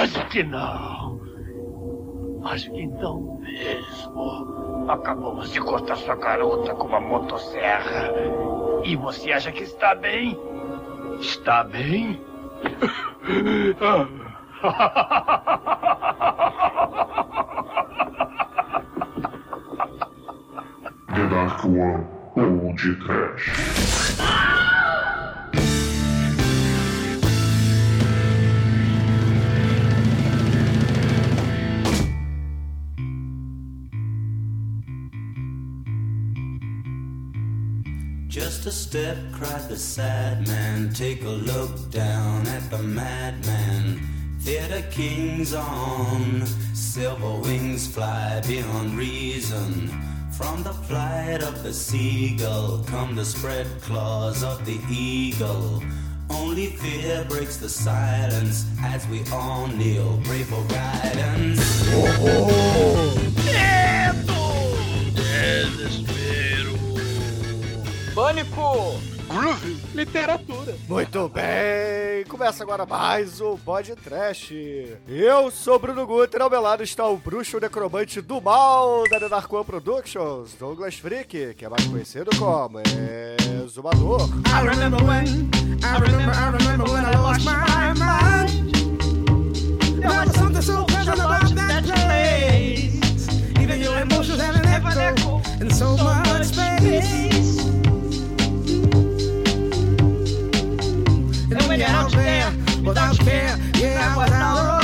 Acho que não. Acho que não mesmo. Acabamos de cortar sua garota com uma motosserra. E você acha que está bem? Está bem? The Dark One Old Trash. Just a step, cried the sad man. Take a look down at the madman. Theater kings on, silver wings fly beyond reason. From the flight of the seagull come the spread claws of the eagle. Only fear breaks the silence as we all kneel, pray for guidance. Pânico! Groove. Literatura. Muito bem, começa agora mais um Pod Trash. Eu sou Bruno Guter, ao meu lado está o bruxo necromante do mal da One Productions, Douglas Freak, que é mais conhecido como Exumador. I remember when, I remember, I remember when I lost my mind. There was something so pleasant about that place. Even your emotions have an echo in so much space. And when you're out there without care, yeah, I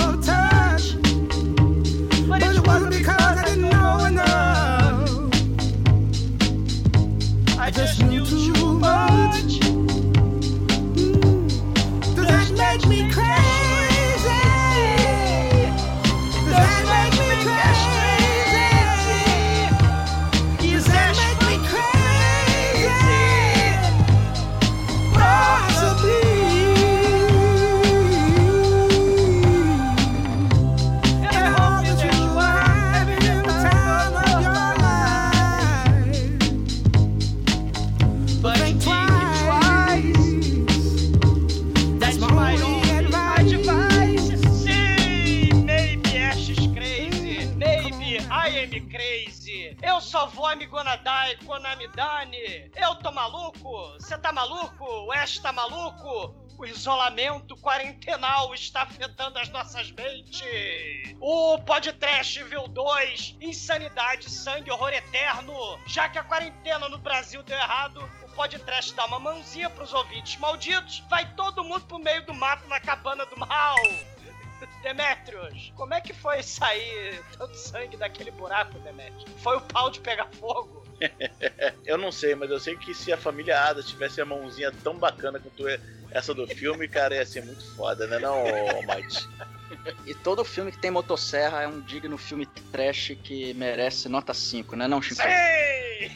quando me dane. Eu tô maluco? Você tá maluco? O Ash tá maluco? O isolamento quarentenal está afetando as nossas mentes. O podcast Evil 2, Insanidade, Sangue, Horror Eterno. Já que a quarentena no Brasil deu errado, o podcast dá uma mãozinha pros ouvintes malditos. Vai todo mundo pro meio do mato na cabana do mal. Demetrius, como é que foi sair tanto sangue daquele buraco, Demetrius? Foi o pau de pegar fogo? eu não sei, mas eu sei que se a família Ada tivesse a mãozinha tão bacana quanto é essa do filme, cara, ia ser muito foda, né, não, Almighty? E todo filme que tem motosserra é um digno filme trash que merece nota 5, né não, Chico? Ei!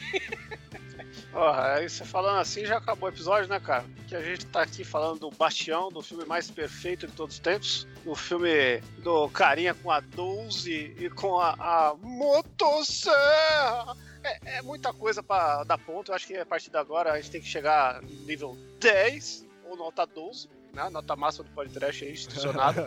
Porra, aí você falando assim já acabou o episódio, né, cara? Que a gente tá aqui falando do Bastião, do filme mais perfeito de todos os tempos. O filme do carinha com a 12 e com a, a motosserra. É, é muita coisa pra dar ponto. Eu acho que a partir de agora a gente tem que chegar no nível 10 ou nota 12. Né? Nota máxima do podcast aí, institucionado.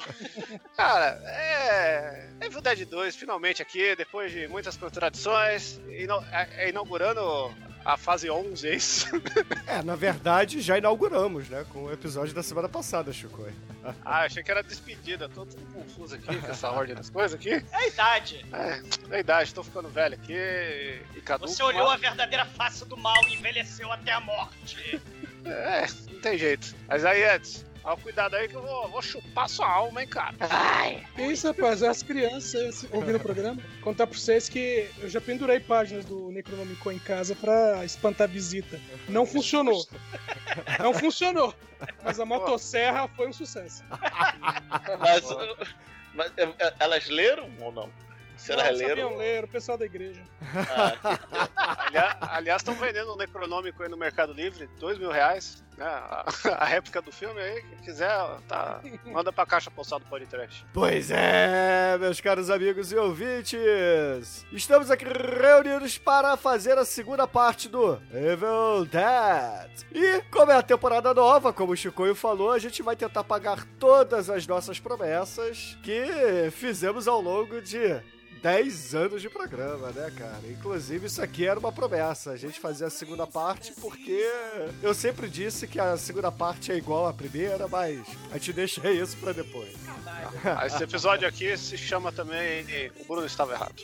Cara, é. Evil Dead 2, finalmente aqui, depois de muitas contradições, ino- é- é inaugurando a fase 11, é isso? É, na verdade, já inauguramos, né, com o episódio da semana passada, Chico. ah, achei que era despedida, tô tudo confuso aqui com essa ordem das coisas aqui. É a idade. É, é a idade, tô ficando velho aqui e caduco. Você olhou a verdadeira face do mal e envelheceu até a morte. É, não tem jeito. Mas aí, Edson, ó, cuidado aí que eu vou, vou chupar sua alma, hein, cara. Que isso, rapaz? As crianças ouvindo o programa. Contar pra vocês que eu já pendurei páginas do Necronomicon em casa pra espantar visita. Não funcionou. Não funcionou. Mas a motosserra foi um sucesso. Mas, mas, é, é, elas leram ou não? Se elas Não, leram. sabiam ler, o pessoal da igreja. Ah, Aliás, aliás, estão vendendo um necronômico aí no Mercado Livre, dois mil reais. Né, a, a réplica do filme aí, quem quiser, tá, manda pra caixa postal do podcast. Pois é, meus caros amigos e ouvintes, estamos aqui reunidos para fazer a segunda parte do Evil Dead. E como é a temporada nova, como o Chicoio falou, a gente vai tentar pagar todas as nossas promessas que fizemos ao longo de 10 anos de programa, né, cara? Inclusive, isso aqui era uma promessa. A gente fazia a segunda parte porque eu sempre disse que a segunda parte é igual à primeira, mas a gente deixa isso pra depois. Ah, Esse episódio aqui se chama também O Bruno Estava Errado.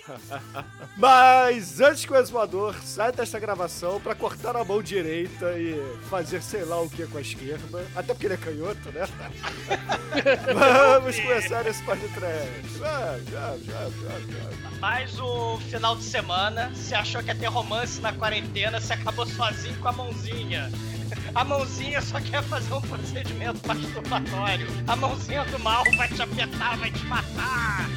Mas antes que o exumador saia desta gravação pra cortar a mão direita e fazer sei lá o que com a esquerda, até porque ele é canhoto, né? Vamos começar esse podcast. Vamos, vamos, vamos, vamos, Mais um final de semana, você achou que ia ter romance na quarentena, você acabou sozinho com a mãozinha. A mãozinha só quer fazer um procedimento masturbatório. A mãozinha do mal vai te apertar, vai te matar.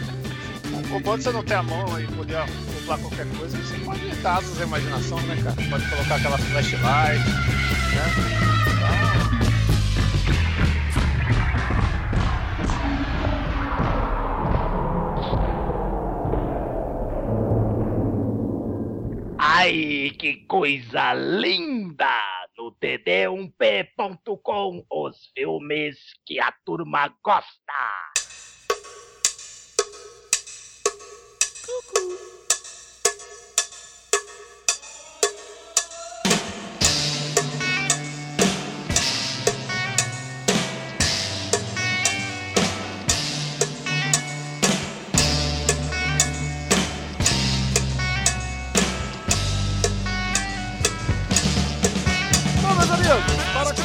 O bom de você não ter a mão e poder acoplar qualquer coisa, você pode dar asas à imaginação, né, cara? Pode colocar aquela flashlight, né? Ai, que coisa linda! No td1p.com, os filmes que a turma gosta. Bom,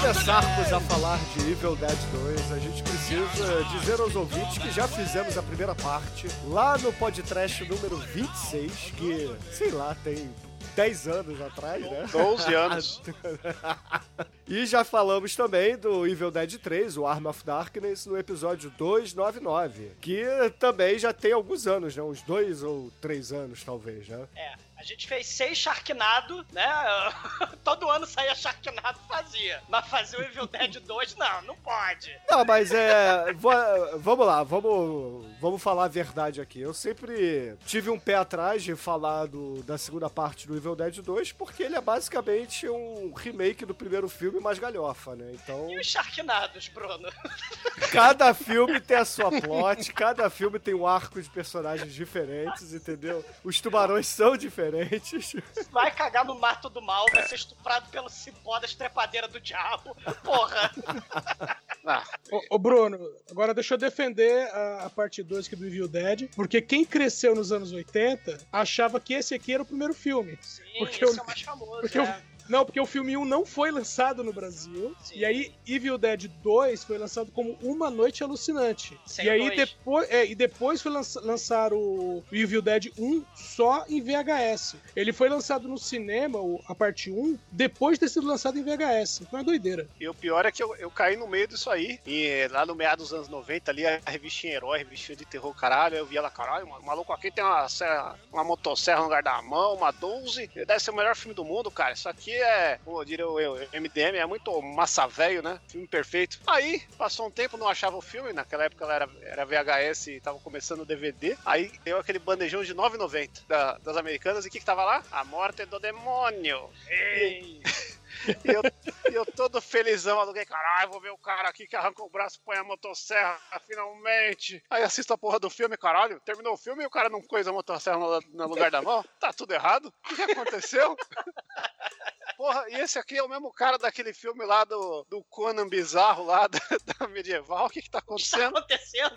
começarmos a falar de Evil Dead 2, a gente precisa dizer aos ouvintes que já fizemos a primeira parte lá no podcast número 26, que, sei lá, tem 10 anos atrás, né? 12 anos. e já falamos também do Evil Dead 3, o Arm of Darkness, no episódio 299, que também já tem alguns anos, né? Uns dois ou três anos, talvez, né? É, a gente fez seis Sharknado, né? Todo ano saía Sharknado fazia. Mas fazer o Evil Dead 2, não, não pode. Não, mas é. vamos lá, vamos, vamos falar a verdade aqui. Eu sempre tive um pé atrás de falar do- da segunda parte do Evil Dead 2, porque ele é basicamente um remake do primeiro filme mais galhofa, né? Então, E os Sharknados, Bruno? cada filme tem a sua plot, cada filme tem um arco de personagens diferentes, entendeu? Os tubarões são diferentes. Vai cagar no mato do mal, vai ser estuprado pelo cipó das trepadeiras do diabo. Porra! Ah, Ô, ô, Bruno, agora deixa eu defender a, a parte 2 aqui do Evil Dead, porque quem cresceu nos anos 80 achava que esse aqui era o primeiro filme. Sim, Porque esse eu- é o mais famoso, Porque né? o, não, porque o filme 1 não foi lançado no Brasil. Sim. E aí, Evil Dead 2 foi lançado como Uma Noite Alucinante. Sem e aí, dois. depois, é, e depois foi lança, lançar o Evil Dead 1 só em VHS. Ele foi lançado no cinema, a parte 1, depois de ter sido lançado em VHS. Então é doideira. E o pior é que eu, eu caí no meio disso aí. E lá no meados dos anos 90, ali, a revistinha Herói, revistinha de terror, caralho. Eu via lá, caralho, mano, o maluco aqui tem uma, serra- uma motosserra no lugar da mão, uma 12. Deve ser o melhor filme do mundo, cara. Isso aqui é, como diria o eu, MDM, é muito massa velho, né? Filme perfeito. Aí, passou um tempo, não achava o filme. Naquela época ela era, era VHS e tava começando o DVD. Aí deu aquele bandejão de 9,90 da- das americanas. E o que, que tava lá? A morte do demônio. Ei, E eu, eu todo felizão, aluguei, caralho, vou ver o cara aqui que arrancou o braço, põe a motosserra, finalmente. Aí assisto a porra do filme, caralho, terminou o filme e o cara não pôs a motosserra no, no lugar da mão? Tá tudo errado? O que aconteceu? Porra, e esse aqui é o mesmo cara daquele filme lá do, do Conan bizarro lá da, da medieval, o que que tá o que está acontecendo? acontecendo?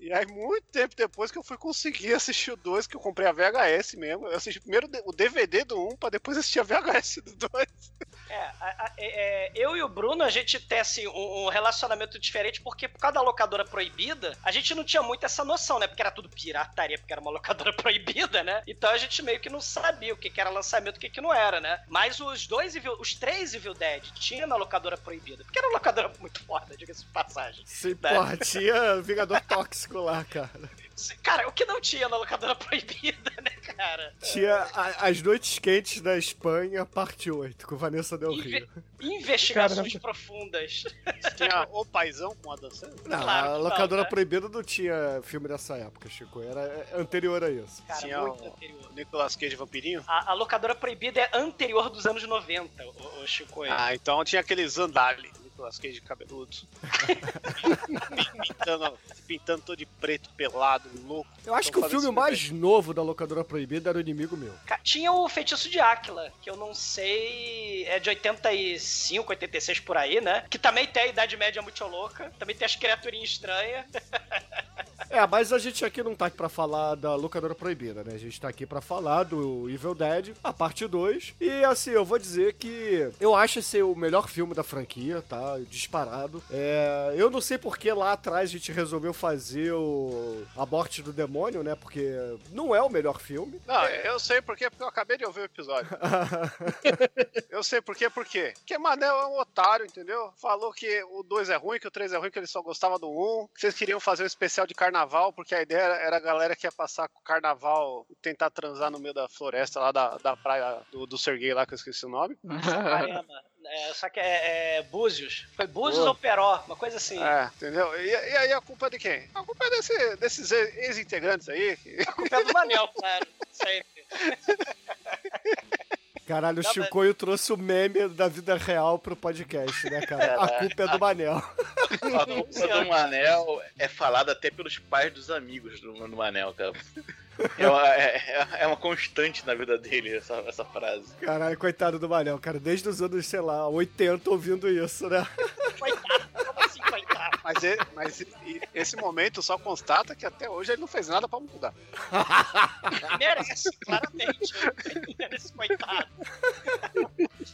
E aí, muito tempo depois que eu fui conseguir assistir o 2, que eu comprei a VHS mesmo. Eu assisti primeiro o DVD do 1 pra depois assistir a VHS do 2. É, a- a- é, é, eu e o Bruno, a gente tem assim, um, um relacionamento diferente, porque por causa da locadora proibida, a gente não tinha muito essa noção, né? Porque era tudo pirataria, porque era uma locadora proibida, né? Então a gente meio que não sabia o que, que era lançamento e o que, que não era, né? Mas os dois Evil, os três Evil Dead tinha na locadora proibida, porque era uma locadora muito foda, diga-se de passagem. Sim, Né? porra, tinha Vingador Tóxico lá, cara. Cara, o que não tinha na locadora proibida, né, cara? Tinha a- As Noites Quentes da Espanha, parte 8, com Vanessa Del Inve- Rio. Investigações profundas. Tinha o paizão com a dança. Não, Claro a que não, locadora né? proibida não tinha filme dessa época, Chico. Era é, anterior a isso. Cara, Tinha muito o- anterior. Nicolas Cage vampirinho. A, a locadora proibida é anterior dos anos 90, o, o Chico. Ah, então tinha aquele Zandali, Nicolas Cage cabeludo. pintando, pintando todo de preto, pelado, louco. Eu acho que o filme mais novo da locadora proibida era o inimigo meu. Tinha o Feitiço de Áquila, que eu não sei. É de 85, 86 por aí, né? Que também tem a Idade Média muito louca. Também tem as criaturinhas estranhas. É, mas a gente aqui não tá aqui pra falar da locadora proibida, né? A gente tá aqui pra falar do Evil Dead, a parte 2. E assim, eu vou dizer que eu acho esse o melhor filme da franquia, tá? Disparado. É, eu não sei porque lá atrás a gente resolveu fazer o A Morte do Demônio, né? Porque não é o melhor filme. Não, eu sei por quê, porque eu acabei de ouvir o episódio. eu sei por quê, por quê? Porque Manel é um otário, entendeu? Falou que o 2 é ruim, que o 3 é ruim, que ele só gostava do 1. Que vocês queriam fazer um especial de carnaval, porque a ideia era, a galera que ia passar com o carnaval e tentar transar no meio da floresta lá da, da praia do, do Serguei lá, que eu esqueci o nome. Caramba. É, só que é, é Búzios. Foi Búzios ou Peró, uma coisa assim. É, entendeu? E, e aí a culpa é de quem? A culpa é desse- desses ex-integrantes aí. A culpa é do Manel, claro. Sempre. Caralho, o Chicoio trouxe o meme da vida real pro podcast, né, cara? A culpa é do Manel. A culpa do Manel é falada até pelos pais dos amigos do, do Manel, cara. É uma, é- é uma constante na vida dele essa, essa frase. Caralho, coitado do Manel, cara. Desde os anos, sei lá, 80 ouvindo isso, né? Coitado, coitado? Mas, e- mas esse momento só constata que até hoje ele não fez nada pra mudar. Merece, claramente. Merece, coitado.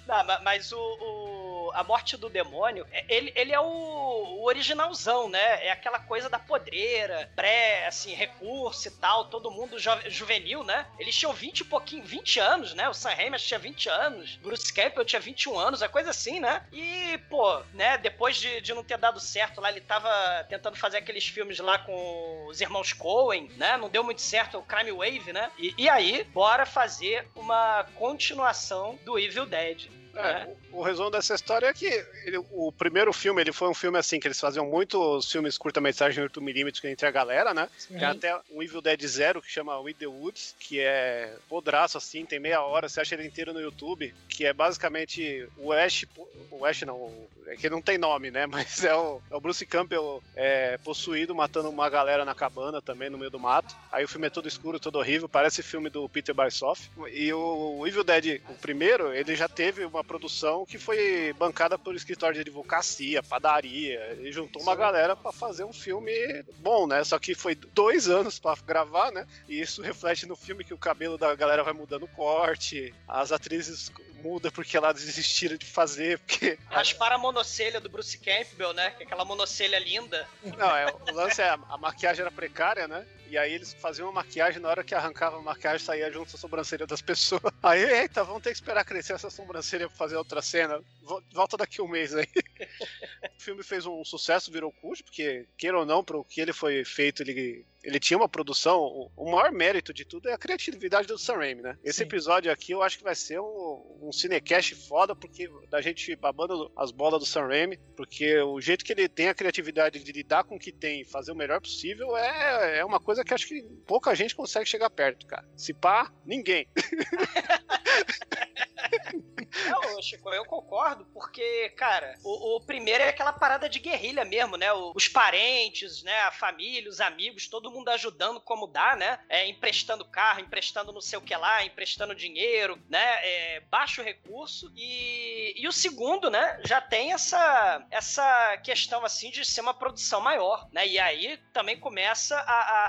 Não, ma- mas o, o- a morte do demônio, é- ele, ele é o, o originalzão, né? É aquela coisa da podreira, pré, assim, recurso e tal, todo mundo juvenil, né? Eles tinham 20 e pouquinho, 20 anos, né? O Sam Raimi tinha 20 anos, Bruce Campbell tinha 21 anos, é coisa assim, né? E, pô, né, depois de, de não ter dado certo lá, ele tava tentando fazer aqueles filmes lá com os irmãos Coen, né? Não deu muito certo o Crime Wave, né? E, e aí, bora fazer uma continuação do Evil Dead. É, o, resumo dessa história é que ele- o primeiro filme, ele foi um filme assim, que eles faziam muitos filmes curta-metragem 8mm entre a galera, né? Tem até um Evil Dead Zero, que chama With the Woods, que é podraço assim, tem meia hora, você acha ele inteiro no YouTube, que é basicamente o Ash, o Ash não, o- é que não tem nome, né? Mas é o, é o Bruce Campbell é, possuído, matando uma galera na cabana também, no meio do mato. Aí o filme é todo escuro, todo horrível, parece filme do Peter Barsoff. E o Evil Dead, o primeiro, ele já teve uma produção que foi bancada por escritório de advocacia, padaria. Ele juntou uma galera pra fazer um filme bom, né? Só que foi dois anos pra gravar, né? E isso reflete no filme que o cabelo da galera vai mudando o corte, as atrizes mudam porque elas desistiram de fazer, porque Rasparam a monocelha do Bruce Campbell, né? Que é aquela monocelha linda. Não, é, o lance é a, a maquiagem era precária, né? E aí eles faziam uma maquiagem, na hora que arrancava a maquiagem, saía junto com a sobrancelha das pessoas. Aí, eita, vamos ter que esperar crescer essa sobrancelha pra fazer outra cena. Vo- Volta daqui um mês aí. o filme fez um sucesso, virou cult, porque, queira ou não, pro que ele foi feito, ele, ele tinha uma produção. O, o maior mérito de tudo é a criatividade do Sam Raimi, né? Esse Sim. episódio aqui eu acho que vai ser um, um cinecast foda, porque da gente babando as bolas do Sam Raimi, porque o jeito que ele tem a criatividade de lidar com o que tem e fazer o melhor possível é, é uma coisa que acho que pouca gente consegue chegar perto, cara. Se pá, ninguém. Não, Chico, eu concordo, porque, cara, o, o primeiro é aquela parada de guerrilha mesmo, né? O- os parentes, né? A família, os amigos, todo mundo ajudando como dá, né? É, emprestando carro, emprestando não sei o que lá, emprestando dinheiro, né? É, baixo recurso. E, e o segundo, né? Já tem essa, essa questão, assim, de ser uma produção maior, né? E aí também começa a-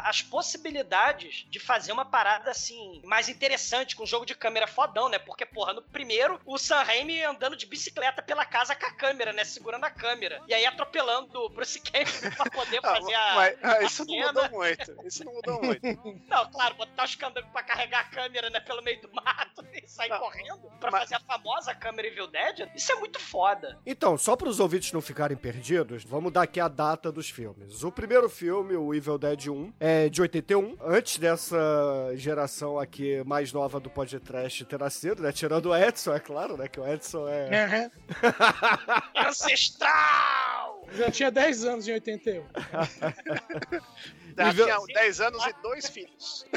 a- as possibilidades de fazer uma parada, assim, mais interessante, com um jogo de câmera fodão, né? Porque, porra, no primeiro, o Sam Raimi andando de bicicleta pela casa com a câmera, né? Segurando a câmera. E aí atropelando o Bruce Campbell pra poder Ah, fazer a. mas, ah, a isso não cena. mudou muito. Isso não mudou muito. Não, claro, botar os candangos pra carregar a câmera, né, pelo meio do mato e sair Não, correndo pra mas- fazer a famosa câmera Evil Dead. Isso é muito foda. Então, só para os ouvintes não ficarem perdidos, vamos dar aqui a data dos filmes. O primeiro filme, o Evil Dead 1, é de 81, antes dessa geração aqui mais nova do podcast ter nascido, né? Tirando o Edson, é claro, né? Que o Edson é. Aham. Ancestral! Já tinha 10 anos em 81. Já tinha 10 anos e dois filhos.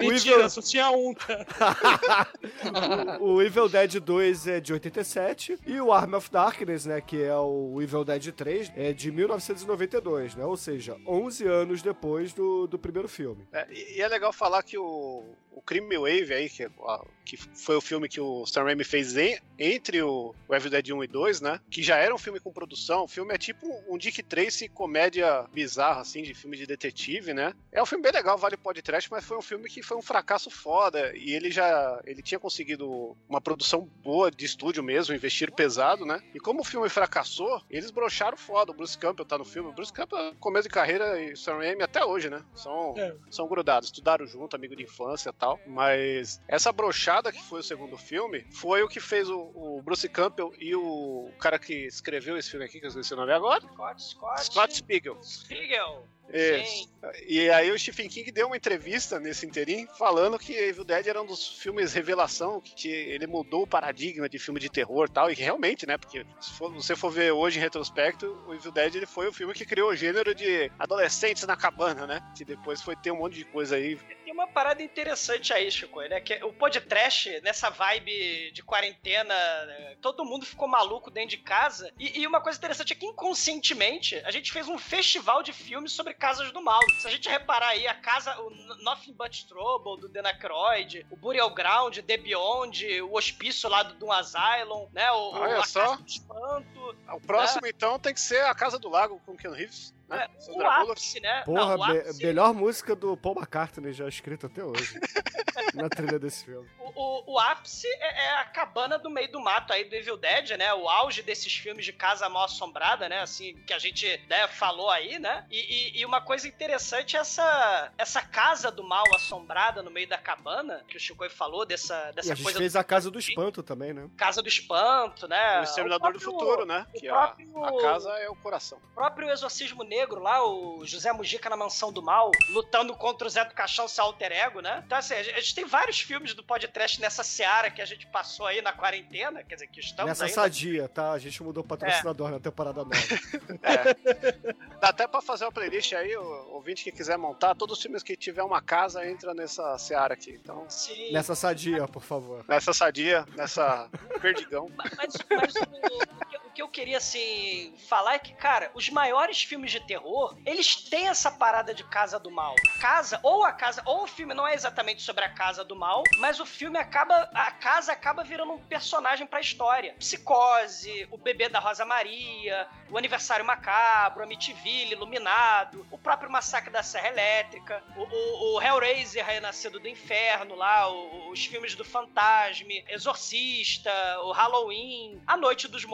O Mentira, Evil- só tinha um, tá? o, o Evil Dead 2 é de 87 e o Arm of Darkness, né, que é o Evil Dead 3, é de 1992, né? Ou seja, 11 anos depois do, do primeiro filme. É, e e é legal falar que o, o Crime Wave aí, que, ó, que foi o filme que o Sam Raimi fez em- entre o, o Evil Dead 1 e 2, né? Que já era um filme com produção. O filme é tipo um Dick Tracy comédia bizarra, assim, de filme de detetive, né? É um filme bem legal, vale podcast, mas foi um filme que foi um fracasso foda. E ele já ele tinha conseguido uma produção boa de estúdio mesmo, investir pesado, né? E como o filme fracassou, eles brocharam foda. O Bruce Campbell tá no filme. O Bruce Campbell, começo de carreira, e o Sam Raimi até hoje, né? São, É. são grudados, estudaram junto, amigo de infância tal. Mas essa brochada que foi o segundo filme foi o que fez o, o Bruce Campbell e o cara que escreveu esse filme aqui, que eu esqueci o nome agora, Scott, Scott. Scott Spiegel. Spiegel. Isso. E aí o Stephen King deu uma entrevista nesse interim falando que Evil Dead era um dos filmes revelação, que ele mudou o paradigma de filme de terror e tal, e que realmente, né, porque se for- você for ver hoje em retrospecto, o Evil Dead ele foi o filme que criou o gênero de adolescentes na cabana, né, que depois foi ter um monte de coisa aí. Tem uma parada interessante aí, Chico, né? Que o podcast, nessa vibe de quarentena, né, todo mundo ficou maluco dentro de casa. E, e uma coisa interessante é que, inconscientemente, a gente fez um festival de filmes sobre casas do mal. Se a gente reparar aí, a casa, o Nothing But Trouble, do Dan Aykroyd, o Burial Ground, The Beyond, o Hospício lá do Doom Asylum, né? O, o Olha A só. Do Espanto. O próximo, então, tem que ser A Casa do Lago com Ken Reeves, né, É, Sandra o ápice, né? Porra, Não, o, me- ápice, melhor música do Paul McCartney já escrita até hoje. na trilha desse filme. o, o- o ápice é, é a cabana do meio do mato aí do Evil Dead, né? O auge desses filmes de casa mal assombrada, né? Assim, que a gente né, falou aí, né? E, e- e uma coisa interessante é essa, essa casa do mal assombrada no meio da cabana, que o Chico falou, dessa, E dessa a gente coisa fez a Casa do Espanto também, né? do Casa do Espanto, né? O Exterminador do próprio- Futuro, né? o Que a, próprio- a casa é o coração. O próprio Exorcismo Negro lá, o José Mujica na Mansão do Mal, lutando contra o Zé do Caixão, seu alter ego, né? Então, assim, a gente tem vários filmes do podcast nessa seara que a gente passou aí na quarentena, quer dizer, que estamos Nessa ainda. sadia, tá? A gente mudou o patrocinador É. na temporada nova. Dá até pra fazer uma playlist aí, o ouvinte que quiser montar, todos os filmes que tiver uma casa entra nessa seara aqui. Então, Sim. Nessa sadia, por favor. nessa sadia, nessa perdigão. Mas, mas o que- eu queria, assim, falar é que, cara, os maiores filmes de terror, eles têm essa parada de casa do mal. Casa, ou a casa, ou o filme não é exatamente sobre a casa do mal, mas o filme acaba, a casa acaba virando um personagem pra história. Psicose, o bebê da Rosa Maria, o aniversário macabro, Amityville, Iluminado, o próprio massacre da Serra Elétrica, o, o, o Hellraiser Renascido do Inferno lá, o- os filmes do Fantasme, Exorcista, o Halloween, A Noite dos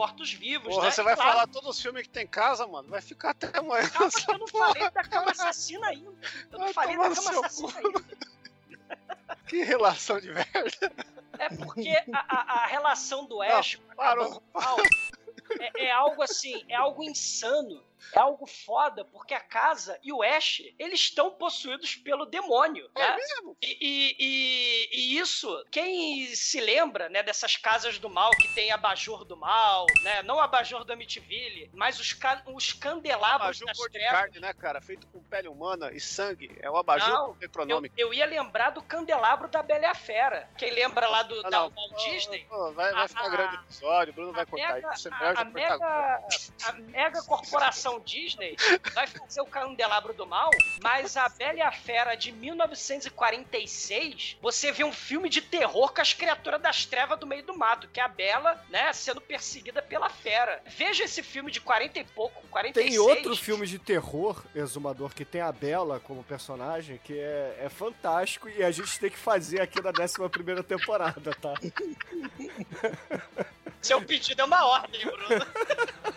Mortos-Vivos, Porra, né? você vai claro, falar todos os filmes que tem casa, mano. Vai ficar até amanhã. Calma, eu não falei da cama assassina ainda. Eu não falei da cama assassina cu. ainda. Que relação de merda. É porque a, a- a relação do Ash a parou, mal é, é algo assim, é algo insano. É algo foda, porque a casa e o Ash, eles estão possuídos pelo demônio, É né? mesmo? E, e- e- isso, quem se lembra, né, dessas casas do mal que tem abajur do mal, né? Não abajur do Amityville, mas os, ca- os candelabros Abajur das cor de trevas. carne, né, cara? Feito com pele humana e sangue. É o abajur Não, Eu, necronômico. eu ia lembrar do candelabro da Bela e a Fera. Quem lembra lá do Ah, da não. Walt Disney? Pô, vai, vai ficar A- grande o episódio, o Bruno vai cortar mega, isso. Você a, a mega, a mega corporação Disney vai fazer o candelabro do mal, mas a Bela e a Fera de 1946, você vê um filme de terror com as criaturas das trevas do meio do mato, que é a Bela, né, sendo perseguida pela fera. Veja esse filme de 40 e pouco, 46. Tem outro filme de terror, Exumador, que tem a Bela como personagem, que é, é fantástico e a gente tem que fazer aqui na 11 primeira temporada, tá? Seu pedido é uma ordem, Bruno.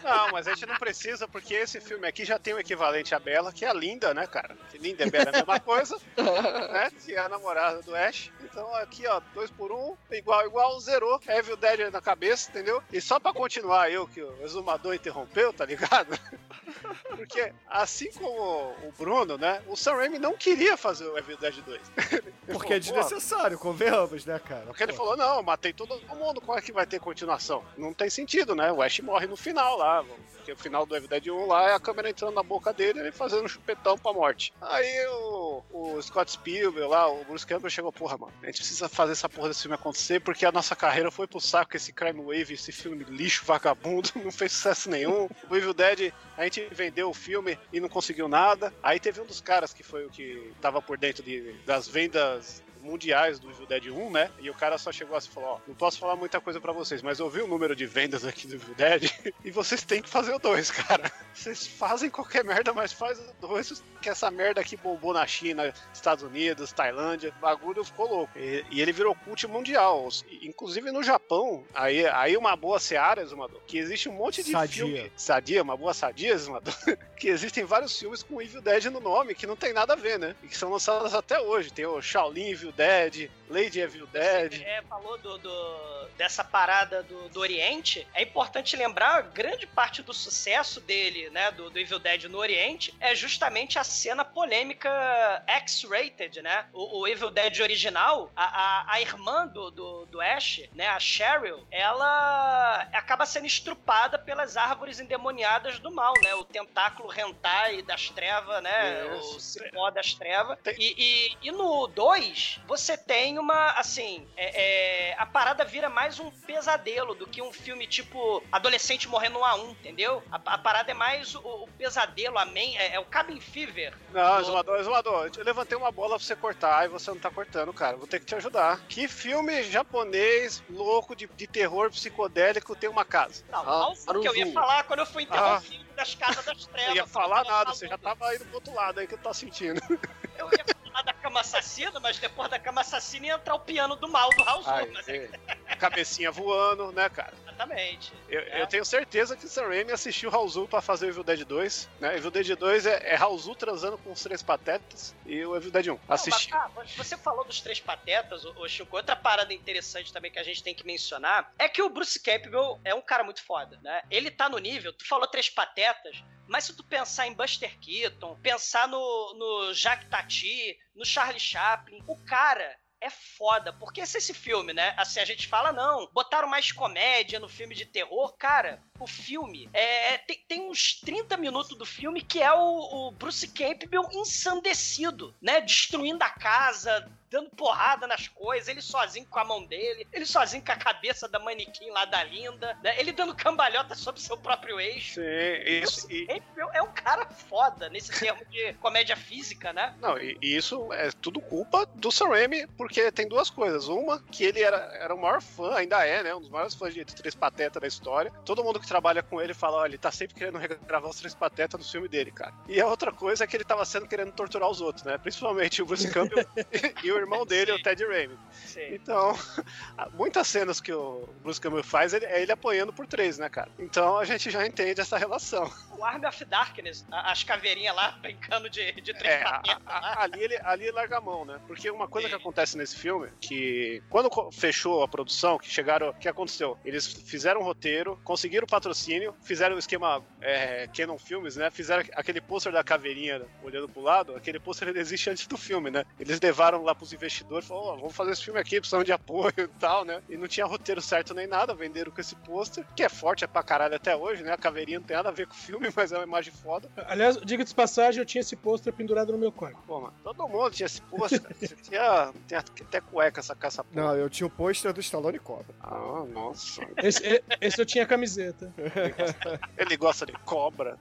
Não, mas a gente não precisa, porque esse filme aqui já tem o equivalente a Bela, que é a Linda, né, cara? Que Linda e Bela é a mesma coisa, né? Que é a namorada do Ash. Então aqui, ó, dois por um, igual, igual, zerou. Evil Dead na cabeça, entendeu? E só pra continuar eu, que o exumador interrompeu, tá ligado? Porque, assim como o Bruno, né? O Sam Raimi não queria fazer o Evil Dead 2. Ele Porque é falou, "Pô, desnecessário, convenhamos, né, cara? porque ele Pô. falou, não, eu matei todo mundo, como é que vai ter continuação? Não tem sentido, né? O Ash morre no final lá, porque o final do Evil Dead 1 lá é a câmera entrando na boca dele e ele fazendo um chupetão pra morte. Aí o, o Scott Spielberg lá, o Bruce Campbell chegou, porra, mano, a gente precisa fazer essa porra desse filme acontecer porque a nossa carreira foi pro saco esse Crime Wave, esse filme lixo, vagabundo, não fez sucesso nenhum. O Evil Dead, a gente vendeu o filme e não conseguiu nada. Aí teve um dos caras que foi o que tava por dentro de, das vendas mundiais do Evil Dead 1, né? E o cara só chegou assim e falou: Ó, não posso falar muita coisa pra vocês, mas eu vi o número de vendas aqui do Evil Dead e vocês têm que fazer o 2, cara. Vocês fazem qualquer merda, mas faz o 2, que essa merda aqui bombou na China, Estados Unidos, Tailândia, o bagulho ficou louco. E, e ele virou cult mundial. Inclusive no Japão, aí, aí uma boa seara, Exumador, que existe um monte de Sadia. filme. Sadia, uma boa sadia, Exumador. que existem vários filmes com Evil Dead no nome, que não tem nada a ver, né? E que são lançados até hoje. Tem o Shaolin Evil Dead, Lady Evil Dead. É, falou do, do- dessa parada do, do Oriente. É importante lembrar, grande parte do sucesso dele, né, do, do Evil Dead no Oriente, é justamente a cena polêmica X-rated, né? O, o Evil Dead original, a, a, a irmã do, do, do Ash, né, a Cheryl, ela acaba sendo estrupada pelas árvores endemoniadas do mal, né? O tentáculo hentai das trevas, né? O cipó das trevas. Tem- E, e, e no 2, você tem uma, assim, é- é, a parada vira mais um pesadelo do que um filme tipo adolescente morrendo um a um, entendeu? A, a parada é mais o, o pesadelo, a main, é, é o cabin fever. Não, do- Exumador, Exumador, eu levantei uma bola pra você cortar e você não tá cortando, cara. Vou ter que te ajudar. Que filme japonês louco de, de terror psicodélico tem uma casa? Não, Ah, não o que eu ia falar quando eu fui interrompido das casas das trevas. Eu ia falar nada, você já tava indo pro outro lado aí que eu tô sentindo. Eu ia falar da cama assassina, mas depois da cama assassina ia entrar o piano do mal do House Ai, mas é. Cabecinha voando, né, cara? Exatamente. Eu, É. eu tenho certeza que o Sam Raimi assistiu Raul pra fazer o Evil Dead 2, né? Evil Dead 2 é, é Raul transando com os três patetas e o Evil Dead 1. Não, Assisti. mas, ah, você falou dos três patetas, ô, ô Chico. Outra parada interessante também que a gente tem que mencionar é que o Bruce Campbell é um cara muito foda, né? Ele tá no nível, tu falou três patetas, mas se tu pensar em Buster Keaton, pensar no, no Jacques Tati, no Charlie Chaplin, o cara é foda, porque esse, esse filme, né? Assim, a gente fala, não, botaram mais comédia no filme de terror. Cara, o filme é, tem, tem uns 30 minutos do filme que é o, o Bruce Campbell ensandecido, né? Destruindo a casa, dando porrada nas coisas, ele sozinho com a mão dele, ele sozinho com a cabeça da manequim lá da Linda, né? Ele dando cambalhota sobre seu próprio eixo. Sim, isso. Bruce E, Campbell é um cara foda nesse termo de comédia física, né? não, e, e isso é tudo culpa do Sam Raimi, porque tem duas coisas. Uma, que ele era, era o maior fã, ainda é, né? Um dos maiores fãs de Três Patetas da história. Todo mundo que trabalha com ele fala, olha, ele tá sempre querendo regravar os Três Patetas no filme dele, cara. E a outra coisa é que ele tava sendo querendo torturar os outros, né? Principalmente o Bruce Campbell e o irmão dele, o Ted Raimi. Sim. Então, muitas cenas que o Bruce Campbell faz ele- é ele apanhando por três, né, cara? Então a gente já entende essa relação. O Army of Darkness, as caveirinhas lá brincando de, de três É, a- a- ali, ele, ali ele larga a mão, né? Porque uma coisa que Sim. acontece nesse filme, que quando fechou a produção, que chegaram, o que aconteceu? Eles fizeram um roteiro, conseguiram patrocínio, fizeram o esquema é, Canon Filmes, né? Fizeram aquele pôster da caveirinha olhando pro lado, aquele pôster ele existe antes do filme, né? Eles levaram lá pros investidores, falaram, ó, vamos fazer esse filme aqui, precisamos de apoio e tal, né? E não tinha roteiro certo nem nada, venderam com esse pôster, que é forte, é pra caralho até hoje, né? A caveirinha não tem nada a ver com o filme, mas é uma imagem foda. Aliás, diga de passagem, eu tinha esse pôster pendurado no meu quarto. Pô, mano, todo mundo tinha esse pôster, tinha, tem até cueca essa caça porra. Não, eu tinha o pôster do Stallone Cobra. Ah, nossa. Esse, e- esse eu tinha camiseta. Ele gosta de cobra.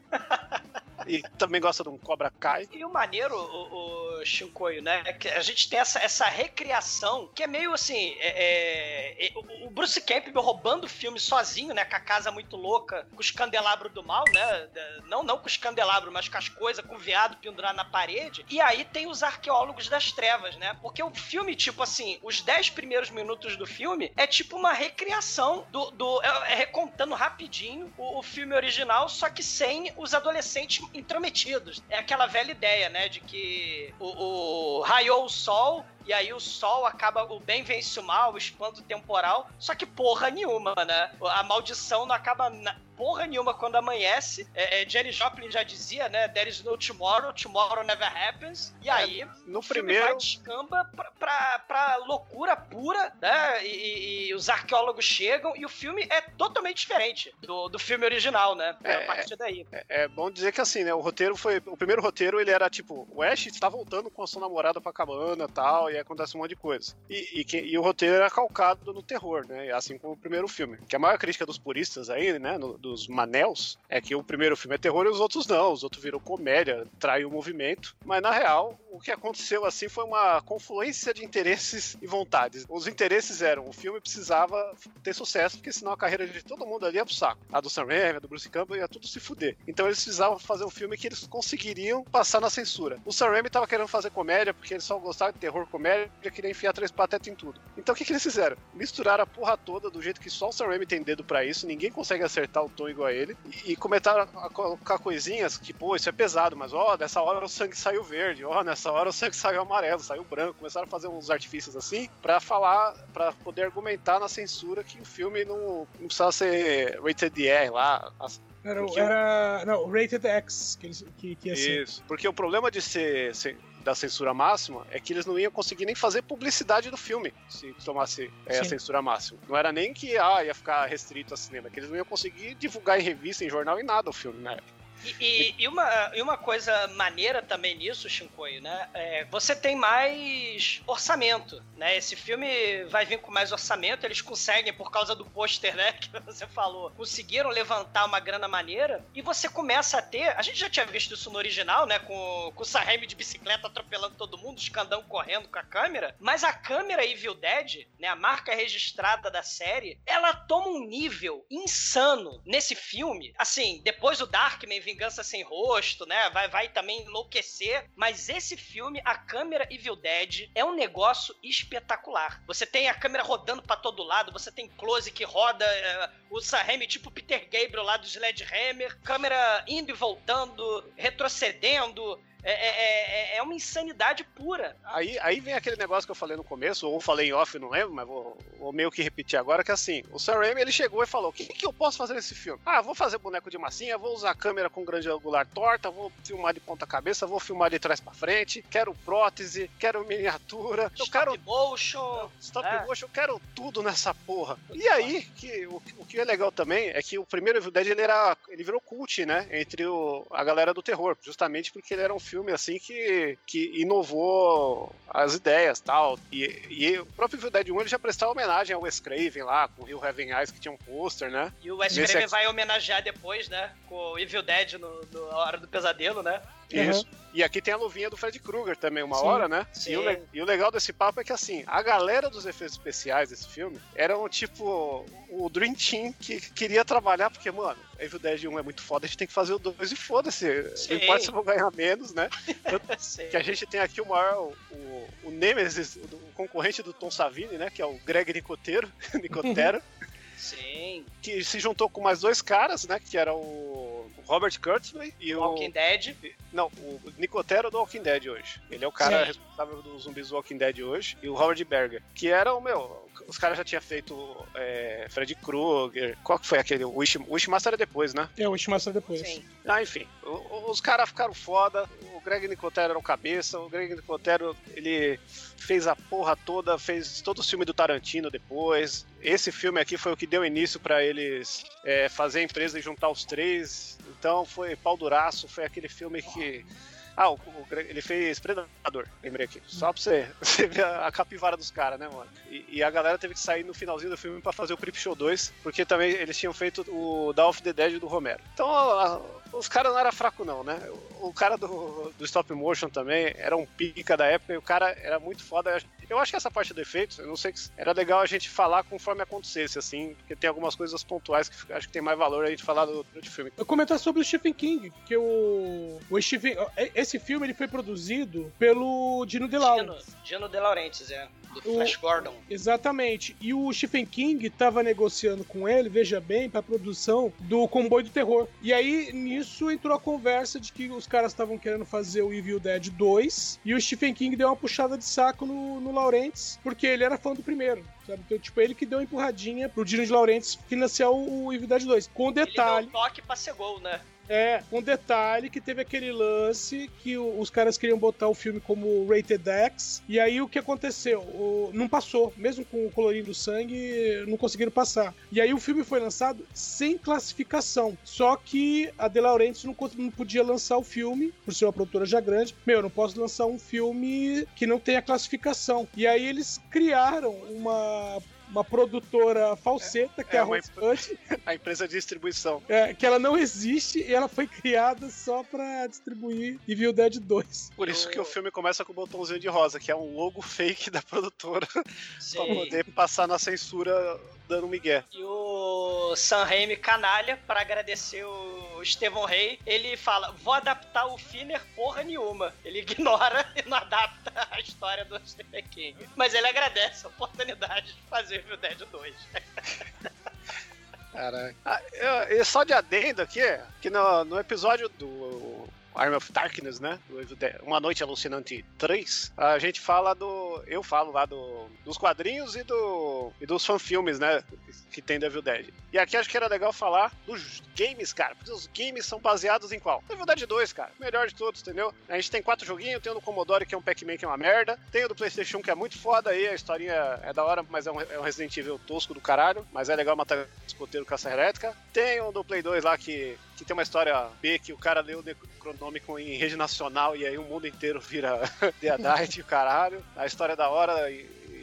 E também gosta de um cobra cai. E o maneiro, o, o Shinkoio, né? Que a gente tem essa, essa recriação que é meio assim. é- é- é- o- Bruce Campbell roubando o filme sozinho, né? Com a casa muito louca, com os candelabros do mal, né? Não, não com os candelabros, mas com as coisas, com o veado pendurado na parede. E aí tem os arqueólogos das trevas, né? Porque o filme, tipo assim, os 10 primeiros minutos do filme é tipo uma recriação do. do é, é recontando rapidinho o, o filme original, só que sem os adolescentes intrometidos. É aquela velha ideia, né? De que o, o raiou o sol. E aí o sol acaba, o bem vence o mal, o espanto temporal. Só que porra nenhuma, né? A maldição não acaba na- porra nenhuma quando amanhece. É, é, Jenny Joplin já dizia, né? There is no tomorrow, tomorrow never happens. E aí, No o filme primeiro. vai descamba pra, pra, pra loucura pura, né? E, e- e os arqueólogos chegam e o filme é totalmente diferente do, do filme original, né? É, a partir daí. É bom dizer que assim, né? O roteiro foi. O primeiro roteiro ele era tipo: o Ash está voltando com a sua namorada pra cabana e tal, e acontece um monte de coisa. E, e, que- e o roteiro era calcado no terror, né? Assim como o primeiro filme. Que a maior crítica dos puristas aí, né? no- dos manels, é que o primeiro filme é terror e os outros não. Os outros viram comédia, traiu o movimento. Mas na real, o que aconteceu assim foi uma confluência de interesses e vontades. Os interesses eram: o filme precisava ter sucesso, porque senão a carreira de todo mundo ali ia pro saco. A do Sam Raimi, a do Bruce Campbell ia tudo se fuder. Então eles precisavam fazer um filme que eles conseguiriam passar na censura. O Sam Raimi tava querendo fazer comédia, porque ele só gostava de terror comédia, queria enfiar três patetas em tudo. Então o que, que eles fizeram? Misturaram a porra toda do jeito que só o Sam Raimi tem dedo pra isso, ninguém consegue acertar o tom igual a ele, e, e começaram a colocar coisinhas que, pô, isso é pesado, mas ó, nessa hora o sangue saiu verde, ó, nessa hora o sangue saiu amarelo, saiu branco. Começaram a fazer uns artifícios assim pra falar, pra poder argumentar na censura que o filme não, não precisava ser rated R lá, Era, era não, Rated X que, que, que ia ser. Isso. Porque o problema de ser, ser- da censura máxima é que eles não iam conseguir nem fazer publicidade do filme se tomasse é, a censura máxima. Não era nem que ah, ia ficar restrito a cinema, é que eles não iam conseguir divulgar em revista, em jornal, em nada o filme na época. E, e- e uma, e uma coisa maneira também nisso, Shinkoio, né? É, você tem mais orçamento, né? Esse filme vai vir com mais orçamento, eles conseguem, por causa do pôster, né? Que você falou, conseguiram levantar uma grana maneira e você começa a ter. A gente já tinha visto isso no original, né? Com, com o Sam Raimi de bicicleta atropelando todo mundo, os candão correndo com a câmera. Mas a câmera Evil Dead, né? A marca registrada da série, ela toma um nível insano nesse filme. Assim, depois o Darkman, Vingança Sem Rosto, né? Vai, vai também enlouquecer. Mas esse filme, a câmera Evil Dead, é um negócio espetacular. Você tem a câmera rodando pra todo lado, você tem close que roda é, o Sam tipo Peter Gabriel lá do Sledgehammer, câmera indo e voltando, retrocedendo. É, é- é- é uma insanidade pura. Aí, aí vem aquele negócio que eu falei no começo, ou falei em off, não lembro, mas vou, vou meio que repetir agora, que assim, o Sam Raimi, ele chegou e falou, o que, que eu posso fazer nesse filme? Ah, vou fazer boneco de massinha, vou usar câmera com grande angular torta, vou filmar de ponta cabeça, vou filmar de trás pra frente, quero prótese, quero miniatura, eu Stop quero motion. Stop É. motion, eu quero tudo nessa porra. E aí, que, o, o que é legal também é que o primeiro Evil Dead ele, era, ele virou cult, né? Entre o, a galera do terror, justamente porque ele era um filme assim que, que inovou as ideias tal. E, e o próprio Evil Dead 1 ele já prestava homenagem ao Wes Craven lá, com o Rio Heaven Eyes, que tinha um pôster, né? E o Wes Craven vai homenagear depois, né? Com o Evil Dead no, no- na Hora do Pesadelo, né? Isso. E aqui tem a luvinha do Fred Krueger também, uma Sim. hora, né? Sim. E o, e o legal desse papo é que, assim, a galera dos efeitos especiais desse filme eram, tipo, o Dream Team que queria trabalhar, porque, mano, Evil Dead 1 é muito foda, a gente tem que fazer o 2 e foda-se. Não importa se eu vou ganhar menos, né? Que a gente tem aqui o maior, o, o Nemesis, o, o concorrente do Tom Savini, né? Que é o Greg Nicotero, Nicotero, Sim. que se juntou com mais dois caras, né? Que era o Robert Kurtzman e o... Walking Dead. Não, o Nicotero do Walking Dead hoje. Ele é o cara Sim. responsável dos zumbis do Walking Dead hoje. E o Howard Berger, que era o meu. Os caras já tinham feito é, Freddy Krueger. Qual que foi aquele? O Wish, Wishmaster era depois, né? É, o Estimação depois. Sim. Ah, enfim. o- os caras ficaram foda. O Greg Nicotero era o cabeça. O Greg Nicotero, ele fez a porra toda, fez todo o filme do Tarantino depois. Esse filme aqui foi o que deu início pra eles é, fazer a empresa e juntar os três. Então foi pau duraço, foi aquele filme que Ah, o, o ele fez Predador, lembrei aqui. Só pra você, você ver a, a capivara dos caras, né, mano? E, e a galera teve que sair no finalzinho do filme pra fazer o Creep Show 2, porque também eles tinham feito o Dawn of the Dead do Romero. Então, a- os caras não eram fracos, não, né? O, o cara do, do stop motion também era um pica da época e o cara era muito foda. Eu acho que essa parte do efeito, eu não sei que era legal a gente falar conforme acontecesse, assim, porque tem algumas coisas pontuais que acho que tem mais valor a gente falar do, do filme. Eu comentar sobre o Stephen King, porque o, o Stephen, esse filme ele foi produzido pelo Dino De Dino, Laurentiis. Dino De Laurentiis, é. Do O- Flash Gordon. Exatamente. E o Stephen King estava negociando com ele, veja bem, para produção do Comboio do Terror. E aí nisso entrou a conversa de que os caras estavam querendo fazer o Evil Dead 2 e o Stephen King deu uma puxada de saco no, no porque ele era fã do primeiro. Sabe? Então, tipo, ele que deu uma empurradinha pro Dino de Laurentiis financiar o, o Evil Dead 2. Com Ele deu detalhe. um toque pra ser gol, né? É, com detalhe que teve aquele lance que o- os caras queriam botar o filme como Rated X, e aí o que aconteceu? O- não passou, mesmo com o colorinho do sangue, não conseguiram passar. E aí o filme foi lançado sem classificação, só que a De Laurentiis não, não podia lançar o filme, por ser uma produtora já grande. Meu, eu não posso lançar um filme que não tenha classificação. E aí eles criaram uma... Uma produtora falseta, que é, É, a uma Rosebud, A empresa de distribuição. é, que ela não existe e ela foi criada só pra distribuir Evil Dead 2. Por isso que o filme começa com o botãozinho de rosa, que é um logo fake da produtora, pra poder passar na censura dando um migué. E o Sam Raimi canalha, pra agradecer o Estevão Rey, ele fala: vou adaptar o Finner porra nenhuma. Ele ignora e não adapta a história do Stephen King. Mas ele agradece a oportunidade de fazer Evil Dead 2. Caralho. Ah, eu- e só de adendo aqui, que no, no episódio do Arm of Darkness, né? Uma Noite Alucinante 3, a gente fala do. Eu falo lá do, dos quadrinhos e, do, e dos fanfilmes, né? Que tem do Evil Dead. E aqui acho que era legal falar dos games, cara. Porque os games são baseados em qual? No Evil Dead 2, cara. Melhor de todos, entendeu? A gente tem quatro joguinhos, tem o do Commodore que é um Pac-Man que é uma merda. Tem o do PlayStation 1 que é muito foda aí, a historinha é da hora, mas é um, é um Resident Evil tosco do caralho. Mas é legal matar escoteiro com essa elétrica. Tem o do Play 2 lá que, que tem uma história B que o cara leu o Necronômico em rede nacional e aí o mundo inteiro vira Deadite e o caralho. A história é da hora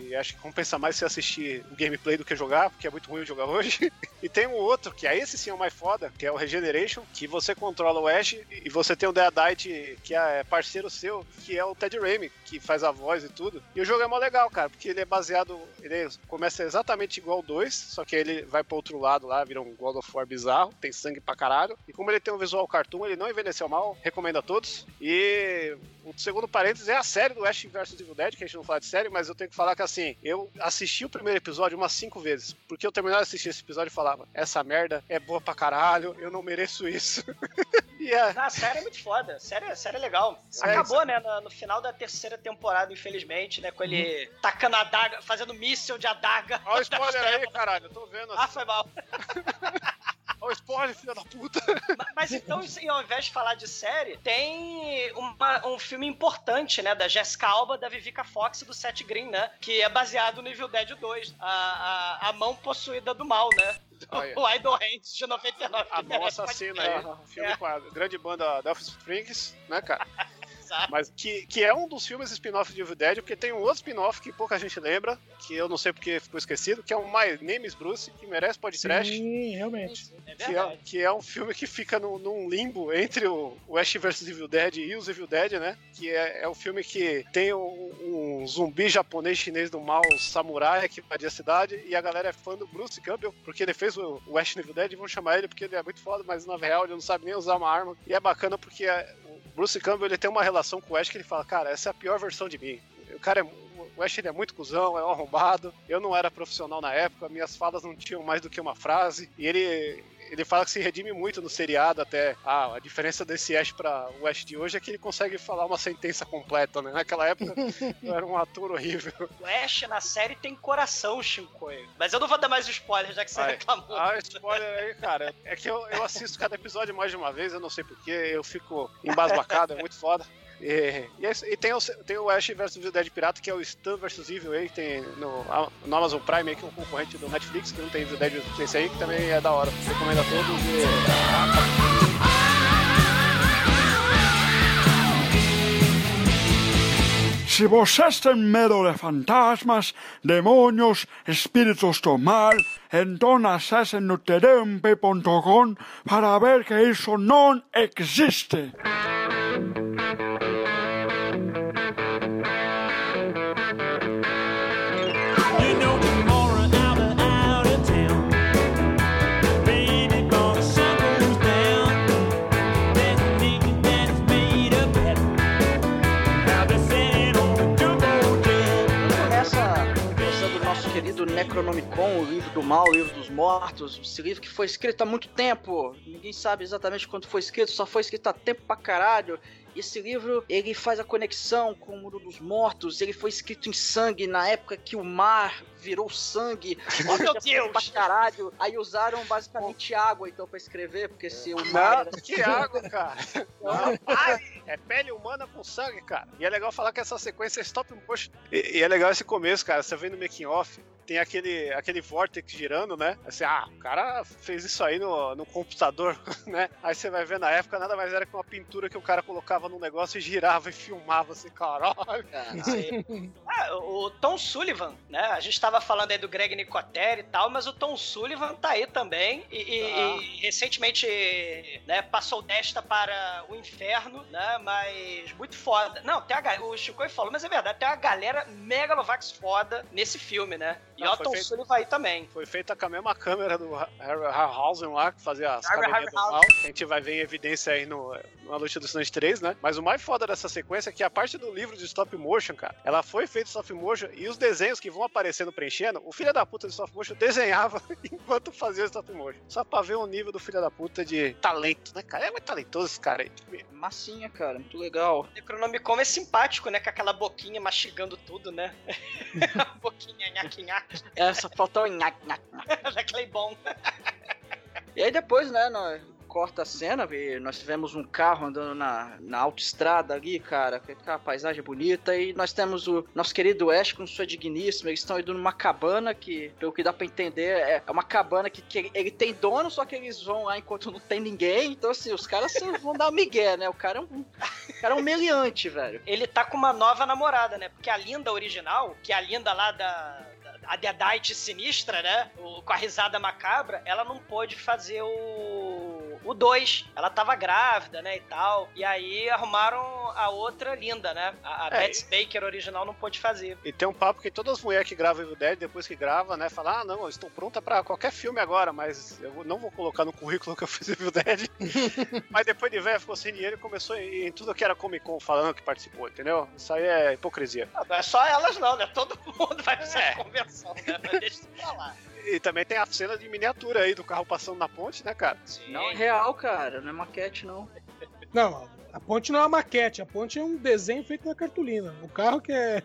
e acho que compensa mais você assistir o gameplay do que jogar, porque é muito ruim jogar hoje. E tem um outro, que é esse sim é o mais foda, que é o Regeneration, que você controla o Ash e você tem o Deadite, que é parceiro seu, que é o Ted Raimi, que faz a voz e tudo. E o jogo é mó legal, cara, porque ele é baseado, ele começa exatamente igual o 2, só que ele vai pro outro lado lá, vira um God of War bizarro, tem sangue pra caralho. E como ele tem um visual cartoon, ele não envelheceu mal, recomendo a todos. E o segundo parênteses é a série do Ash vs Evil Dead, que a gente não fala de série, mas eu tenho que falar que assim, eu assisti o primeiro episódio umas cinco vezes, porque eu terminava de assistir esse episódio e falava, essa merda é boa pra caralho, eu não mereço isso. e é, Não, a série é muito foda. A série, série é legal. É, Acabou, né? No, no final da terceira temporada, infelizmente, né? Com ele tacando a adaga, fazendo míssel de adaga. olha o spoiler aí, caralho, eu tô vendo. Ah, foi mal. Olha o spoiler, filha da puta. Ma- Mas então, assim, ao invés de falar de série, tem uma- um filme importante, né? Da Jessica Alba, da Vivica Fox e do Seth Green, né? Que é baseado no Evil Dead 2. A, a, a mão possuída do mal, né? Olha. O Idle Hands de 99. A mão assassina aí, um filme É. com a grande banda Delphi Springs, né, cara? Exato. Mas que, que é um dos filmes spin-off de Evil Dead, porque tem um outro spin-off que pouca gente lembra, que eu não sei porque ficou esquecido, que é o My Name is Bruce, que merece podcast. Sim, realmente. É Que é, verdade. que é um filme que fica num, num limbo entre o, o Ash vs Evil Dead e os Evil Dead, né? Que é, é um filme que tem um, um zumbi japonês chinês do mal samurai que invadia a cidade e a galera é fã do Bruce Campbell porque ele fez o, o Ash no Evil Dead e vão chamar ele porque ele é muito foda, mas na real ele não sabe nem usar uma arma. E é bacana porque é- Bruce Campbell ele tem uma relação com o Ash que ele fala, cara, essa é a pior versão de mim. O cara é. O Ash ele é muito cuzão, é um arrombado. Eu não era profissional na época, minhas falas não tinham mais do que uma frase. E ele, ele fala que se redime muito no seriado até. Ah, a diferença desse Ash pra o Ash de hoje é que ele consegue falar uma sentença completa, né? Naquela época eu era um ator horrível. O Ash na série tem coração, Shinkoio. Mas eu não vou dar mais spoiler, já que você Ai. reclamou. Ah, spoiler aí, cara. É que eu, eu assisto cada episódio mais de uma vez, eu não sei porquê, eu fico embasbacado, é muito foda. E, e, é. E tem, o, tem o Ash vs Evil Dead Pirata, que é o Stan vs Evil aí, tem no, no Amazon Prime aí, que é um concorrente do Netflix, que não tem Evil Dead esse aí, que também é da hora. Recomendo a todos e. Vocês têm medo de fantasmas, demônios, espíritos do mal, então acessem no tdmp.com para ver que isso não existe. Mortos, esse livro que foi escrito há muito tempo, ninguém sabe exatamente quando foi escrito, só foi escrito há tempo pra caralho. Esse livro, ele faz a conexão com o mundo dos mortos, ele foi escrito em sangue na época que o mar virou sangue. Oh, meu Deus! Pra caralho. Aí usaram basicamente água, então, pra escrever, porque se o mar... Não, era- que água, cara. Não, ai, é pele humana com sangue, cara. E é legal falar que essa sequência é stop motion. E, e é legal esse começo, cara. Você vê no making off, tem aquele, aquele vortex girando, né? Assim, ah, o cara fez isso aí no, no computador, né? Aí você vai ver na época, nada mais era que uma pintura que o cara colocava no negócio e girava e filmava assim, caralho. Ah, o Tom Sullivan, né? A gente tava falando aí do Greg Nicoteri e tal, mas o Tom Sullivan tá aí também. E, e- Ah. e recentemente né, passou desta para o inferno, né? Mas muito foda. Não, tem a, o Chico falou, mas é verdade, tem uma galera megalovax foda nesse filme, né? E Não, o foi Tom feito- Sullivan aí também. Foi feita com a mesma câmera do Harry Harryhausen lá, que fazia as caveirinhas do mal. A gente vai ver em evidência aí no, no Alucinações 3, né? Mas o mais foda dessa sequência é que a parte do livro de stop motion, cara, ela foi feita em stop motion e os desenhos que vão aparecendo preenchendo, o filho da puta de stop motion desenhava enquanto fazia o stop motion. Só pra ver o nível do filho da puta de talento, né, cara? É muito talentoso esse cara aí. Massinha, cara, muito legal. O Necronomicon é simpático, né? Com aquela boquinha mastigando tudo, né? a boquinha nhaque-nhaque É, só faltou o nhaque, nhaque. da Claybon. E aí depois, né, nós corta a cena e nós tivemos um carro andando na, na autoestrada ali, cara, com aquela paisagem bonita, e nós temos o nosso querido Ash com sua digníssima, eles estão indo numa cabana que, pelo que dá pra entender, é é uma cabana que, que ele, tem dono, só que eles vão lá enquanto não tem ninguém, então assim, os caras vão dar um migué, né, o cara é um, o cara é um meliante, velho. Ele tá com uma nova namorada, né? Porque a Linda original, que é a Linda lá da. A Deadite sinistra, né? O- com a risada macabra, ela não pôde fazer o. O 2. Ela tava grávida, né? E tal. E aí arrumaram a outra linda, né? A, a É, Betsy Baker original não pôde fazer. E tem um papo que todas as mulheres que gravam Evil Dead, depois que grava, né, falam, ah, não, eu estou pronta pra qualquer filme agora, mas eu não vou colocar no currículo que eu fiz Evil Dead. mas depois de velho ficou sem dinheiro e começou em, em tudo que era Comic Con falando que participou, entendeu? Isso aí é hipocrisia. Ah, Não é só elas, não, né? Todo mundo vai pra É. essa convenção, né? Mas deixa pra lá. E também tem a cena de miniatura aí do carro passando na ponte, né, cara? Sim. Não é real, cara, não é maquete, não. Não, a ponte não é uma maquete, a ponte é um desenho feito na cartolina. O carro que é.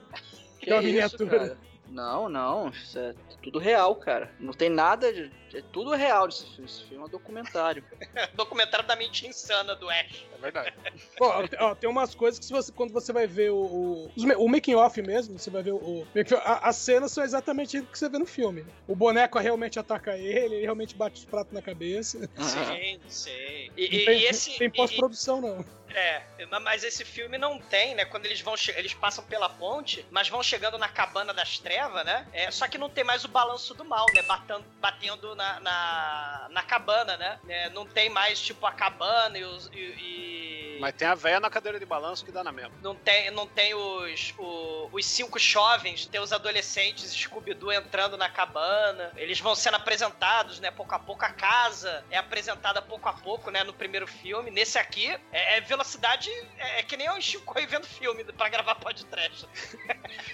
Que É uma isso, miniatura. cara? Não, não, isso é tudo real, cara. Não tem nada de. É tudo real desse filme. Esse filme é um documentário. Documentário da mente insana do Ash. É verdade. Ó, ó, tem umas coisas que se você, quando você vai ver o, o, o making off mesmo, você vai ver o, o a- as cenas são exatamente o que você vê no filme. O boneco realmente ataca ele, ele realmente bate os pratos na cabeça. Sim, sim. Não E, e- tem, e esse. tem e- pós-produção, não. É, mas esse filme não tem, né? Quando eles vão eles passam pela ponte, mas vão chegando na cabana das trevas, né? É, só que não tem mais o balanço do mal, né? Batendo, batendo na, na, na cabana, né? É, não tem mais, tipo, a cabana e os. E, e- Mas tem a véia na cadeira de balanço que dá na mesma. Não tem, não tem os, o- os cinco jovens, tem os adolescentes Scooby-Doo entrando na cabana. Eles vão sendo apresentados, né? Pouco a pouco. A casa é apresentada pouco a pouco, né? No primeiro filme. Nesse aqui, é, é velocidade. É, é que nem o Chico aí vendo filme pra gravar podcast.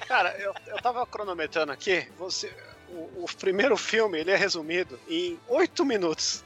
Cara, eu, eu tava cronometrando aqui, você. O, o primeiro filme ele é resumido em oito minutos.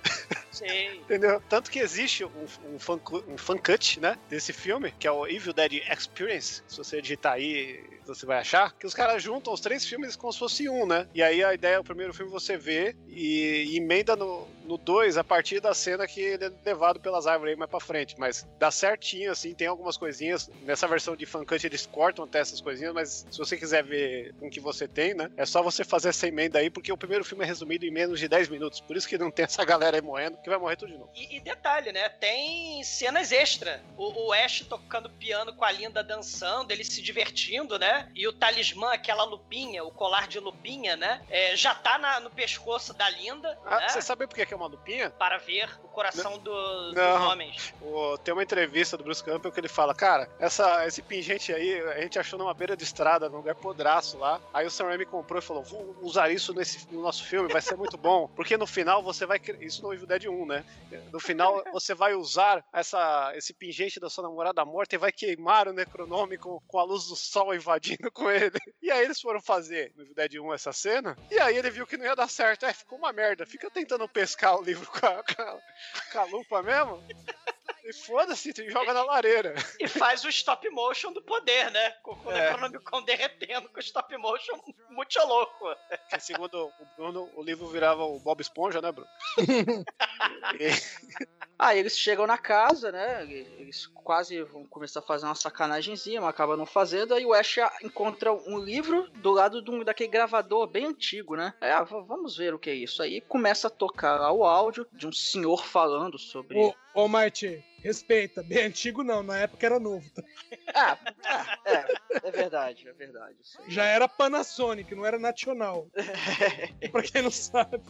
Sim. Entendeu? Tanto que existe um, um, fan, um fan cut, né? Desse filme, que é o Evil Dead Experience. Se você digitar aí, você vai achar. Que os caras juntam os três filmes como se fosse um, né? E aí a ideia, o primeiro filme você vê e, e emenda no, no dois a partir da cena que ele é levado pelas árvores aí mais pra frente. Mas dá certinho, assim, tem algumas coisinhas. Nessa versão de fan cut eles cortam até essas coisinhas, mas se você quiser ver com o que você tem, né? É só você fazer essa emenda aí, porque o primeiro filme é resumido em menos de 10 minutos. Por isso que não tem essa galera aí moendo. que vai morrer tudo de novo. E, e detalhe, né? Tem cenas extra. O, o Ash tocando piano com a Linda dançando, ele se divertindo, né? E o talismã, aquela lupinha, o colar de lupinha, né? é, já tá na- no pescoço da Linda, Ah, né? Você sabe por que é uma lupinha? Para ver o coração do- dos homens. O- tem uma entrevista do Bruce Campbell que ele fala, cara, essa, esse pingente aí a gente achou numa beira de estrada, num lugar podraço lá. Aí o Sam Raimi comprou e falou, vou usar isso nesse, no nosso filme, vai ser muito bom. Porque no final você vai... Isso no Evil Dead 1, né? No final você vai usar essa, esse pingente da sua namorada morta e vai queimar o Necronômico com a luz do sol invadindo com ele. E aí eles foram fazer no Dead 1 essa cena, e aí ele viu que não ia dar certo. É, ficou uma merda. Fica tentando pescar o livro com a, com a- com a lupa mesmo. E foda-se, tu joga na lareira. E faz o stop motion do poder, né? Com, com o É. Necronomicon derretendo com o stop motion muito louco. Que segundo o Bruno, o livro virava o Bob Esponja, né, Bruno? Aí eles chegam na casa, né? Eles quase vão começar a fazer uma sacanagemzinha, mas acabam não fazendo. Aí o Ash encontra um livro do lado de um, daquele gravador bem antigo, né? Aí, ah, vamos ver o que é isso. Aí começa a tocar lá o áudio de um senhor falando sobre. Ô, ô Marte, respeita. Bem antigo não, na época era novo. tá? Ah, ah, é, é verdade, é verdade. Já era Panasonic, não era Nacional. pra quem não sabe.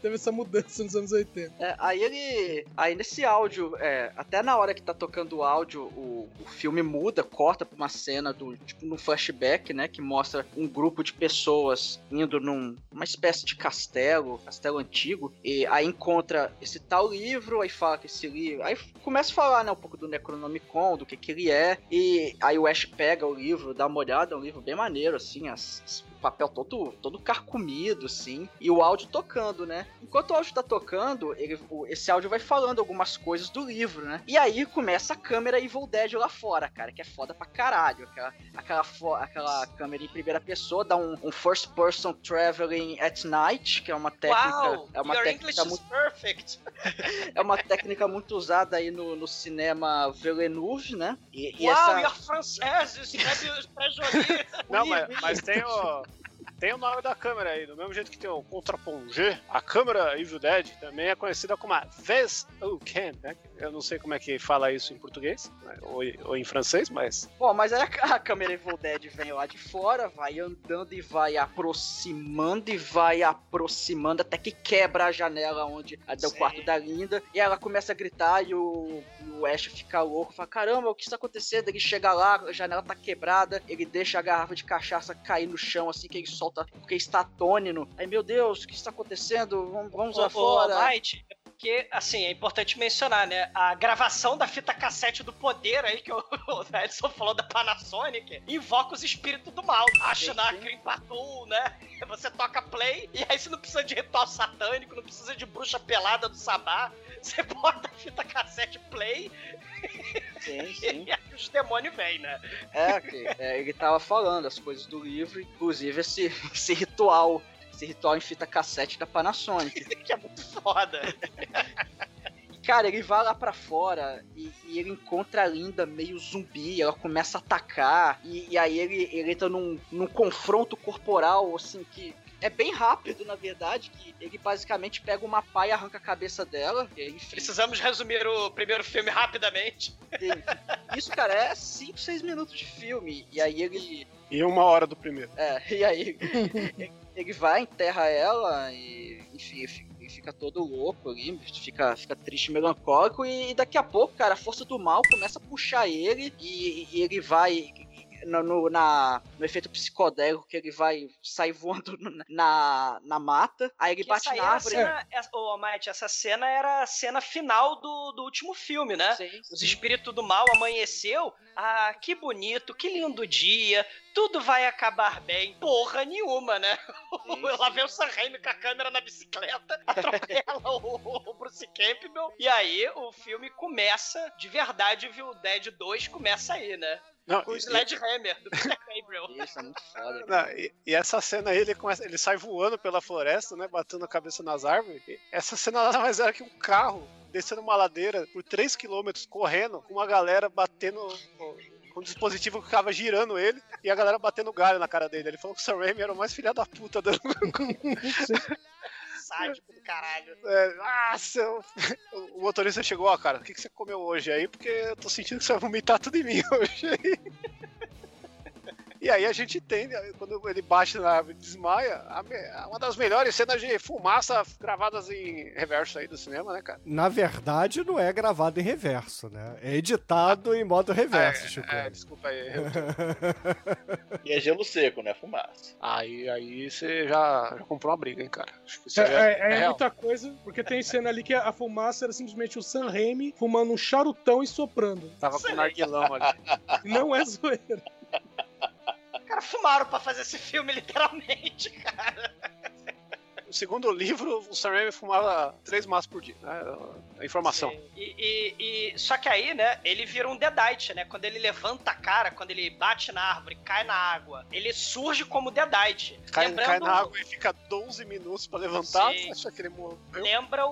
Teve essa mudança nos anos 80. É, aí ele. Aí nesse áudio, é, até na hora que tá tocando o áudio, o, o filme muda, corta pra uma cena do. Tipo, num flashback, né? Que mostra um grupo de pessoas indo num, uma espécie de castelo, castelo antigo. E aí encontra esse tal livro, aí fala que esse livro. Aí começa a falar, né, um pouco do Necronomicon, do que que ele é. E aí o Ash pega o livro, dá uma olhada, é um livro bem maneiro, assim, as, as- papel todo, todo carcomido, assim, e o áudio tocando, né? Enquanto o áudio tá tocando, ele, esse áudio vai falando algumas coisas do livro, né? E aí começa a câmera Evil Dead lá fora, cara, que é foda pra caralho. Aquela, aquela, fo- aquela câmera em primeira pessoa dá um, um first person traveling at night, que é uma técnica. Uau! é uma your English técnica is muito perfect! é uma técnica muito usada aí no, no cinema Villeneuve, né? E, e Uau, essa... your pra Jolie! Não, mas, mas tem o. Tem o nome da câmera aí, do mesmo jeito que tem o Contrapongé, a câmera Evil Dead também é conhecida como a ou Can, né? Eu não sei como é que fala isso em português, né? ou, ou em francês, mas. Bom, mas aí a, a câmera Evil Dead vem lá de fora, vai andando e vai aproximando e vai aproximando até que quebra a janela onde é Sim. quarto da Linda. E ela começa a gritar e o, e o Ash fica louco, fala: Caramba, o que está acontecendo? Ele chega lá, a janela tá quebrada, ele deixa a garrafa de cachaça cair no chão assim que ele solta, porque está atônimo. Aí, meu Deus, o que está acontecendo? Vamos, vamos lá Ô, ô, fora. Might, é porque, assim, é importante mencionar, né? A gravação da fita cassete do poder aí, que o, o Edson falou da Panasonic, invoca os espíritos do mal. Ashna, sim. Krimpatul, né? Você toca play, e aí você não precisa de ritual satânico, não precisa de bruxa pelada do sabá. Você bota a fita cassete play Sim, sim. e aí os demônios vêm, né? É, é, ele tava falando as coisas do livro, inclusive esse, esse ritual, esse ritual em fita cassete da Panasonic. Que é muito foda. Cara, ele vai lá pra fora e, e ele encontra a Linda meio zumbi, ela começa a atacar, e, e aí ele, ele entra num, num confronto corporal, assim, que é bem rápido, na verdade, que ele basicamente pega uma pá e arranca a cabeça dela, e aí, enfim, Precisamos resumir o primeiro filme rapidamente. isso, cara, é 5, 6 minutos de filme, e aí ele E uma hora do primeiro. É, e aí ele, vai, enterra ela e, enfim, fi- ele fica todo louco ali, fica, fica triste, melancólico e daqui a pouco, cara, a força do mal começa a puxar ele e, e ele vai no, no- na, no efeito psicodélico que ele vai sair voando na, na mata, aí ele Que bate na árvore. cena, essa- ô, Might, essa cena era a cena final do, do último filme, né? Sim, Os sim. espíritos do mal amanheceu. Ah, que bonito, que lindo dia. Tudo vai acabar bem. Porra nenhuma, né? Sim, Lá vem o Sam Raimi com a câmera na bicicleta, atropela o, o Bruce Campbell. E aí o filme começa, de verdade, viu? O Dead 2 começa aí, né? Não, Com o Sledgehammer, do Peter Gabriel. Isso é muito foda. Não, e, e essa cena aí, ele, começa, ele sai voando pela floresta, né? Batendo a cabeça nas árvores. E essa cena nada mais era que um carro descendo uma ladeira por 3km correndo, com uma galera batendo. Com um dispositivo que ficava girando ele e a galera batendo galho na cara dele. Ele falou que o Sam Raimi era o mais filha da puta do. sádico do caralho. É, ah, seu... O motorista chegou, ó, cara, o que, que você comeu hoje aí? Porque eu tô sentindo que você vai vomitar tudo em mim hoje aí. E aí a gente entende, quando ele bate na árvore e desmaia, uma das melhores cenas de fumaça gravadas em reverso aí do cinema, né, cara? Na verdade, não é gravado em reverso, né? É editado em modo reverso, é, Chico. é, desculpa aí. E é gelo seco, né? Fumaça. Aí, aí você já, já comprou uma briga, hein, cara. Acho que isso É, é- é real. muita coisa, porque tem cena ali que a fumaça era simplesmente o Sam Raimi fumando um charutão e soprando. Tava com narguilão ali. Não é zoeira. Cara, fumaram pra fazer esse filme, literalmente, cara. No segundo livro, o Sam Raimi fumava três maços por dia, né? A informação. E, e- e- só que aí, né, ele vira um Deadite, né? Quando ele levanta a cara, quando ele bate na árvore, cai na água, ele surge como Deadite. Cai, Lembrando- cai na água e fica 12 minutos pra levantar. Sim. Acha que ele morreu? Lembra o,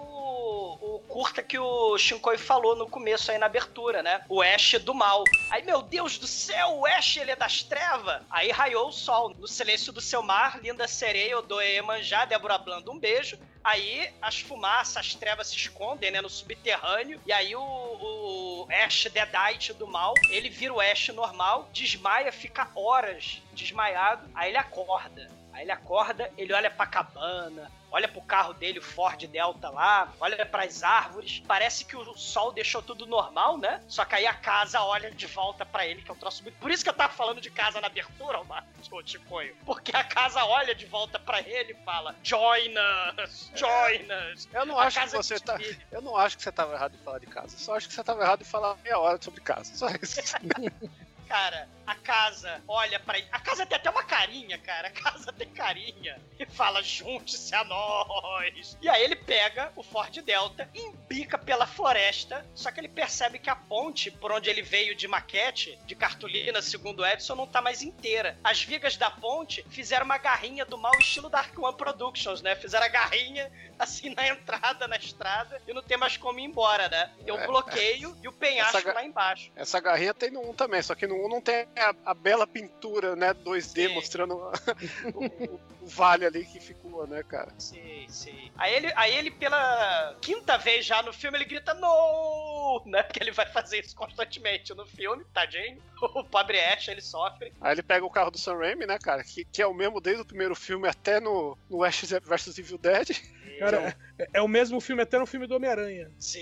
o curta que o Shinkoi falou no começo aí na abertura, né? O Ash do mal. Aí, meu Deus do céu, o Ash ele é das trevas. Aí raiou o sol. No silêncio do seu mar, linda sereia, Odoe Emanjá, Débora Blando, um beijo. Aí as fumaças, as trevas se escondem, né, no subterrâneo. E aí o, o Ash Deadite do mal, ele vira o Ash normal, desmaia, fica horas desmaiado. Aí ele acorda. Aí ele acorda, ele olha pra cabana, olha pro carro dele, o Ford Delta lá, olha pras árvores. Parece que o sol deixou tudo normal, né? Só que aí a casa olha de volta pra ele, que é um troço muito. Por isso que eu tava falando de casa na abertura, ô Ticoio. Porque a casa olha de volta pra ele e fala: Join us! Join us! Eu não A acho que casa você tá. Eu não acho que você tava errado em falar de casa. Só acho que você tava errado em falar meia hora sobre casa. Só isso. Cara, a casa olha pra ele. A casa tem até uma carinha, cara. A casa tem carinha. E fala: junte-se a nós. E aí ele pega o Ford Delta, embica pela floresta. Só que ele percebe que a ponte por onde ele veio de maquete, de cartolina, segundo o Edson, não tá mais inteira. As vigas da ponte fizeram uma garrinha do mal estilo Dark One Productions, né? Fizeram a garrinha assim na entrada, na estrada, e não tem mais como ir embora, né? O É. bloqueio e o penhasco Essa lá embaixo. Essa garrinha tem no 1 também, só que no 1 não tem a, a bela pintura, né? 2D Sim. mostrando o, o- o vale ali que ficou, né, cara? Sim, sim. Aí ele, aí ele, pela quinta vez já no filme, ele grita no, né? Porque ele vai fazer isso constantemente no filme, tadinho. O pobre Ash, ele sofre. Aí ele pega o carro do Sam Raimi, né, cara? Que, que é o mesmo desde o primeiro filme até no, no Ash vs Evil Dead. Cara, é, é o mesmo filme até no filme do Homem-Aranha. Sim,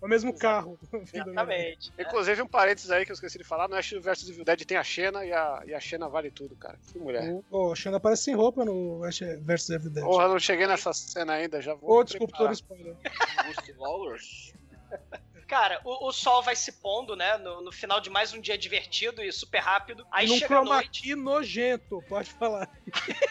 É o mesmo carro. exatamente. Inclusive, um parênteses aí que eu esqueci de falar: no Ash vs Evil Dead tem a Xena e a, e a Xena vale tudo, cara. Que mulher. O, o Xana aparece sem roupa no Ash vs Evil Dead. Porra, eu não cheguei nessa cena ainda, já vou. Ô, desculpa, tô no preparar. spoiler. Cara, o, o sol vai se pondo, né? No, no final de mais um dia divertido e super rápido. Aí Num chega a chroma noite. nojento, pode falar.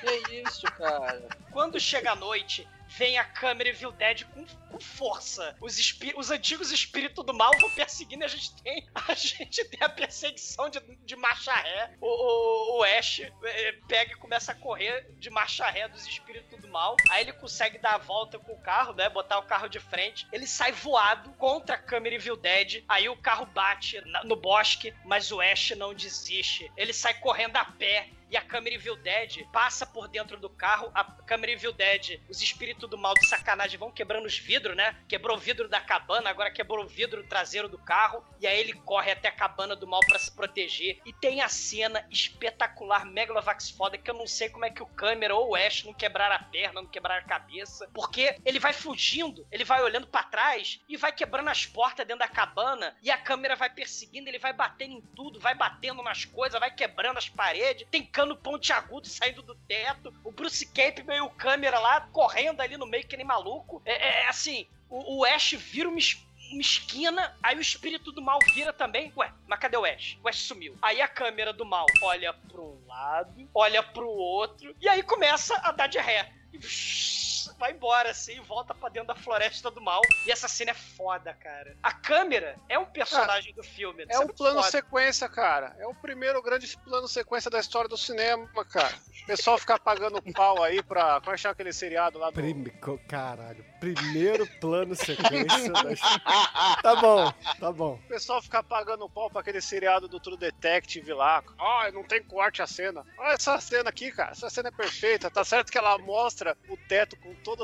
Que isso, cara? Quando chega a noite, vem a câmera Evil Dead com, com força. Os, os antigos espíritos do mal vão perseguindo e a gente tem, a gente tem a perseguição de, de marcha ré. O, o, o Ash eh, pega e começa a correr de marcha ré dos espíritos do mal. Aí ele consegue dar a volta com o carro, né? Botar o carro de frente. Ele sai voado contra a câmera Evil Dead. Aí o carro bate na- no bosque, mas o Ash não desiste. Ele sai correndo a pé e a câmera Evil Dead passa por dentro do carro. A câmera Evil Dead, os espíritos do mal de sacanagem vão quebrando os vidros, né? Quebrou o vidro da cabana, agora quebrou o vidro traseiro do carro. E aí ele corre até a cabana do mal pra se proteger. E tem a cena espetacular, Megalovax foda, que eu não sei como é que o câmera ou o Ash não quebraram a perna, não quebraram a cabeça. Porque ele vai fugindo, ele vai olhando pra trás e vai quebrando as portas dentro da cabana. E a câmera vai perseguindo, ele vai batendo em tudo, vai batendo nas coisas, vai quebrando as paredes. Tem cano pontiagudo saindo do teto. O Bruce Campbell e o câmera lá correndo ali no meio que nem maluco. É, é assim, o, o Ash vira uma, uma esquina, aí o espírito do mal vira também. Ué, mas cadê o Ash? O Ash sumiu. Aí a câmera do mal olha pra um lado, olha pro outro, e aí começa a dar de ré. E vai embora assim, volta pra dentro da floresta do mal. E essa cena é foda, cara. A câmera é um personagem do filme. É Isso um plano foda. sequência, cara. É o primeiro grande plano sequência da história do cinema, cara. O pessoal ficar pagando pau aí pra. Como é que chama aquele seriado lá do. Prime... Caralho. Primeiro plano sequência. das- Tá bom, tá bom. O pessoal ficar pagando pau pra aquele seriado do True Detective lá. Ah, não tem corte a cena. Olha essa cena aqui, cara. Essa cena é perfeita. Tá certo que ela mostra o teto com toda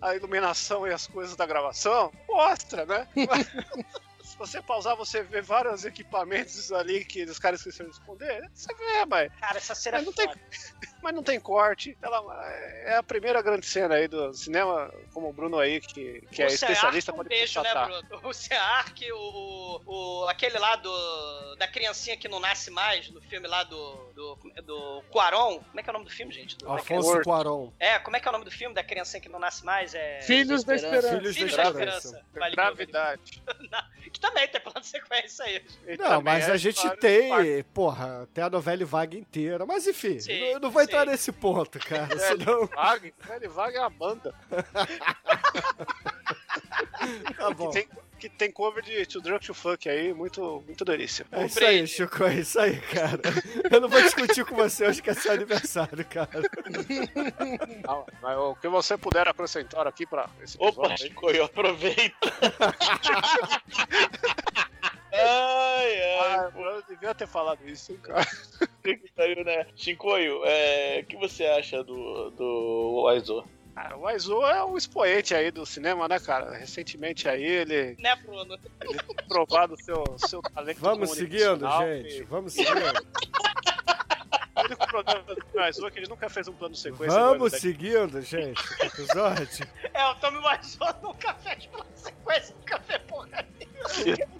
a, a iluminação e as coisas da gravação, mostra, né? Se você pausar, você vê vários equipamentos ali que os caras esqueceram de esconder. Você vê, mas. Cara, essa cena Mas é não tem- foda. Mas não tem corte. Ela é a primeira grande cena aí do cinema, como o Bruno aí, que, que é especialista, Search, um pode beijo, né, constatar. Bruno? O Search, o, o, o- aquele lá do, da criancinha que não nasce mais, no filme lá do, do, do Cuaron. Como é que é o nome do filme, gente? Do- Alfonso Cuarón. É, como é que é o nome do filme da criancinha que não nasce mais? É... Filhos da Esperança. Filhos da Filhos da Esperança. Esperança. Valeu, Gravidade. Que também tem plano de sequência aí. Não, mas é a gente tem, porra, tem a novela vaga inteira. Mas enfim, Sim, não, não vou entrar nesse ponto, cara. É, Senão. Vague, Velho Vague é a banda. Tá bom. Que tem, que tem cover de To Drunk to Funk aí, muito, muito delícia. É isso aí, Chico, é isso aí, cara. Eu não vou discutir com você hoje que é seu aniversário, cara. Não, mas o que você puder acrescentar aqui pra esse Opa. Chico, eu aproveito. ai, ai. Ah, eu devia ter falado isso, hein, cara. Saiu, né? Shinkoio, é, o que você acha do, do Aizo? Cara, o Aizo é um expoente aí do cinema, né, cara? Recentemente aí ele, Né, Bruno? ele tem provado seu, seu talento Vamos seguindo, gente. e Vamos seguindo. O único problema do Aizo é que ele nunca fez um plano de sequência. Vamos seguindo, gente. Episódio. É, o Tommy Wiseau nunca fez plano de sequência, nunca fez porra.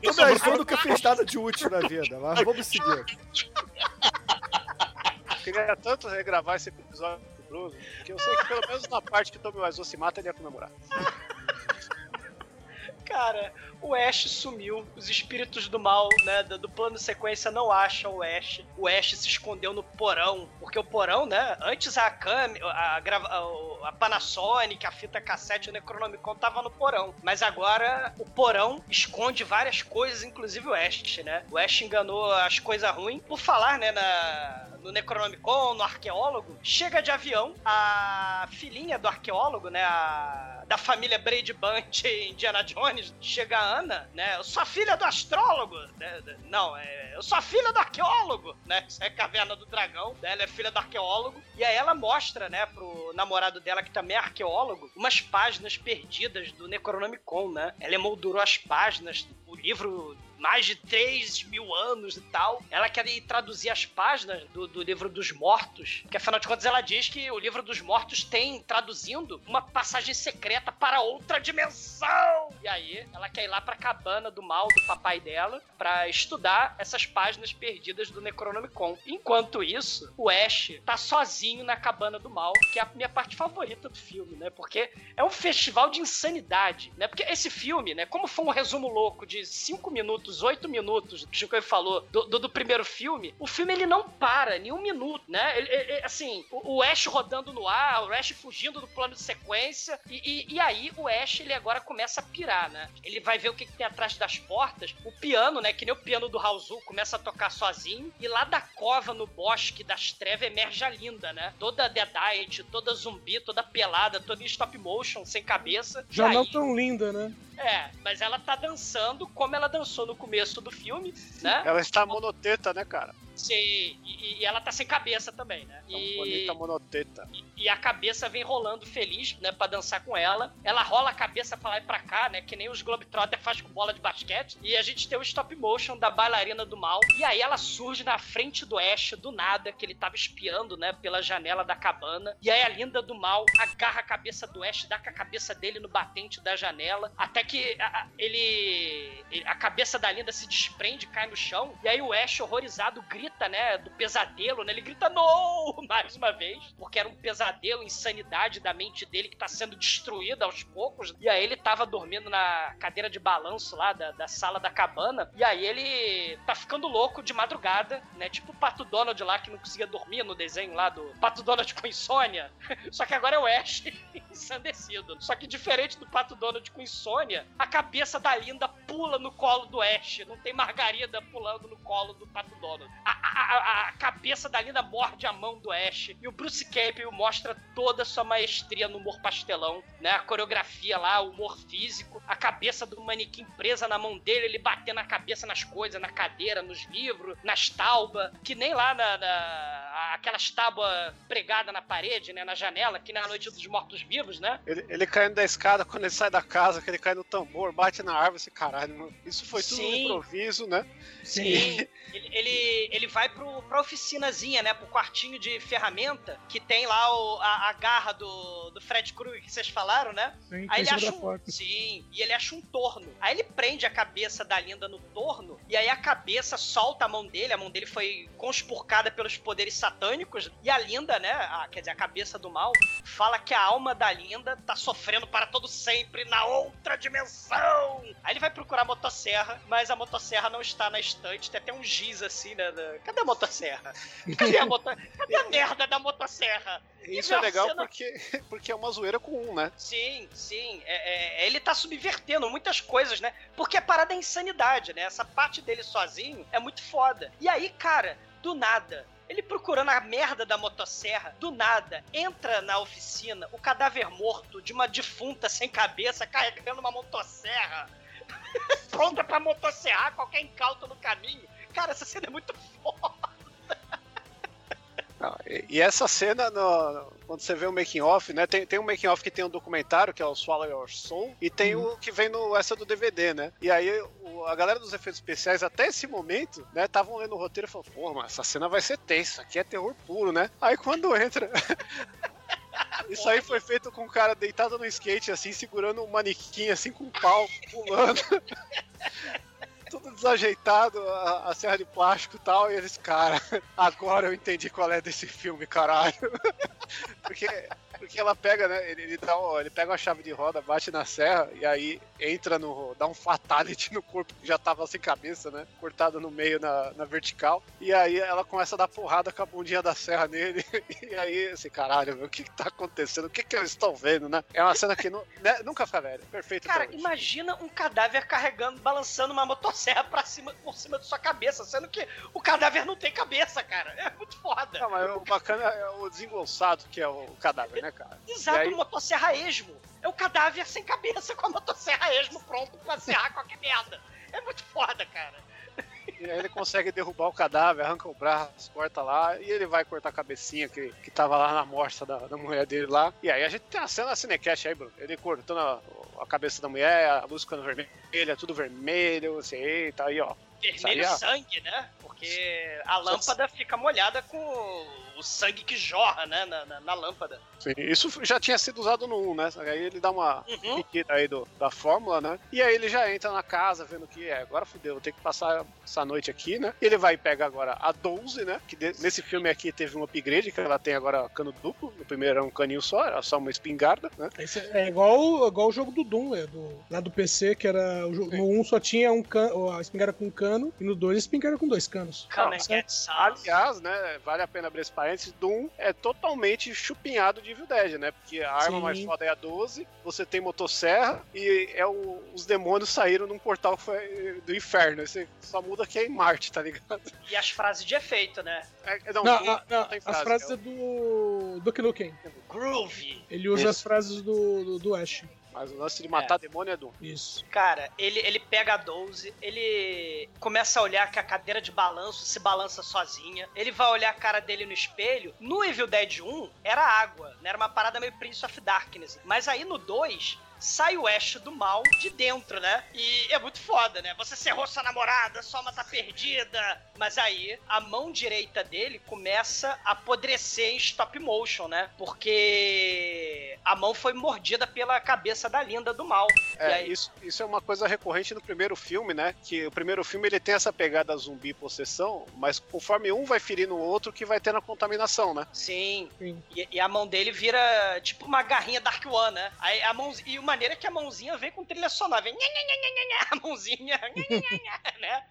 O Brasil nunca fez nada de útil na vida, mas vamos seguindo. Eu queria tanto regravar esse episódio do Bruno, que eu sei que pelo menos na parte que o Tommy Wiseau se mata, ele ia comemorar. Cara, o Ash sumiu. Os espíritos do mal, né, do, plano sequência não acham o Ash. O Ash se escondeu no porão. Porque o porão, né, antes a câmera, a, a, a Panasonic, a fita cassete, o Necronomicon tava no porão. Mas agora o porão esconde várias coisas, inclusive o Ash, né? O Ash enganou as coisas ruins. Por falar, né, na, no Necronomicon, no arqueólogo, chega de avião a filhinha do arqueólogo, né, a, da família Brady Bunch e Indiana Jones, chega a Ana, né, eu sou filha do astrólogo, né, não, é, eu sou filha do arqueólogo, né, isso é Caverna do Dragão, né, ela é filha do arqueólogo, e aí ela mostra, né, pro namorado dela, que também é arqueólogo, umas páginas perdidas do Necronomicon, né, ela emoldurou as páginas, o livro mais de 3 mil anos e tal. Ela quer ir traduzir as páginas do, do livro dos mortos, porque afinal de contas ela diz que o livro dos mortos tem, traduzindo, uma passagem secreta para outra dimensão. E aí ela quer ir lá pra cabana do mal do papai dela pra estudar essas páginas perdidas do Necronomicon. Enquanto isso, o Ash tá sozinho na cabana do mal, que é a minha parte favorita do filme, né? Porque é um festival de insanidade, né? Porque esse filme, né, como foi um resumo louco de 5 minutos, 8 minutos, que o Chico falou, do, do, do primeiro filme, o filme ele não para nem um minuto, né? Ele- ele- assim, o, o Ash rodando no ar, o Ash fugindo do plano de sequência, e, e- e aí o Ash ele agora começa a pirar, né? Ele vai ver o que, que tem atrás das portas, o piano, né? Que nem o piano do Raul começa a tocar sozinho, e lá da cova no bosque das trevas emerge a linda, né? Toda deadite, toda zumbi, toda pelada, toda em stop motion, sem cabeça. Já não aí, tão linda, né? É, mas ela tá dançando como ela dançou no começo do filme, né? Ela está monoteta, né, cara? Sim, e, e ela tá sem cabeça também, né? Uma E, bonita monoteta. e a cabeça vem rolando feliz, né, pra dançar com ela. Ela rola a cabeça pra lá e pra cá, né, que nem os Globetrotter faz com bola de basquete. E a gente tem o stop motion da bailarina do mal. E aí ela surge na frente do Ash, do nada, que ele tava espiando, né, pela janela da cabana. E aí a linda do mal agarra a cabeça do Ash, dá com a cabeça dele no batente da janela, até que a, a- ele, ele- a cabeça da linda se desprende, cai no chão. E aí o Ash, horrorizado, grita, né, do pesadelo, né? Ele grita, não! Mais uma vez, porque era um pesadelo, insanidade da mente dele que tá sendo destruída aos poucos. E aí ele tava dormindo na cadeira de balanço lá da, da sala da cabana. E aí ele tá ficando louco de madrugada, né? Tipo o Pato Donald lá que não conseguia dormir no desenho lá do Pato Donald com insônia. Só que agora é o Ash ensandecido. Só que diferente do Pato Donald com insônia, a cabeça da Linda pula no colo do Ash. Não tem Margarida pulando no colo do Pato Donald. A a, cabeça da Linda morde a mão do Ash. E o Bruce Campbell mostra toda a sua maestria no humor pastelão, né? A coreografia lá, o humor físico, a cabeça do manequim presa na mão dele, ele batendo a cabeça nas coisas, na cadeira, nos livros, nas taubas, que nem lá na, na- aquelas tábuas pregadas na parede, né? Na janela, que na Noite dos Mortos-Vivos, né? Ele, ele caindo da escada quando ele sai da casa, que ele cai no tambor, bate na árvore, esse caralho, mano. Isso foi tudo Sim. improviso, né? Sim. ele, ele, ele vai pro, pra oficinazinha, né? Pro quartinho de ferramenta, que tem lá o- a, a garra do, do Fred Krueger que vocês falaram, né? Sim, Aí ele acha um, sim, e ele acha um torno. Aí ele prende a cabeça da Linda no torno, e aí a cabeça solta a mão dele, a mão dele foi conspurcada pelos poderes satânicos, e a Linda, né, a- quer dizer, a cabeça do mal, fala que a alma da Linda tá sofrendo para todo sempre na outra dimensão. Aí ele vai procurar a motosserra, mas a motosserra não está na estante, tem até um giz assim, né? da- Cadê a motosserra? Cadê a, moto... Cadê a merda da motosserra? Isso é a legal cena- porque, porque é uma zoeira com um, né? Sim, sim. É, é, ele tá subvertendo muitas coisas, né? Porque a parada é insanidade, né? Essa parte dele sozinho é muito foda. E aí, cara, do nada. Ele procurando a merda da motosserra, do nada, entra na oficina o cadáver morto de uma defunta sem cabeça carregando uma motosserra. Pronta pra motosserrar qualquer incauto no caminho. Cara, essa cena é muito foda. Não, e, e essa cena, no- quando você vê o making off, né? Tem, tem um making off que tem um documentário, que é o Swallow Your Soul, e tem o que vem no essa do DVD, né? E aí o- a galera dos efeitos especiais, até esse momento, né, estavam lendo o roteiro e falaram, pô, mas essa cena vai ser tensa, aqui é terror puro, né? Aí quando entra. Isso aí foi feito com um cara deitado no skate, assim, segurando um manequim, assim, com um pau, pulando. Tudo desajeitado, a, a serra de plástico e tal, e eles, cara, agora eu entendi qual é desse filme, caralho. porque, porque ela pega, né? Ele, ele dá ele pega uma chave de roda, bate na serra, e aí entra no. dá um fatality no corpo que já tava sem cabeça, né? Cortado no meio na, na vertical. E aí ela começa a dar porrada com a bundinha da serra nele. E aí, assim, caralho, meu, o que, que tá acontecendo? O que, que eu estou vendo, né? É uma cena que nu- né, nunca fica velha. Perfeito. Cara, imagina um cadáver carregando, balançando uma motosserra pra cima, por cima de sua cabeça, sendo que o cadáver não tem cabeça, cara. É muito foda. Não, mas o bacana é o desengonçado que é o cadáver, né, cara? Exato, aí- motosserra esmo. É o cadáver sem cabeça com a motosserra esmo pronto pra serrar qualquer merda. É muito foda, cara. E aí ele consegue derrubar o cadáver, arranca o braço, corta lá, e ele vai cortar a cabecinha que, que tava lá na morsa da, da mulher dele lá. E aí a gente tem a cena cinecast aí, Bruno. Ele cortando a, a cabeça da mulher, a luz ficando vermelha, tudo vermelho, assim, eita, aí ó. Vermelho Saía? sangue, né? Porque a lâmpada fica molhada com o sangue que jorra, né? Na, na- na lâmpada. Sim, isso já tinha sido usado no 1, né? Aí ele dá uma Uhum. aí do, da fórmula, né? E aí ele já entra na casa vendo que é, agora fudeu, vou ter que passar essa noite aqui, né? E ele vai e pega agora a 12, né? Que de- nesse filme aqui teve um upgrade, que ela tem agora cano duplo. No primeiro era um caninho só, era só uma espingarda, né? Esse é igual, igual o jogo do Doom, é, do, lá do PC, que era. o No 1 só tinha um cano, a espingarda com um cano, e no 2 a espingarda com dois canos. And certo? get some. Aliás, né, vale a pena abrir esse parênteses, Doom é totalmente chupinhado de Evil Dead, né? Porque a arma Sim. mais foda é a 12, você tem motosserra e é o- os demônios saíram num portal do inferno. Você só muda que é em Marte, tá ligado? E as frases de efeito, né? É, não, Não, Doom a- não, tem as frase, frases é é do Duke Nukem. Groovy. Ele usa Isso. as frases do, do, do Ash. Mas o lance de matar demônio é Doom. Isso. Cara, ele, ele pega a 12, ele começa a olhar que a cadeira de balanço se balança sozinha. Ele vai olhar a cara dele no espelho. No Evil Dead 1 era água, né? Era uma parada meio Prince of Darkness. Mas aí no 2 sai o Ash do mal de dentro, né? E é muito foda, né? Você cerrou sua namorada, sua alma tá perdida. Mas aí a mão direita dele começa a apodrecer em stop motion, né? Porque a mão foi mordida pela cabeça da linda do mal. E É, aí- isso, isso é uma coisa recorrente no primeiro filme, né? Que o primeiro filme ele tem essa pegada zumbi e possessão, mas conforme um vai ferindo o outro, que vai tendo a contaminação, né? Sim. Sim. E, e a mão dele vira tipo uma garrinha Dark One, né? Aí a mão, e o maneiro é que a mãozinha vem com trilha sonora, vem a mãozinha, nha, nha, nha, nha, né?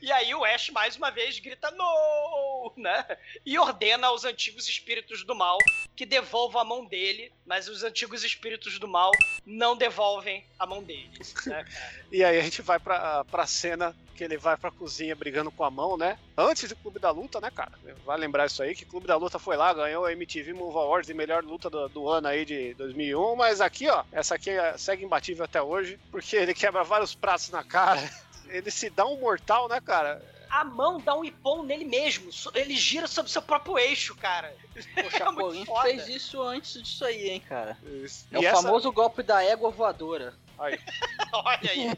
E aí o Ash mais uma vez grita no, né? E ordena aos antigos espíritos do mal que devolvam a mão dele, mas os antigos espíritos do mal não devolvem a mão dele, né? E aí a gente vai pra, pra cena que ele vai pra cozinha brigando com a mão, né? Antes do Clube da Luta, né, cara? Vai lembrar isso aí, que o Clube da Luta foi lá, ganhou a MTV Move Awards de melhor luta do, do ano aí de 2001, mas aqui, ó, essa aqui é- segue imbatível até hoje, porque ele quebra vários pratos na cara, ele se dá um mortal, né, cara? A mão dá um ipom nele mesmo. Ele gira sobre o seu próprio eixo, cara. O Chapolin foda. fez isso antes disso aí, hein, cara. É E o essa- famoso golpe da égua voadora. Aí. Olha aí.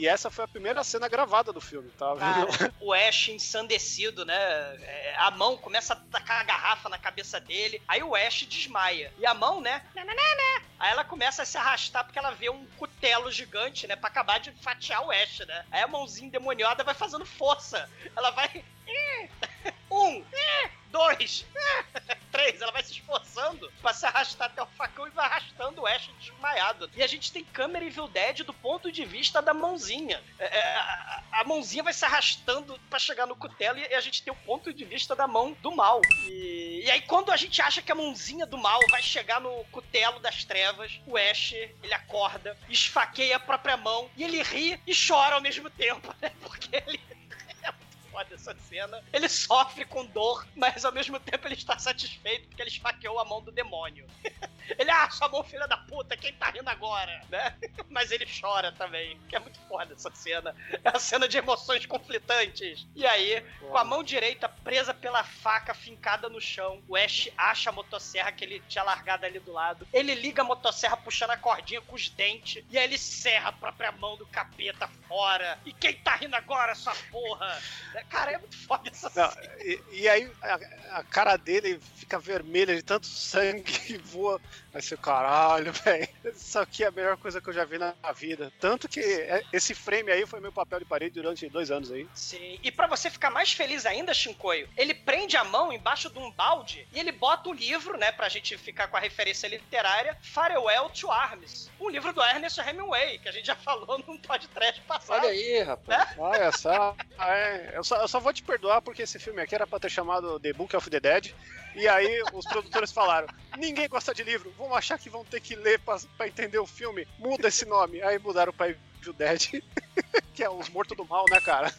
E essa foi a primeira cena gravada do filme, tá? Cara, o Ash ensandecido, né? É, A mão começa a tacar a garrafa na cabeça dele. Aí o Ash desmaia. E a mão, né? Aí ela começa a se arrastar porque ela vê um cutelo gigante, né? Pra acabar de fatiar o Ash, né? Aí a mãozinha endemoniada vai fazendo força. Ela vai. Um, dois, três. Ela vai se esforçando pra se arrastar até o facão e vai arrastando o Ash desmaiado. E a gente tem câmera Evil Dead do ponto de vista da mãozinha. É, é, a, a mãozinha vai se arrastando pra chegar no cutelo e a gente tem o ponto de vista da mão do mal. E, e aí, quando a gente acha que a mãozinha do mal vai chegar no cutelo das trevas, o Ash, ele acorda, esfaqueia a própria mão e ele ri e chora ao mesmo tempo, né? Porque ele foda essa cena. Ele sofre com dor, mas ao mesmo tempo ele está satisfeito porque ele esfaqueou a mão do demônio. Ele, ah, sua mão filha da puta, quem tá rindo agora? Né? Mas ele chora também, que é muito foda essa cena. É a cena de emoções conflitantes. E aí, com a mão direita presa pela faca fincada no chão, o Ash acha a motosserra que ele tinha largado ali do lado. Ele liga a motosserra puxando a cordinha com os dentes. E aí ele serra a própria mão do capeta fora. E quem tá rindo agora, sua porra? Cara, é muito foda essa Não, cena. e, e aí a, a cara dele fica vermelha de tanto sangue que voa. Vai ser caralho, velho. Isso aqui é a melhor coisa que eu já vi na vida. Tanto que é- esse frame aí foi meu papel de parede durante dois anos aí. Sim. E pra você ficar mais feliz ainda, Shinkoio, ele prende a mão embaixo de um balde e ele bota o livro, né, pra gente ficar com a referência literária, Farewell to Arms. Um livro do Ernest Hemingway, que a gente já falou num podcast passado. Olha aí, rapaz. Olha só. é, eu, só eu só vou te perdoar porque esse filme aqui era pra ter chamado The Book of the Dead. E aí os produtores falaram: ninguém gosta de livro, vamos achar que vão ter que ler pra, pra entender o filme. Muda esse nome. Aí mudaram pra Evil Dead, que é os mortos do mal, né, cara?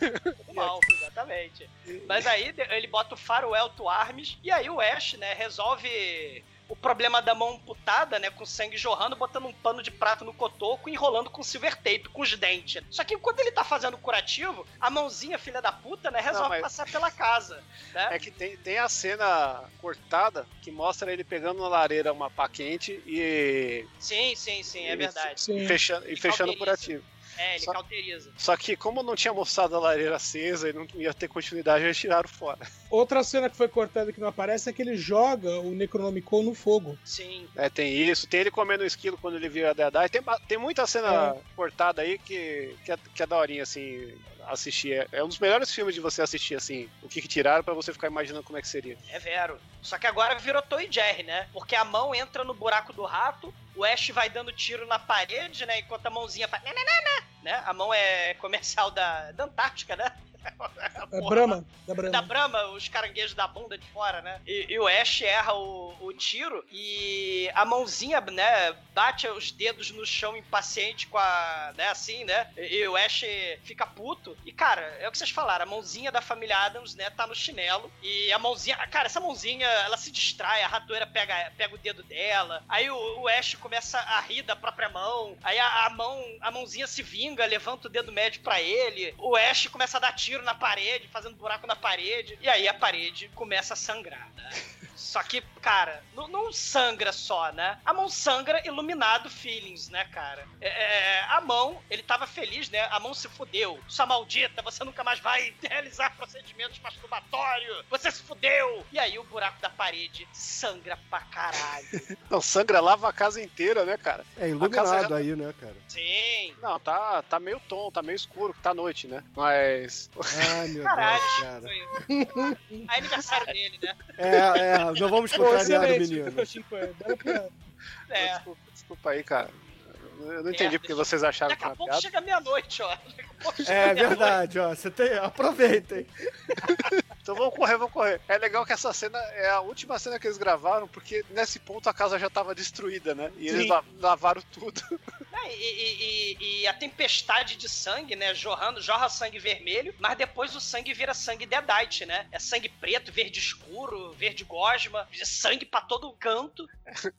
Do mal, exatamente. Mas aí ele bota o Farewell to Arms e aí o Ash, né, resolve o problema da mão amputada, né, com sangue jorrando, botando um pano de prato no cotoco e enrolando com silver tape, com os dentes. Só que enquanto ele tá fazendo o curativo, a mãozinha, filha da puta, né, resolve Não, mas- passar pela casa, né? É que tem, tem a cena cortada que mostra ele pegando na lareira uma pá quente e, Sim, sim, sim, é e verdade. Sim. fechando, e fechando o curativo. É, ele Só- cauteriza. Só que como não tinha mostrado a lareira acesa e não ia ter continuidade, eles tiraram fora. Outra cena que foi cortada que não aparece é que ele joga o Necronomicon no fogo. Sim. É, tem isso, tem ele comendo o esquilo quando ele vira Deadeye. Tem, tem muita cena cortada aí que, que, é, que é daorinha, assim, assistir. É- É um dos melhores filmes de você assistir, assim, o que, que tiraram pra você ficar imaginando como é que seria. É vero. Só que agora virou Tom e Jerry, né? Porque a mão entra no buraco do rato, o Ash vai dando tiro na parede, né? Enquanto a mãozinha faz. Né? A mão é comercial da, da Antártica, né? É Porra, Brahma, da Brahma. Da Brahma, os caranguejos da bunda de fora, né? E, e o Ash erra o, o tiro e a mãozinha, né, bate os dedos no chão impaciente com a. né, assim, né? E, e o Ash fica puto. E, cara, é o que vocês falaram, a mãozinha da família Adams, né, tá no chinelo. E a mãozinha. Cara, essa mãozinha, ela se distrai, a ratoeira pega, pega o dedo dela. Aí o, o Ash começa a rir da própria mão. Aí a, a mão, a mãozinha se vinga, levanta o dedo médio pra ele. O Ash começa a dar tiro na parede, fazendo buraco na parede. E aí a parede começa a sangrar, né? Só que, cara, não, não sangra só, né? A mão sangra iluminado feelings, né, cara? É, é, a mão, ele tava feliz, né? A mão se fudeu. Sua maldita, você nunca mais vai realizar procedimentos masturbatórios. Você se fudeu. E aí o buraco da parede sangra pra caralho. Não, sangra lava a casa inteira, né, cara? É iluminado já- aí, né, cara? Sim. Não, tá, tá meio tom, tá meio escuro, tá noite, né? Mas. Ai, meu Caralho, Deus, cara. É aniversário dele, né? É, é, não vamos contrariar o menino. Chico, é. É. Desculpa, desculpa aí, cara. Eu não entendi É, porque vocês acharam Daqui que a era pouco piada. chega meia-noite, ó. Daqui a pouco chega É verdade, ó. Você tem. Aproveitem. Então vamos correr, vamos correr. É legal que essa cena é a última cena que eles gravaram, porque nesse ponto a casa já tava destruída, né? E eles Sim. la- lavaram tudo. É, e, e- e- e a tempestade de sangue, né? Jorrando, jorra sangue vermelho, mas depois o sangue vira sangue Deadite, né? É sangue preto, verde escuro, verde gosma, sangue pra todo canto.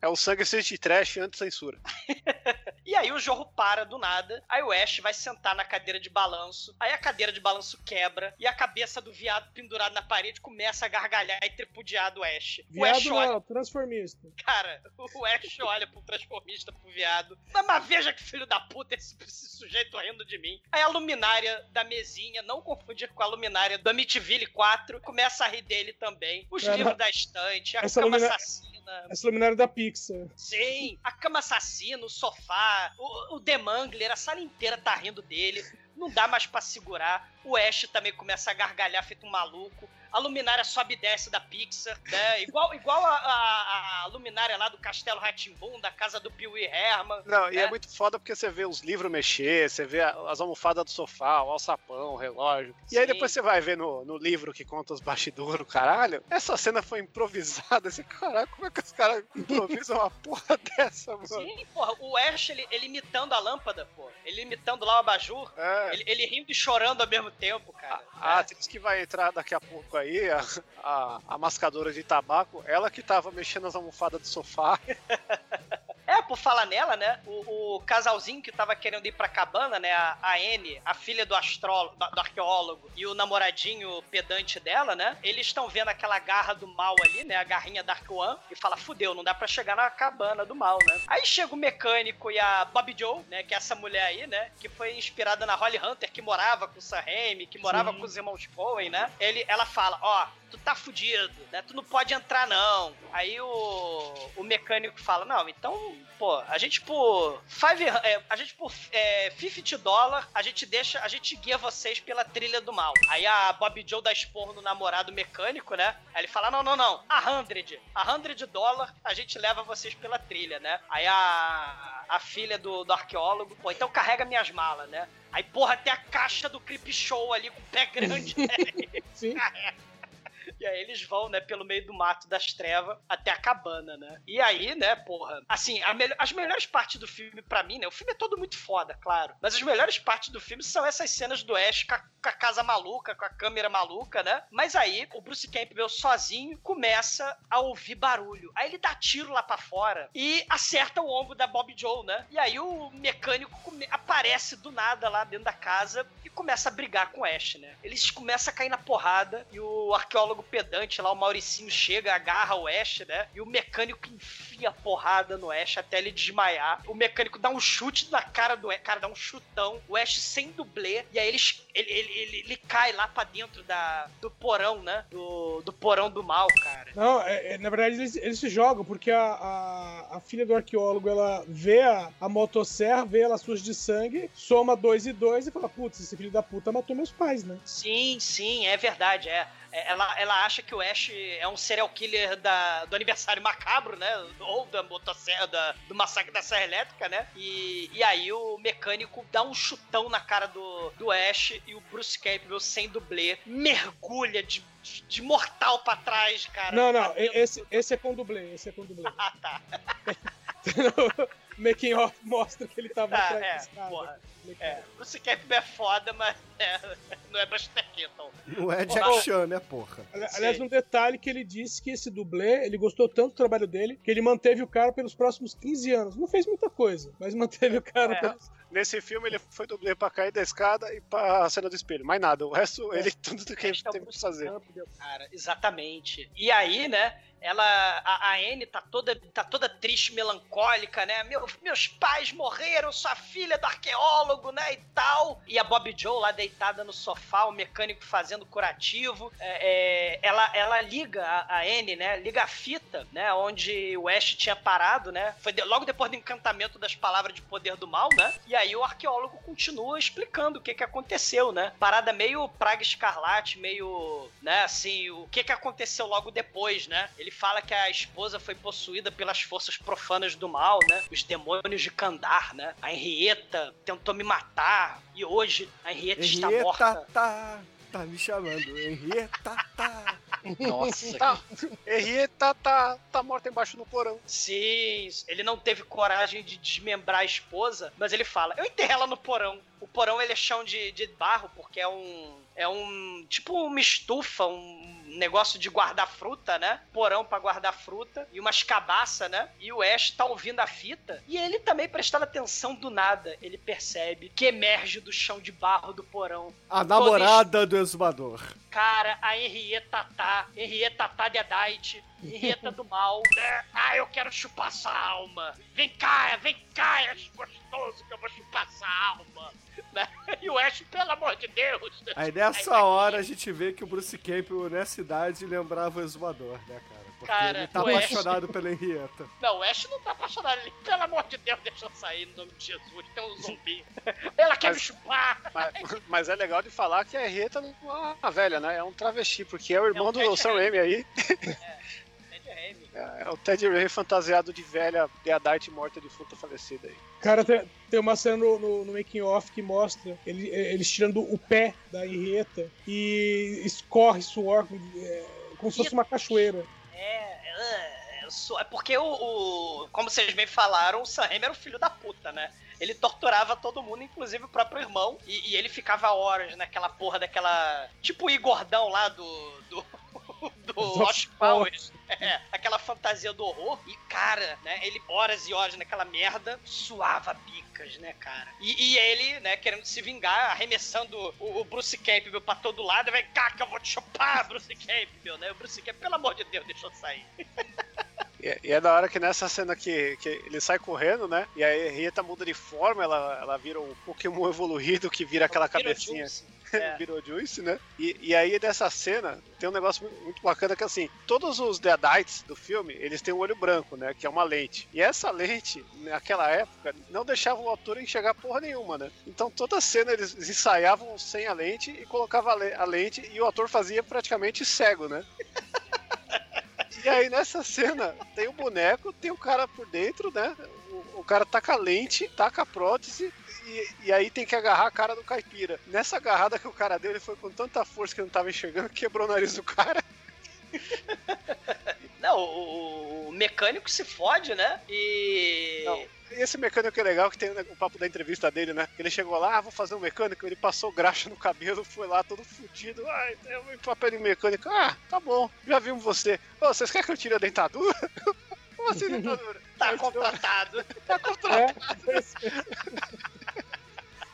É o sangue de trash anti-censura. E aí o jorro para do nada. Aí o Ash vai sentar na cadeira de balanço. Aí a cadeira de balanço quebra. E a cabeça do viado pendurado na parede começa a gargalhar e tripudiar do Ash. o Ash Viado olha. não, transformista. Cara, o Ash olha pro transformista, pro viado. Mas, mas veja que filho da puta esse, esse sujeito rindo de mim. Aí a luminária da mesinha, não confundir com a luminária do Amityville 4, começa a rir dele também. Os Cara, livros da estante, a essa cama lumina- assassina. Essa luminária da Pixar. Sim, a cama assassina, o sofá, o, o The Mangler, a sala inteira tá rindo dele. Não dá mais pra segurar. O Ash também começa a gargalhar feito um maluco. A luminária sobe e desce da Pixar, né? Igual, igual a, a- a luminária lá do Castelo Ratimbum, da casa do Wee Herman. Não, e né? é muito foda porque você vê os livros mexer, você vê as almofadas do sofá, o alçapão, o relógio. E aí depois você vai ver no, no livro que conta os bastidores, caralho. Essa cena foi improvisada. Esse caralho, como é que os caras improvisam uma porra dessa, mano? Sim, porra, o Ash, ele, ele imitando a lâmpada, pô. Ele imitando lá o abajur. É. Ele, ele rindo e chorando ao mesmo tempo, cara. A atriz que vai entrar daqui a pouco aí, a, a, a mascadora de tabaco, ela que tava mexendo as almofadas do sofá. É, por falar nela, né? O, o casalzinho que tava querendo ir pra cabana, né? A, a Anne, a filha do astrólogo, do, do arqueólogo, e o namoradinho pedante dela, né? Eles estão vendo aquela garra do mal ali, né? A garrinha Dark One, e fala: fudeu, não dá pra chegar na cabana do mal, né? Aí chega o mecânico e a Bob Joe, né? Que é essa mulher aí, né? Que foi inspirada na Holly Hunter, que morava com o Sam Raimi, que morava Sim. com os irmãos Coen, né? Ele, ela fala: ó, tu tá fudido, né? Tu não pode entrar, não. Aí o, o mecânico fala: não, então, pô, a gente por. Five, é, a gente por é, 50 dólares, a gente deixa, a gente guia vocês pela trilha do mal. Aí a Bob Joe dá esporro no namorado mecânico, né? Aí ele fala: não, não, não, a 100, a 100 dólares, a gente leva vocês pela trilha, né? Aí a, a filha do, do arqueólogo, pô, então carrega minhas malas, né? Aí, porra, tem a caixa do Creep Show ali com o pé grande, né? Sim. E aí eles vão, né, pelo meio do mato das trevas até a cabana, né? E aí, né, porra, assim, melhor- as melhores partes do filme pra mim, né? O filme é todo muito foda, claro. Mas as melhores partes do filme são essas cenas do Ash com a, com a casa maluca, com a câmera maluca, né? Mas aí o Bruce Campbell sozinho começa a ouvir barulho. Aí ele dá tiro lá pra fora e acerta o ombro da Bob Joe, né? E aí o mecânico aparece do nada lá dentro da casa e começa a brigar com o Ash, né? Eles começam a cair na porrada e o arqueólogo pedante lá, o Mauricinho, chega, agarra o Ash, né? E o mecânico enfia a porrada no Ash até ele desmaiar. O mecânico dá um chute na cara do Ash, cara, dá um chutão. O Ash sem dublê, e aí ele, ele, ele, ele, ele cai lá pra dentro da, do porão, né? Do, do porão do mal, cara. Não, é- é, na verdade eles, eles se jogam, porque a, a, a filha do arqueólogo ela vê a, a motosserra, vê ela suja de sangue, soma dois e dois e fala: Putz, esse filho da puta matou meus pais, né? Sim, sim, é verdade, é. É, Ela, ela acha que o Ash é um serial killer da, do aniversário macabro, né? Ou da motosserra, da, do massacre da Serra Elétrica, né? E, e aí o mecânico dá um chutão na cara do, do Ash e o Bruce Campbell, sem dublê, mergulha de, de, mortal pra trás, cara. não, não, dentro esse, esse é com dublê, esse é com dublê. Ah, tá. o making off mostra que ele tava Tá, atrás é, porra. É, Campbell é foda, mas é, não é Buster Keaton. Não é Jack Chan, né, porra? Ali- Sim. Aliás, um detalhe que ele disse que esse dublê, ele gostou tanto do trabalho dele, que ele manteve o cara pelos próximos 15 anos. Não fez muita coisa, mas manteve o cara É. pelos... Nesse filme ele foi dublê pra cair da escada e pra cena do espelho. Mais nada. O resto, ele tudo do que ele é teve que fazer. Cara, exatamente. E aí, né? Ela, a, a Anne tá toda, tá toda triste, melancólica, né? Meu, meus pais morreram, sua filha é do arqueólogo, né? E tal. E a Bob Joe lá deitada no sofá, o mecânico fazendo curativo. É, é, ela, ela liga a, a Anne, né? Liga a fita, né? Onde o Ash tinha parado, né? Foi de- logo depois do encantamento das palavras de poder do mal, né? E o arqueólogo continua explicando o que que aconteceu, né? Parada meio praga escarlate, meio, né, assim, o que que aconteceu logo depois, né? Ele fala que a esposa foi possuída pelas forças profanas do mal, né? Os demônios de Kandar, né? A Henrietta tentou me matar e hoje a Henrietta está morta. tá, tá me chamando. Henrietta tá. Nossa, Tá, Henrietta tá, tá morta embaixo do porão. Sim, ele não teve coragem de desmembrar a esposa, mas ele fala: Eu enterrei ela no porão. O porão ele é chão de, de barro, porque é um. É um. Tipo uma estufa, um negócio de guardar fruta, né? Porão pra guardar fruta e umas cabaças, né? E o Ash tá ouvindo a fita e ele também prestando atenção do nada. Ele percebe que emerge do chão de barro do porão. A namorada do exumador. Cara, a Henrietta tá, Henrietta tá Deadite, Henrietta do mal. né? Ah, eu quero chupar sua alma. Vem cá, vem cá, Ash gostoso que eu vou chupar sua alma. Né? E o Ash, pelo amor de Deus. Aí nessa hora a gente vê que o Bruce Campbell, nessa idade, lembrava o exumador, né, cara? Porque Cara, ele tá o Ash- apaixonado pela Henrietta. Não, o Ash não tá apaixonado. Ele, pelo amor de Deus, deixa eu sair no nome de Jesus. Tem um zumbi. Ela quer Mas- me chupar. Mas, mas é legal de falar que a Henrietta não é uma velha, né? É um travesti, porque é o irmão É um do Sam Raimi aí. Ted Raimi. É o Ted Raimi fantasiado de velha Deadite morta de fruta falecida aí. Cara, tem, tem uma cena no, no, no making off que mostra ele- eles tirando o pé da Henrietta e escorre suor é, como se fosse uma cachoeira. É, é, sou- é porque o, o- Como vocês bem falaram, o Sam Raimi era o filho da puta, né? Ele torturava todo mundo, inclusive o próprio irmão. E, e ele ficava horas naquela porra daquela. Tipo o Igordão lá do. do... Do Powers, é, aquela fantasia do horror, e cara, né, ele horas e horas naquela merda, suava bicas, né, cara? E, e ele, né, querendo se vingar, arremessando o, o Bruce Campbell pra todo lado, cá que eu vou te chupar, Bruce Campbell, né? O Bruce Campbell, pelo amor de Deus, deixa eu sair. E é- e é da hora que nessa cena que, que ele sai correndo, né? E a Henrietta muda de forma, ela, ela vira um Pokémon evoluído que vira aquela cabecinha. É. virou Juice, né? E, e aí dessa cena tem um negócio mu- muito bacana que assim, todos os Deadites do filme, eles têm um olho branco, né? Que é uma lente. E essa lente, naquela época, não deixava o autor enxergar porra nenhuma, né? Então toda cena eles ensaiavam sem a lente e colocava a lente e o ator fazia praticamente cego, né? E aí nessa cena tem o boneco, tem o cara por dentro, né? O, o cara taca a lente, taca a prótese e, e aí tem que agarrar a cara do caipira. Nessa agarrada que o cara deu, ele foi com tanta força que eu não tava enxergando, que quebrou o nariz do cara. Não, o, o mecânico se fode, né? E. Não. Esse mecânico é legal, que tem o papo da entrevista dele, né? Ele chegou lá, ah, vou fazer um mecânico, ele passou graxa no cabelo, foi lá todo fudido. Ai, tem um papel de mecânico. Ah, tá bom, já vimos você. Ô, vocês querem que eu tire a dentadura? Como assim dentadura? Tá tirou- contratado. Tá contratado. É,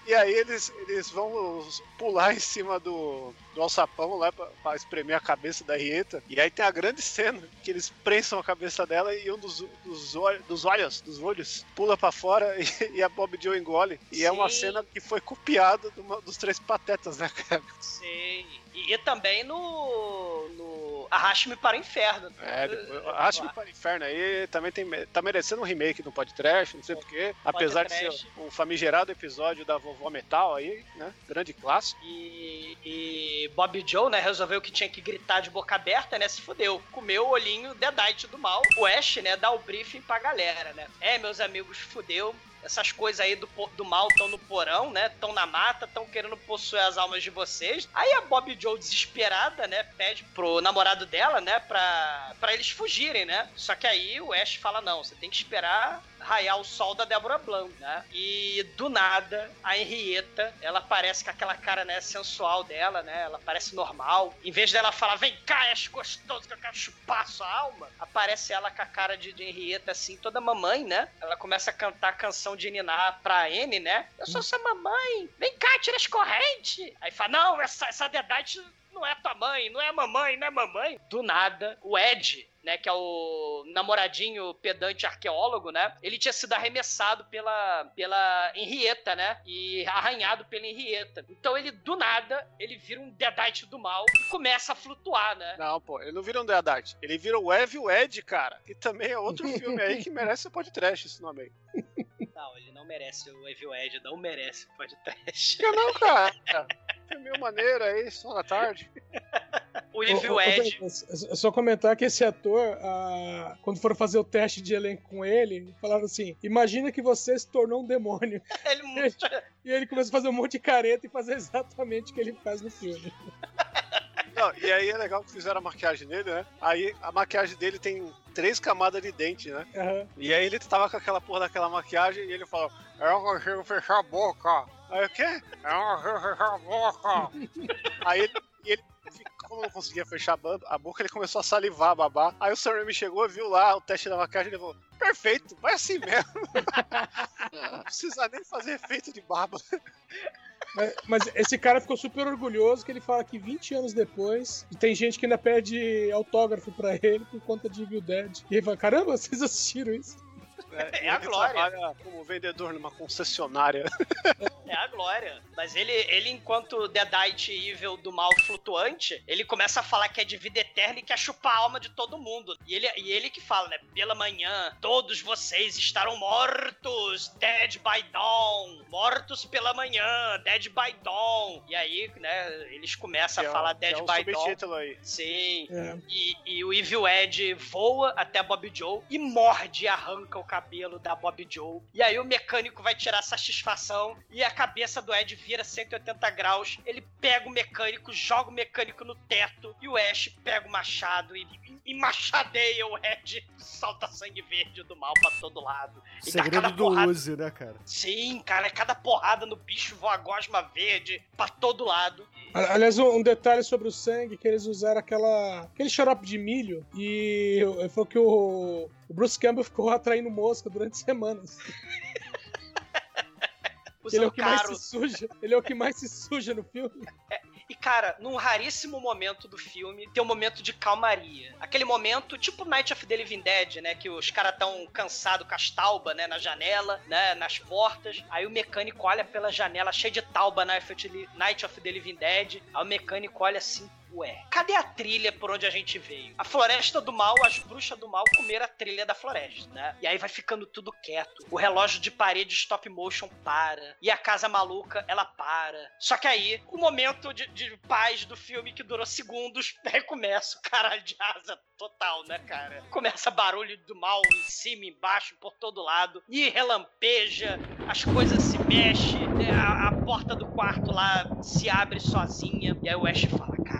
E aí eles, eles vão pular em cima do, do alçapão lá pra, pra espremer a cabeça da Rieta. E aí tem a grande cena que eles prensam a cabeça dela e um dos, dos, olhos, dos olhos, dos olhos, pula pra fora e, e a Bob Joe engole. E é uma Sim. cena que foi copiada uma- dos três patetas, né, cara? Sim. E, e também no. no Arraste-me para o Inferno. É, que para o inferno aí também tem, tá merecendo um remake no podcast, não sei porquê. Apesar de ser o famigerado episódio da vovó Metal aí, né? Grande clássico. E, e Bob Joe, né, resolveu que tinha que gritar de boca aberta, né? Se fudeu. Comeu o olhinho Deadite do mal. O Ash, né, dá o briefing pra galera, né? É, meus amigos, fudeu. Essas coisas aí do, do mal estão no porão, né? Estão na mata, estão querendo possuir as almas de vocês. Aí a Bob Joe, desesperada, né? Pede pro namorado dela, né? Pra, pra eles fugirem, né? Só que aí o Ash fala: não, você tem que esperar raiar o sol da Débora Blanc, né? E do nada, a Henrietta, ela parece com aquela cara, né, sensual dela, né? Ela parece normal. Em vez dela falar, vem cá, Ash gostoso que eu quero chupar sua alma, aparece ela com a cara de, de Henrietta, assim, toda mamãe, né? Ela começa a cantar a canção de Niná pra Anne, né? Eu sou sua mamãe, vem cá, tira as correntes. Aí fala, não, essa, essa Deadite não é tua mãe, não é mamãe, não é mamãe. Do nada, o Ed, né, que é o namoradinho pedante arqueólogo, né? Ele tinha sido arremessado pela, pela Henrietta, né? E arranhado pela Henrietta. Então ele, do nada, ele vira um Deadite do mal e começa a flutuar, né? Não, pô, ele não vira um Deadite. Ele vira o Ev e o Ed, cara. E também é outro filme aí que merece o podcast esse nome aí. Não, ele não merece o Evil Ed, não merece o podcast. Eu não, cara. Filme maneiro aí, só na tarde. O Evil Ed. Douglas, É só comentar que esse ator, ah, quando foram fazer o teste de elenco com ele, falaram assim: imagina que você se tornou um demônio. Ele muito. E ele começou a fazer um monte de careta e fazer exatamente o que ele faz no filme. Não, e aí é legal que fizeram a maquiagem nele, né? Aí a maquiagem dele tem três camadas de dente, né? Aham. E aí ele tava com aquela porra daquela maquiagem e ele falou: Eu não consigo fechar a boca. Aí o quê? Eu não consigo fechar a boca. aí ele, ele como não conseguia fechar a boca, ele começou a salivar, babar. Aí o Sam Raimi chegou, viu lá o teste da maquiagem e ele falou: Perfeito, vai assim mesmo. não precisa nem fazer efeito de baba. Mas, mas esse cara ficou super orgulhoso que ele fala que 20 anos depois tem gente que ainda pede autógrafo pra ele por conta de Evil Dead. E ele fala: caramba, vocês assistiram isso? É a ele glória. trabalha como vendedor numa concessionária. É a glória. Mas ele, ele enquanto Deadite Evil do mal flutuante, ele começa a falar que é de vida eterna e quer chupar a alma de todo mundo. E ele, e ele que fala, né? Pela manhã, todos vocês estarão mortos, dead by dawn. Mortos pela manhã, dead by dawn. E aí, né, eles começam Que a é falar o- dead que é o by dawn. subtítulo aí. Sim. É. E, e o Evil Ed voa até a Bob Joe e morde e arranca o cabelo da Bob Joe. E aí o mecânico vai tirar satisfação e a cabeça do Ed vira 180 graus. Ele pega o mecânico, joga o mecânico no teto e o Ash pega o machado e, e, e machadeia o Ed. Salta sangue verde do mal pra todo lado. E Segredo cada do porrada- Uzi, né, cara? Sim, cara, cada porrada no bicho voa gosma verde pra todo lado. Aliás, um detalhe sobre o sangue, que eles usaram aquela, aquele xarope de milho e foi que o, o Bruce Campbell ficou atraindo mosca durante semanas. Ele é o que mais caro. se suja. Ele é o que mais se suja no filme. E, cara, num raríssimo momento do filme, tem um momento de calmaria. Aquele momento, tipo Night of the Living Dead, né? Que os caras tão cansados com as taubas, né? Na janela, né? Nas portas. Aí o mecânico olha pela janela, cheio de tauba the- Night of the Living Dead. Aí o mecânico olha assim, ué, cadê a trilha por onde a gente veio? A floresta do mal, as bruxas do mal comeram a trilha da floresta, né? E aí vai ficando tudo quieto. O relógio de parede stop motion para. E a casa maluca, ela para. Só que aí, o momento de, de paz do filme que durou segundos, aí começa o caralho de asa total, né, cara? Começa barulho do mal em cima, embaixo, por todo lado. E relampeja, as coisas se mexem, né? a, a porta do quarto lá se abre sozinha. E aí o Ash fala, cara.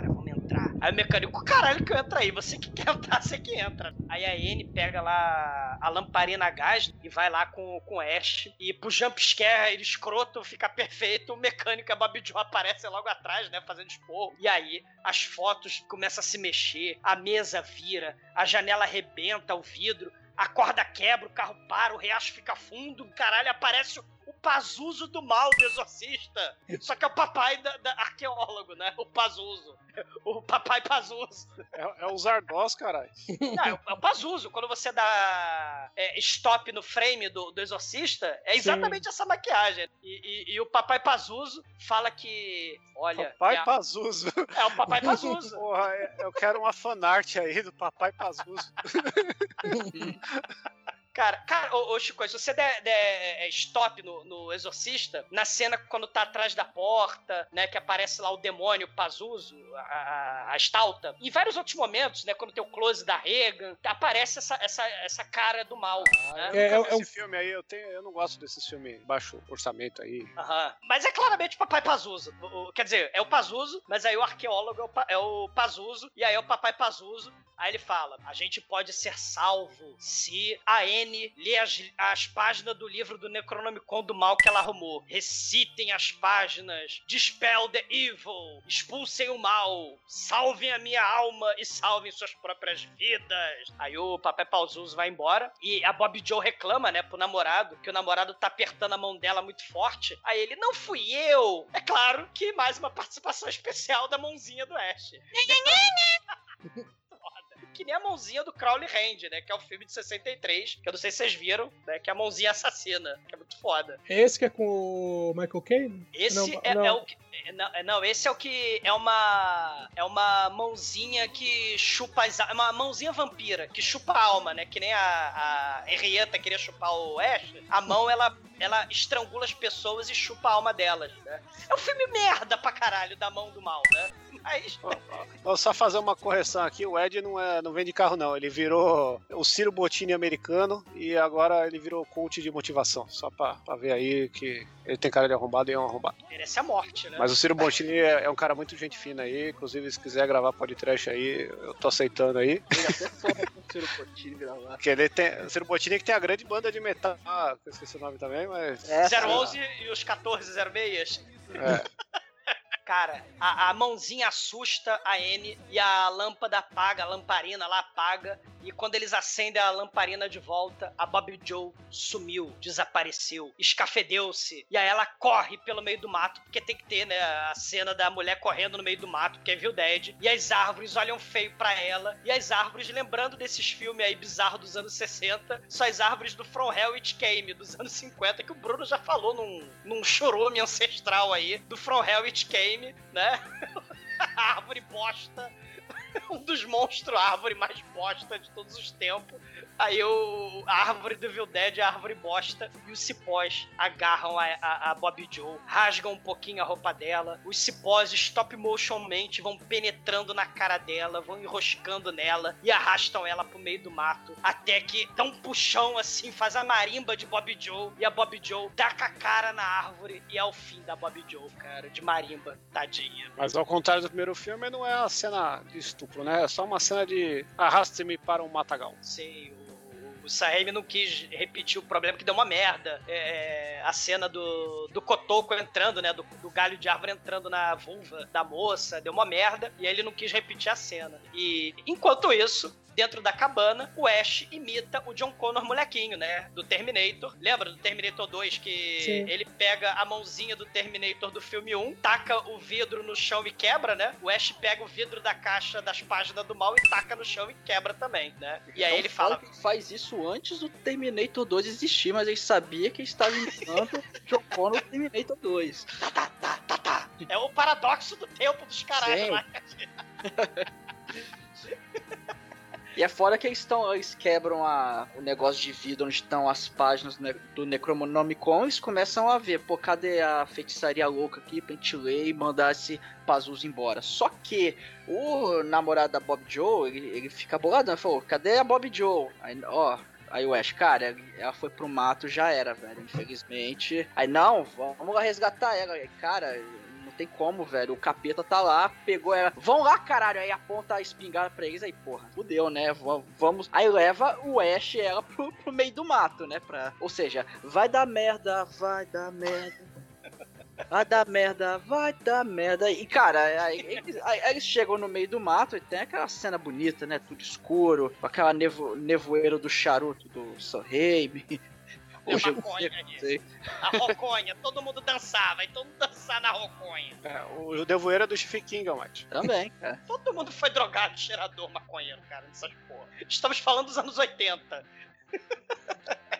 Aí o mecânico, caralho que eu entro aí, você que quer entrar, você que entra. Aí a N pega lá a lamparina a gás e vai lá com, com o Ash. E pro jump scare, ele escroto, fica perfeito. O mecânico, a Babi Joe aparece logo atrás, né, fazendo esporro. E aí as fotos começam a se mexer, a mesa vira, a janela arrebenta o vidro. A corda quebra, o carro para, o riacho fica fundo, caralho, aparece o, o Pazuzu do mal do exorcista. Só que é o papai da, da arqueólogo, né? O Pazuzu. O papai Pazuzu. É, é o Zardoz, caralho. Não, é o, é o Pazuzu. Quando você dá é, stop no frame do, do exorcista, é exatamente essa maquiagem. E, e- e o papai Pazuzu fala que. Olha. Papai é, a- Pazuzu. é o papai Pazuzu. Porra, é- eu quero uma fanart aí do Papai Pazuzu. Cara, cara, ô, ô Chico, se você der, der, é, stop no, no Exorcista, na cena quando tá atrás da porta, né, que aparece lá o demônio Pazuzu, a, a, estalta, e vários outros momentos, né, quando tem o close da Regan, aparece essa, essa, essa cara do mal, né? É, é, Esse é um- filme aí, eu, tenho, eu não gosto desses filmes baixo orçamento aí. Aham. Mas é claramente o Papai Pazuzu. O- o- quer dizer, é o Pazuzu, mas aí o arqueólogo é o, Pa- é o Pazuzu, e aí é o Papai Pazuzu. Aí ele fala: a gente pode ser salvo se a N lê as, as páginas do livro do Necronomicon do mal que ela arrumou. Recitem as páginas, dispel the evil, expulsem o mal, salvem a minha alma e salvem suas próprias vidas. Aí o Papai Pazuzu vai embora e a Bob Joe reclama, né, pro namorado, que o namorado tá apertando a mão dela muito forte. Aí ele, não fui eu! É claro que mais uma participação especial da mãozinha do Ash. Nem a mãozinha do Crowley Hand, né? Que é o filme de 63, que eu não sei se vocês viram, né? Que é a mãozinha assassina, que é muito foda. Esse que é com o Michael Caine? Esse Não, é, não. é o que. é, Não, é- não, esse é o que. É uma. É uma mãozinha que chupa as. É uma mãozinha vampira, que chupa a alma, né? Que nem a, a Henrietta queria chupar o Ash. A mão, ela ela estrangula as pessoas e chupa a alma delas, né? É um filme merda pra caralho da mão do mal, né? Mas. Vou só fazer uma correção aqui, o Ed não, é, não vende carro não, ele virou o Ciro Bottini americano e agora ele virou coach de motivação, só pra, pra ver aí que ele tem cara de arrombado e é um arrombado. merece a morte, né? Mas o Ciro Bottini é, é um cara muito gente fina aí, inclusive se quiser gravar podcast aí, eu tô aceitando aí. Que ele tem, o Ciro Bottini que tem a grande banda de metal, ah, eu esqueci o nome também, mas... É, 011 e os 1406. É. Cara, a, a mãozinha assusta a N e a lâmpada apaga, a lamparina lá apaga. E quando eles acendem a lamparina de volta, a Bob Joe sumiu, desapareceu, escafedeu-se. E aí ela corre pelo meio do mato, porque tem que ter, né, a cena da mulher correndo no meio do mato, que é Evil Dead. E as árvores olham feio pra ela. E as árvores, lembrando desses filmes aí bizarros dos anos 60, são as árvores do From Hell It Came, dos anos 50, que o Bruno já falou num, num chorume ancestral aí, do From Hell It Came, né? a árvore bosta. Um dos monstros árvore mais bosta de todos os tempos. Aí o, a árvore do Evil Dead é a árvore bosta. E os cipós agarram a, a, a Bob Joe, rasgam um pouquinho a roupa dela. Os cipós stop motionmente vão penetrando na cara dela, vão enroscando nela e arrastam ela pro meio do mato. Até que dá um puxão assim, faz a marimba de Bob Joe. E a Bob Joe taca a cara na árvore. E é o fim da Bob Joe, cara, de marimba. Tadinha. Mas ao contrário do primeiro filme, não é a cena de estupro, né? É só uma cena de arraste-me para um matagal. Sei, o, o Saemi não quis repetir o problema que deu uma merda. É, a cena do, do Cotoco entrando, né? Do, do galho de árvore entrando na vulva da moça, deu uma merda. E ele não quis repetir a cena. E enquanto isso, dentro da cabana, o Ash imita o John Connor molequinho, né? Do Terminator. Lembra do Terminator 2 que Sim. ele pega a mãozinha do Terminator do filme 1, taca o vidro no chão e quebra, né? O Ash pega o vidro da caixa das páginas do mal e taca no chão e quebra também, né? E aí Então ele fala. que faz isso antes do Terminator 2 existir, mas ele sabia que ele estava imitando John Connor no Terminator 2. É o paradoxo do tempo dos caralhos Sim. E é fora que eles estão, eles quebram a, o negócio de vidro onde estão as páginas do, ne do Necronomicon eles começam a ver, pô, cadê a feitiçaria louca aqui pra gente ler e mandar esse embora. Só que o namorado da Bob Joe, ele, ele fica boladão, ele falou, cadê a Bob Joe? Aí, ó, Aí o Ash, cara, ela foi pro mato, já era, velho, infelizmente. Aí, não, vamos lá resgatar ela. Cara, tem como, velho. O capeta tá lá, pegou ela. Vão lá, caralho. Aí aponta a espingarda pra eles. Aí, porra, fudeu, né? Va- Vamos. Aí leva o Ash e ela pro, pro meio do mato, né? Pra... Ou seja, vai dar merda, vai dar merda. Vai dar merda, vai dar merda. E, cara, aí eles, aí eles chegam no meio do mato e tem aquela cena bonita, né? Tudo escuro, aquela nevo, nevoeiro do charuto do Raimi. É eu maconha sei. A roconha, todo mundo dançava, e todo mundo dançar na roconha. É, o Devoeiro é do Stephen King, Mate. Também, cara. Todo mundo foi drogado, cheirador, maconheiro, cara, nessas porra. Estamos falando dos anos 80.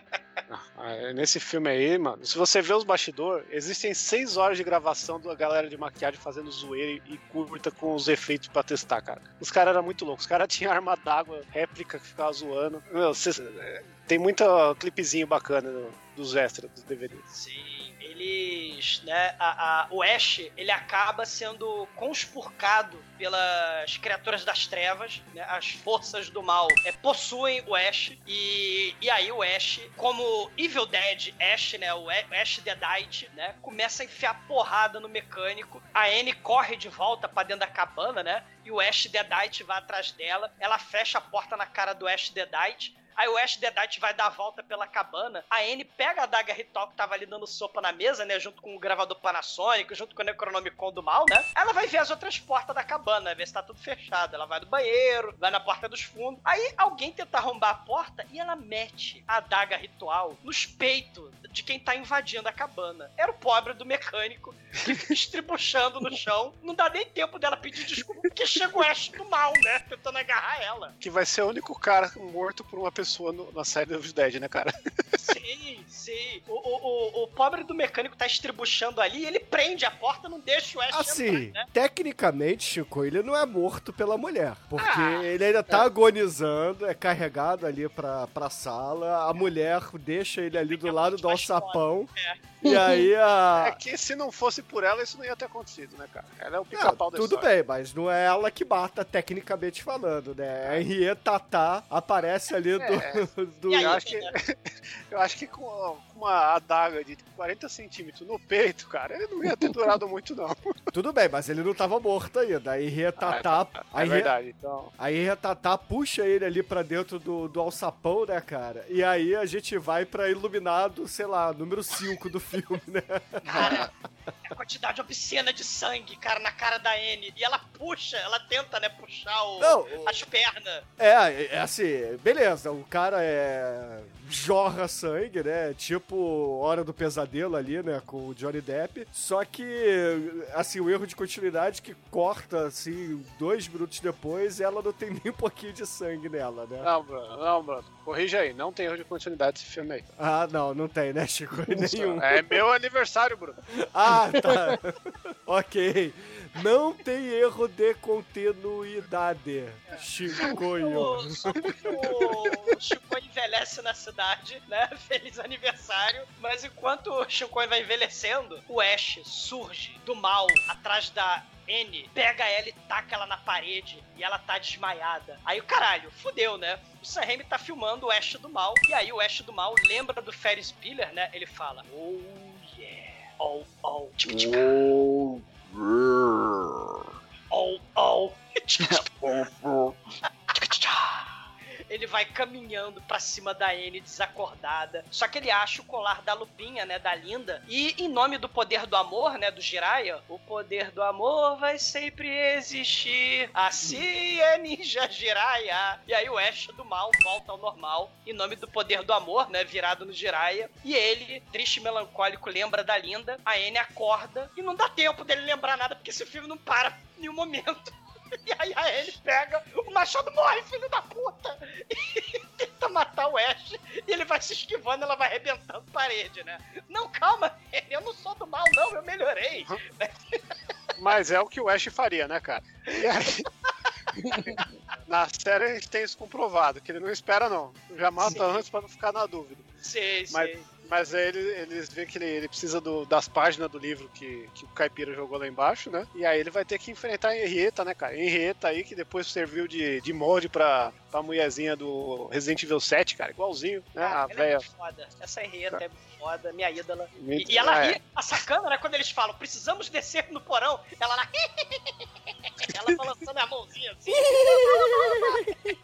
Ah, Nesse filme aí, mano, se você vê os bastidores, existem seis horas de gravação da galera de maquiagem fazendo zoeira e curta com os efeitos pra testar, cara. Os caras eram muito loucos. Os caras tinham arma d'água, réplica que ficava zoando. Meu, é, tem muito clipezinho bacana dos extras dos DVDs. Sim, eles, né, a, a- o Ash, ele acaba sendo conspurcado pelas criaturas das trevas, né, as forças do mal é, possuem o Ash, e, e aí o Ash, como Evil Dead Ash, né, o Ash Deadite, né, começa a enfiar porrada no mecânico, a Anne corre de volta pra dentro da cabana, né, e o Ash Deadite vai atrás dela, ela fecha a porta na cara do Ash Deadite, Aí o Ash Deadite vai dar a volta pela cabana. A Anne pega a adaga ritual que tava ali dando sopa na mesa, né? Junto com o gravador Panasonic, junto com o Necronomicon do mal, né? Ela vai ver as outras portas da cabana, ver se tá tudo fechado. Ela vai no banheiro, vai na porta dos fundos. Aí alguém tenta arrombar a porta e ela mete a adaga ritual nos peitos de quem tá invadindo a cabana. Era o pobre do mecânico que fica estribuchando no chão. Não dá nem tempo dela pedir desculpa, porque chega o Ash do mal, né? Tentando agarrar ela. Que vai ser o único cara morto por uma pessoa sua no- na série do Dead, né, cara? Sim, sim. O, o, o, o pobre do mecânico tá estribuchando ali, ele prende a porta, não deixa o Ash Assim, entrar, né? tecnicamente, Chico, ele não é morto pela mulher. Porque Ah, ele ainda tá agonizando, é carregado ali pra, pra sala. A mulher deixa ele ali do lado do alçapão. É. E aí É a. que se não fosse por ela, isso não ia ter acontecido, né, cara? Ela é o pica-pau da tudo história. bem, mas não é ela que mata, tecnicamente falando, né? A Henriette Tatá aparece ali do. É. do- E aí, Eu acho que, eu acho que com, com uma adaga de 40 centímetros no peito, cara, ele não ia ter durado muito, não. Tudo bem, mas ele não tava morto ainda. A Henriette Tatá. a É Henriette- verdade, então. A Henriette Tatá puxa ele ali pra dentro do, do alçapão, né, cara? E aí a gente vai pra iluminado, sei lá, número 5 do filme, né? Cara, a quantidade obscena de sangue, cara, na cara da Anne. E ela puxa, ela tenta, né, puxar o, Não, as pernas. É, é assim, beleza, o cara é. jorra sangue, né? Tipo Hora do Pesadelo ali, né? Com o Johnny Depp. Só que, assim, o erro de continuidade que corta, assim, dois minutos depois, ela não tem nem um pouquinho de sangue nela, né? Não, Bruno, não, Bruno. Corrija aí, não tem erro de continuidade esse filme aí. Ah, não, não tem, né, Chico? Nenhum. É meu aniversário, Bruno. Ah, tá. ok. Não tem erro de continuidade. Chicoio. O, só porque o Chico envelhece na cidade, né? Feliz aniversário. Mas enquanto o Chico vai envelhecendo, o Ash surge do mal atrás da N, pega ela e taca ela na parede e ela tá desmaiada. Aí o caralho, fudeu, né? O Sam Raimi tá filmando o Ash do mal e aí o Ash do mal lembra do Ferris Bueller, né? Ele fala: Oh yeah, oh oh, oh Oh, oh. Ele vai caminhando pra cima da Anne desacordada. Só que ele acha o colar da Lupinha, né, da Linda. E em nome do poder do amor, né, do Jiraiya, o poder do amor vai sempre existir. Assim é Ninja Jiraiya. E aí o Ash do mal volta ao normal em nome do poder do amor, né, virado no Jiraiya. E ele, triste e melancólico, lembra da Linda. A Anne acorda e não dá tempo dele lembrar nada porque esse filme não para em nenhum momento. E aí a Ellie pega o machado, morre, filho da puta! E tenta matar o Ash. E ele vai se esquivando, ela vai arrebentando parede, né? Não, calma, eu não sou do mal, não, eu melhorei. Mas é o que o Ash faria, né, cara? E aí. Na série a gente tem isso comprovado, que ele não espera, não. Já mata Sim. antes pra não ficar na dúvida. Sei, Mas, sei. Mas aí eles, eles veem que ele, ele precisa do- das páginas do livro que, que o Caipira jogou lá embaixo, né? E aí ele vai ter que enfrentar a Henrietta, né, cara? Henrietta aí, que depois serviu de, de molde pra, pra mulherzinha do Resident Evil 7, cara. Igualzinho, né? Ah, a ela é velha. muito foda. Essa Henrietta é foda, minha ídola. E, Muito- e ela é. ri, a sacana, né? Quando eles falam, precisamos descer no porão, ela lá. ela balançando a mãozinha assim.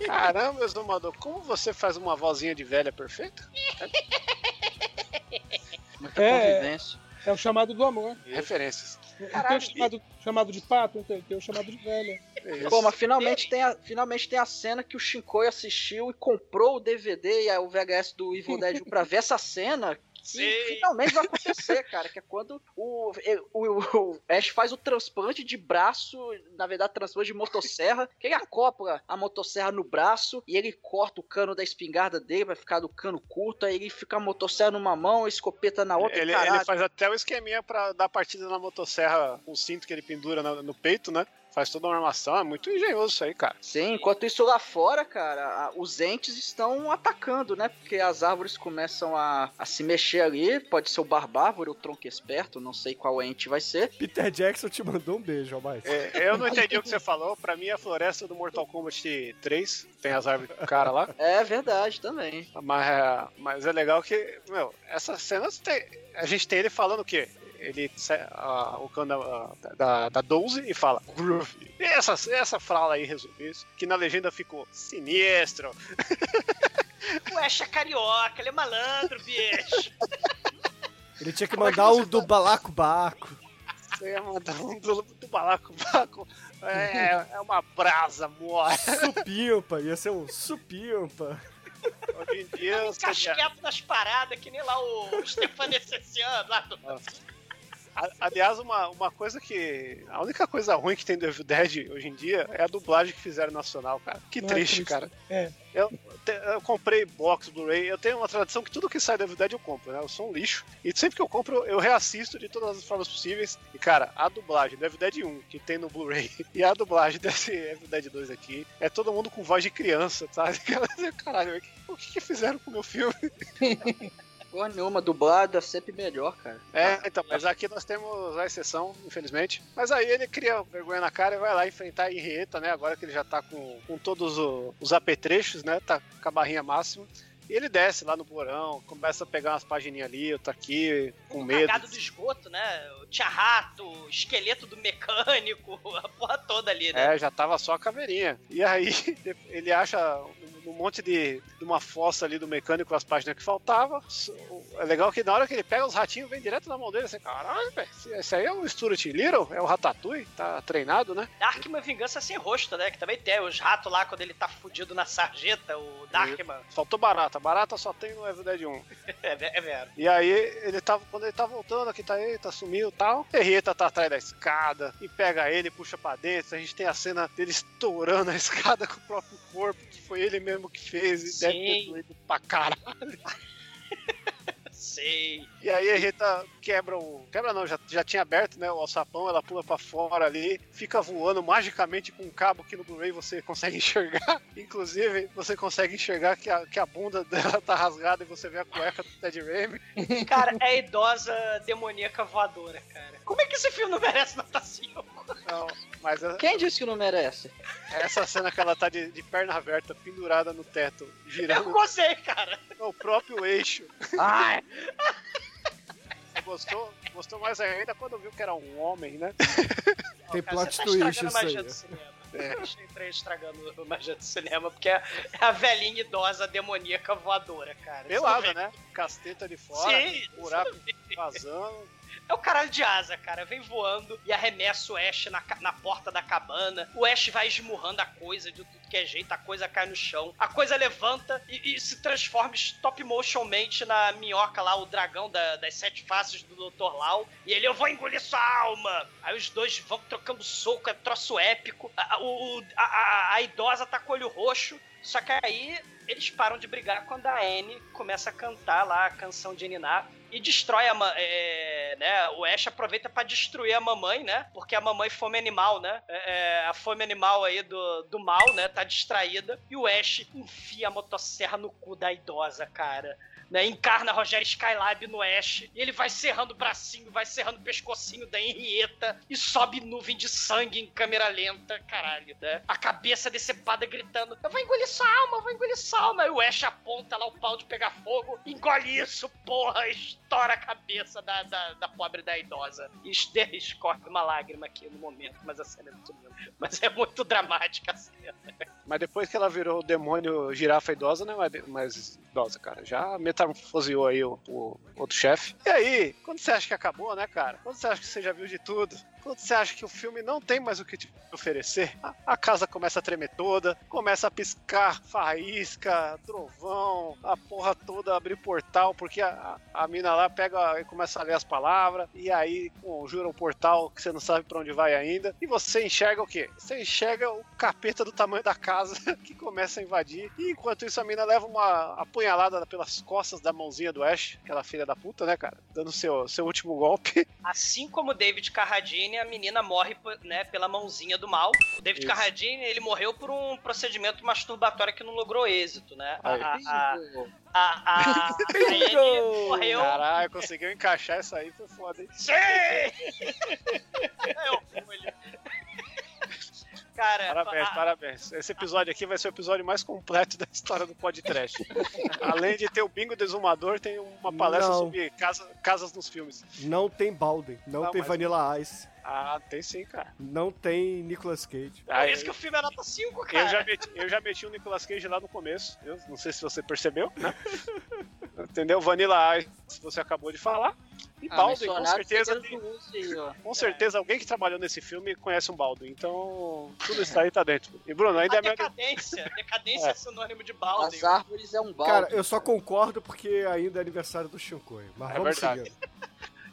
Caramba, Exumador, como você faz uma vozinha de velha perfeita? Muita É. convivência. É o chamado do amor. Referências. Tem o chamado, chamado de pato, tem, tem o chamado de velha. É Pô, mas finalmente tem, a, finalmente tem a cena que o Shinkoi assistiu e comprou o DVD e a- o VHS do Evil Dead 1 pra ver essa cena. Sim. finalmente vai acontecer, cara. Que é quando o, o, o Ash faz o transplante de braço, na verdade, transplante de motosserra, que ele acopla a motosserra no braço e ele corta o cano da espingarda dele, vai ficar do cano curto, aí ele fica a motosserra numa mão, a escopeta na outra. Ele, ele faz até o esqueminha pra dar partida na motosserra com o cinto que ele pendura na- no peito, né? Faz toda uma armação. É muito engenhoso isso aí, cara. Sim, enquanto isso lá fora, cara, a- os entes estão atacando, né? Porque as árvores começam a, a se mexer ali. Pode ser o barbárvore, o tronco esperto, não sei qual ente vai ser. Peter Jackson te mandou um beijo, Almighty. É, eu não entendi o que você falou. Pra mim, a floresta do Mortal Kombat 3 tem as árvores do cara lá. É verdade também. Mas, é- mas é legal que, meu, essas cenas tem. A gente tem ele falando o quê? Ele a- o cano da, da, da 12 e fala groovy. E essa, essa fala aí resume isso. Que na legenda ficou sinistro. O Ash é carioca, ele é malandro, bicho. Ele tinha que é que mandar um do balacobaco. Você ia mandar um do, do balacobaco. É, é uma brasa mole. Supimpa, ia ser um supimpa. Hoje em dia, seria- Casqueto das paradas, que nem lá o Stefano Essenciano, lá do... A- Aliás, uma, uma coisa que. A única coisa ruim que tem do Evil Dead hoje em dia é a dublagem que fizeram nacional, cara. Que Não é triste, triste. cara. É. Eu, te- eu comprei box, Blu-ray. Eu tenho uma tradição que tudo que sai do Evil Dead eu compro, né? Eu sou um lixo. E sempre que eu compro, eu reassisto de todas as formas possíveis. E, cara, a dublagem do Evil Dead 1, que tem no Blu-ray, e a dublagem desse Evil Dead 2 aqui, é todo mundo com voz de criança, sabe? Caralho, o que, que fizeram com o meu filme? Porra nenhuma, dublada sempre melhor, cara. É, então, mas aqui nós temos a exceção, infelizmente. Mas aí ele cria vergonha na cara e vai lá enfrentar a Henrietta, né? Agora que ele já tá com, com todos o- os apetrechos, né? Tá com a barrinha máxima. E ele desce lá no porão, começa a pegar umas pagininhas ali, eu tô aqui com medo. Cagado do esgoto, né? Tinha rato, esqueleto do mecânico, a porra toda ali, né? É, já tava só a caveirinha. E aí ele acha um monte de, de uma fossa ali do mecânico as páginas que faltava. É legal que na hora que ele pega os ratinhos, vem direto na mão dele. Assim, caralho, velho, esse- aí é o Stuart Little? É o Ratatouille? Tá treinado, né? Darkman Vingança Sem Rosto, né? Que também tem os ratos lá quando ele tá fudido na sarjeta, o Darkman. Faltou barata. Barata só tem no Evil Dead 1. É, é vero. E aí, ele tava, quando ele tá voltando, aqui tá ele, tá sumiu e tal. Henrietta tá atrás da escada e pega ele, puxa pra dentro. A gente tem a cena dele estourando a escada com o próprio corpo, que foi ele mesmo que fez. E deve ter Sim. doído pra caralho. Sei. E aí a Rita quebra o. Quebra não, já, já tinha aberto, né? O alçapão, ela pula pra fora ali, fica voando magicamente com um cabo que no Blu-ray você consegue enxergar. Inclusive, você consegue enxergar que a, que a bunda dela tá rasgada e você vê a cueca do Ted Raimi. Cara, é idosa demoníaca voadora, cara. Como é que esse filme não merece nota 5? Não, mas a- Quem disse que não merece? essa cena que ela tá de, de perna aberta, pendurada no teto, Eu girando gostei, cara. o próprio eixo. Ai, gostou? Gostou mais ainda quando viu que era um homem, né? Tem Cara, plot você tá twist estragando a isso aí. magia do cinema. Deixa eu entrar estragando a magia do cinema, porque é a velhinha idosa demoníaca voadora, cara. Pelada, né? Casteta de fora, Sim, buraco vazando. É o caralho de asa, cara. Vem voando e arremessa o Ash na, na porta da cabana. O Ash vai esmurrando a coisa de tudo que é jeito, a coisa cai no chão. A coisa levanta e, e se transforma stop motionmente na minhoca lá, o dragão da- das sete faces do Dr. Lau. E ele, eu vou engolir sua alma! Aí os dois vão trocando soco, é troço épico. A, o- a- a- a idosa tá com o olho roxo. Só que aí eles param de brigar quando a Anne começa a cantar lá a canção de Niná e destrói a ma- é, né? O Ash aproveita pra destruir a mamãe, né? Porque a mamãe fome animal, né? É, é, a fome animal aí do, do mal, né? Tá distraída. E o Ash enfia a motosserra no cu da idosa, cara. Né, encarna Rogério Skylab no Ash e ele vai serrando o bracinho, vai serrando o pescocinho da Henrietta e sobe nuvem de sangue em câmera lenta, caralho, né? A cabeça decepada gritando: Eu vou engolir sua alma, eu vou engolir sua alma. E o Ash aponta lá o pau de pegar fogo, engole isso, porra, estoura a cabeça da, da, da pobre da idosa. E escorre uma lágrima aqui no momento, mas a cena é muito linda. Mas é muito dramática a cena. Mas depois que ela virou o demônio girafa idosa, né? Mais idosa, cara. Já metamorfoseou aí o, o outro chefe. E aí, quando você acha que acabou, né, cara? Quando você acha que você já viu de tudo? Quando você acha que o filme não tem mais o que te oferecer, a, casa começa a tremer toda, começa a piscar faísca, trovão, a porra toda abrir portal, porque a, a, mina lá pega e começa a ler as palavras, e aí conjura um portal que você não sabe pra onde vai ainda, e você enxerga o quê? Você enxerga o capeta do tamanho da casa que começa a invadir, e enquanto isso a mina leva uma apunhalada pelas costas da mãozinha do Ash, aquela filha da puta, né, cara? Dando seu, seu último golpe. Assim como o David Carradine, a menina morre né, pela mãozinha do mal. O David Isso. Carradine, ele morreu por um procedimento masturbatório que não logrou êxito, né? A, Aí. a, a, a, a, morreu... Caralho, conseguiu encaixar isso aí, foi foda, hein? Sim! é orgulho. Cara, Parabéns, a- parabéns. Esse episódio aqui vai ser o episódio mais completo da história do podcast. Além de ter o bingo do exumador, tem uma palestra Não. sobre casa- casas nos filmes. Não tem Balden, não Não, tem mas- Vanilla Ice, Ah, tem sim, cara. não tem Nicolas Cage. Ah, isso eu, que o filme é nota 5, cara. eu já meti, eu já meti o Nicolas Cage lá no começo. Eu não sei se você percebeu, né? Entendeu? Vanilla Ice, você acabou de falar. E Ah, Baldwin, com certeza, aí, ó. com certeza alguém que trabalhou nesse filme conhece um Baldwin. Então, tudo isso aí tá dentro. E Bruno, ainda A é decadência. Decadência é, É. sinônimo de balde. As árvores é um balde. Cara, eu só concordo porque ainda é aniversário do Shinkoi, mas É vamos verdade. seguir.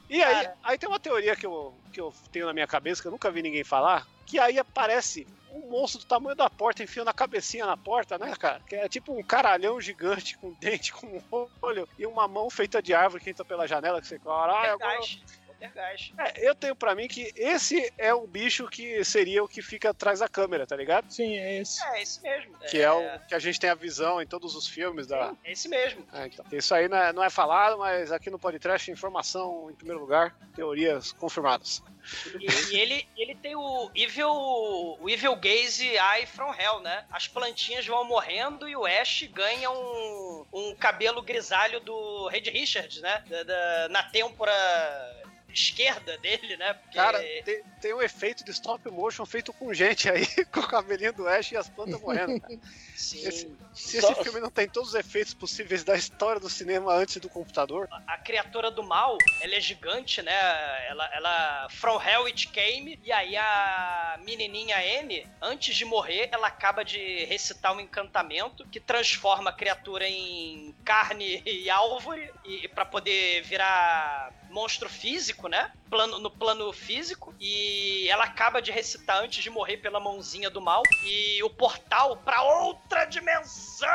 E aí, aí tem uma teoria que eu, que eu tenho na minha cabeça, que eu nunca vi ninguém falar, que aí aparece um monstro do tamanho da porta enfiando a cabecinha na porta, né, cara? Que é tipo um caralhão gigante com dente, com um olho e uma mão feita de árvore que entra pela janela que você caralho, agora... Poltergeist. É, eu tenho pra mim que esse é o bicho que seria o que fica atrás da câmera, tá ligado? Sim, é esse. É, esse mesmo. Que é o que a gente tem a visão em todos os filmes da. É esse mesmo. É, então. Isso aí não é, não é falado, mas aqui no podcast, informação em primeiro lugar, teorias confirmadas. E, e ele, ele tem o Evil, o Evil Gaze Eye from Hell, né? As plantinhas vão morrendo e o Ash ganha um, um cabelo grisalho do Red Richards, né? Da, da- na têmpora esquerda dele, né? Porque Cara, tem, tem um efeito de stop motion feito com gente aí, com o cabelinho do Ash e as plantas morrendo. cara. sim, Esse- Se esse filme não tem todos os efeitos possíveis da história do cinema antes do computador, a criatura do mal, ela é gigante, né? Ela, ela from hell it came, e aí a menininha Anne, antes de morrer, ela acaba de recitar um encantamento que transforma a criatura em carne e árvore e para poder virar monstro físico, né? Plano, no plano físico. E ela acaba de recitar antes de morrer pela mãozinha do mal. E o portal pra outra dimensão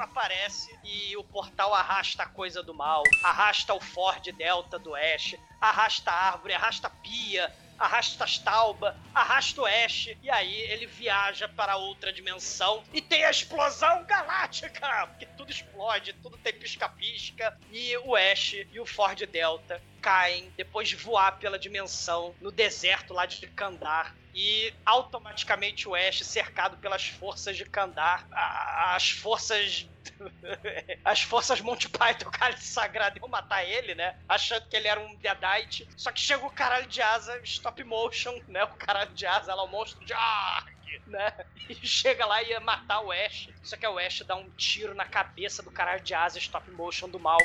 aparece. E o portal arrasta a coisa do mal, arrasta o Ford Delta do Ash, arrasta a árvore, arrasta a pia, arrasta as tauba, arrasta o Ash, e aí ele viaja para outra dimensão e tem a explosão galáctica, porque tudo explode, tudo tem pisca-pisca, e o Ash e o Ford Delta caem depois de voar pela dimensão no deserto lá de Kandar. E automaticamente o Ash, cercado pelas forças de Kandar, as forças as forças Monty Python, o cara sagrado, iam matar ele, né? Achando que ele era um Deadite. Só que chega o caralho de asa, stop motion, né? O caralho de asa, lá o monstro de Ark, né? E chega lá e ia matar o Ash. Só que o Ash dá um tiro na cabeça do caralho de asa, stop motion do mal.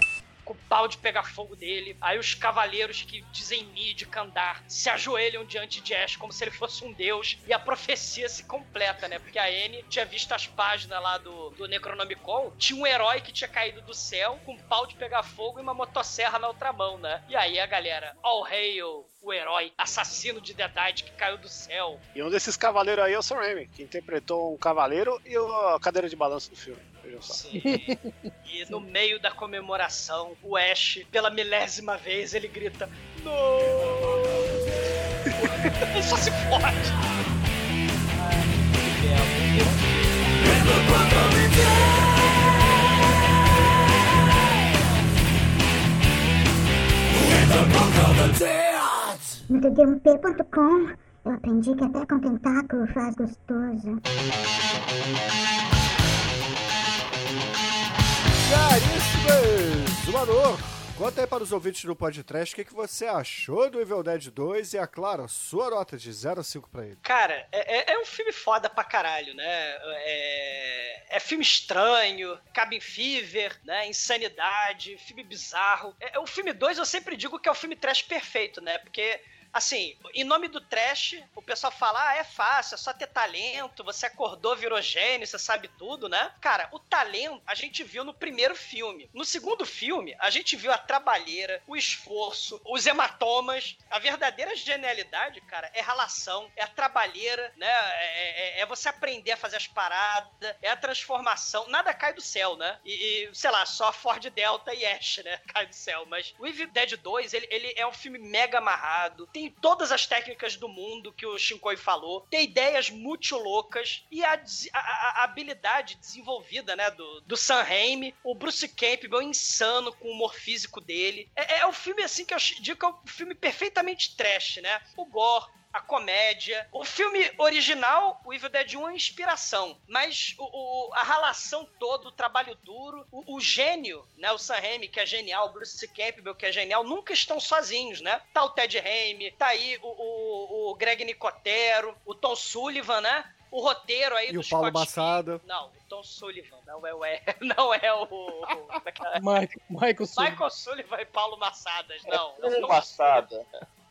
Com o pau de pegar fogo dele. Aí os cavaleiros que dizem Mid, Kandar, se ajoelham diante de Ash como se ele fosse um deus. E a profecia se completa, né? Porque a Anne tinha visto as páginas lá do, do Necronomicon. Tinha um herói que tinha caído do céu com um pau de pegar fogo e uma motosserra na outra mão, né? E aí a galera, all hail o herói assassino de Deadite que caiu do céu. e um desses cavaleiros aí é o Sam Raimi, que interpretou um cavaleiro e a cadeira de balanço do filme. Vejam só. Sim. e no meio da comemoração, o Ash, pela milésima vez, ele grita: Não! e só se fode. No td1p.com eu aprendi que até com tentáculo faz gostoso. Zumador, conta aí para os ouvintes do podcast o que, que você achou do Evil Dead 2 e, é claro, a sua nota de 0 a 5 pra ele. Cara, é, é- é um filme foda pra caralho, né? É, é filme estranho, Cabin Fever, né? Insanidade, filme bizarro. É, o filme 2 eu sempre digo que é o filme trash perfeito, né? Porque. Assim, em nome do trash, o pessoal fala, ah, é fácil, é só ter talento, você acordou, virou gênio, você sabe tudo, né? Cara, o talento a gente viu no primeiro filme. No segundo filme, a gente viu a trabalheira, o esforço, os hematomas. A verdadeira genialidade, cara, é ralação, é a trabalheira, né? É, é- é você aprender a fazer as paradas, é a transformação. Nada cai do céu, né? E, e, sei lá, só Ford Delta e Ash, né? Cai do céu. Mas o Evil Dead 2, ele, ele é um filme mega amarrado. Tem todas as técnicas do mundo que o Shinkoi falou. Tem ideias muito loucas. E a, a- a- habilidade desenvolvida, né? Do, do Sam Raimi. O Bruce Campbell insano com o humor físico dele. É, é o filme, assim, que eu digo que é um filme perfeitamente trash, né? O gore, a comédia. O filme original, o Evil Dead 1 é inspiração, mas o, o- a relação toda, o trabalho duro, o, o gênio, né, o Sam Raimi, que é genial, o Bruce Campbell, que é genial, nunca estão sozinhos, né? Tá o Ted Raimi, tá aí o, o, o Greg Nicotero, o Tom Sullivan, né? O roteiro aí E do o Paulo Scott Massada. Não, o Tom Sullivan, não é o... É, não é o... como é é? Michael, Michael Sullivan. Michael Sullivan e Paulo Massadas, não. não Uma maçada.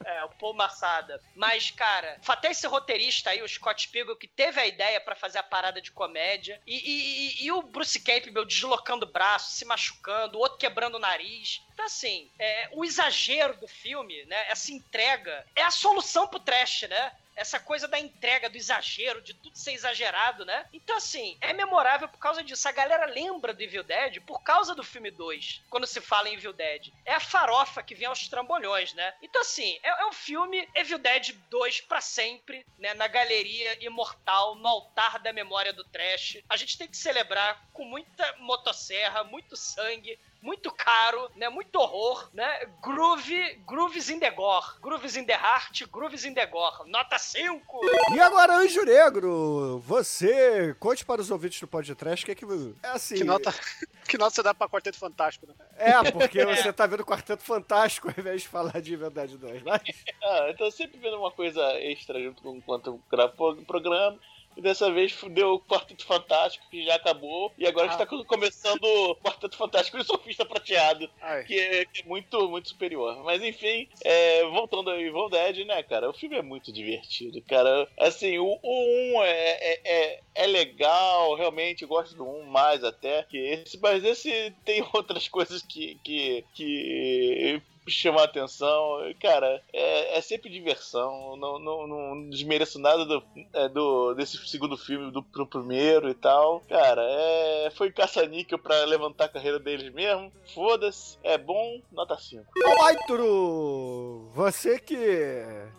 É? O Paul Massada. Mas, cara, até esse roteirista aí, o Scott Pilgrim, que teve a ideia pra fazer a parada de comédia. E, e- e- e o Bruce Campbell deslocando o braço, se machucando, o outro quebrando o nariz. Então, assim, é, o exagero do filme, né? Essa entrega é a solução pro trash, né? Essa coisa da entrega, do exagero, de tudo ser exagerado, né? Então, assim, é memorável por causa disso. A galera lembra do Evil Dead por causa do filme 2, quando se fala em Evil Dead. É a farofa que vem aos trambolhões, né? Então, assim, é, é um filme Evil Dead 2 pra sempre, né? Na galeria imortal, no altar da memória do trash. A gente tem que celebrar com muita motosserra, muito sangue, muito caro, né? Muito horror, né? Groove, Grooves in the Gore. Grooves in the Heart, Grooves in the Gore. Nota 5! E agora, Anjo Negro, você conte para os ouvintes do podcast o que é que. É assim. Que nota, que nota você dá pra Quarteto Fantástico, né? É, porque você tá vendo Quarteto Fantástico ao invés de falar de Verdade 2, mas. Ah, eu tô sempre vendo uma coisa extra junto com enquanto eu gravo o programa. E dessa vez deu o Quarteto Fantástico, que já acabou. E agora a gente tá começando o Quarteto Fantástico e o Sofista Prateado, que é, que é muito, muito superior. Mas enfim, é, voltando ao Evil Dead, né, cara? O filme é muito divertido, cara. Assim, o, o 1 é, é, é, é legal, realmente, gosto do 1 mais até que esse. Mas esse tem outras coisas que, que, que chamar atenção. Cara, é, é sempre diversão. Não, não, não desmereço nada do, é, do, desse segundo filme, do pro primeiro e tal. Cara, é, foi caça-níquel pra levantar a carreira deles mesmo. Foda-se. É bom, nota 5. Ô, Maituru, você que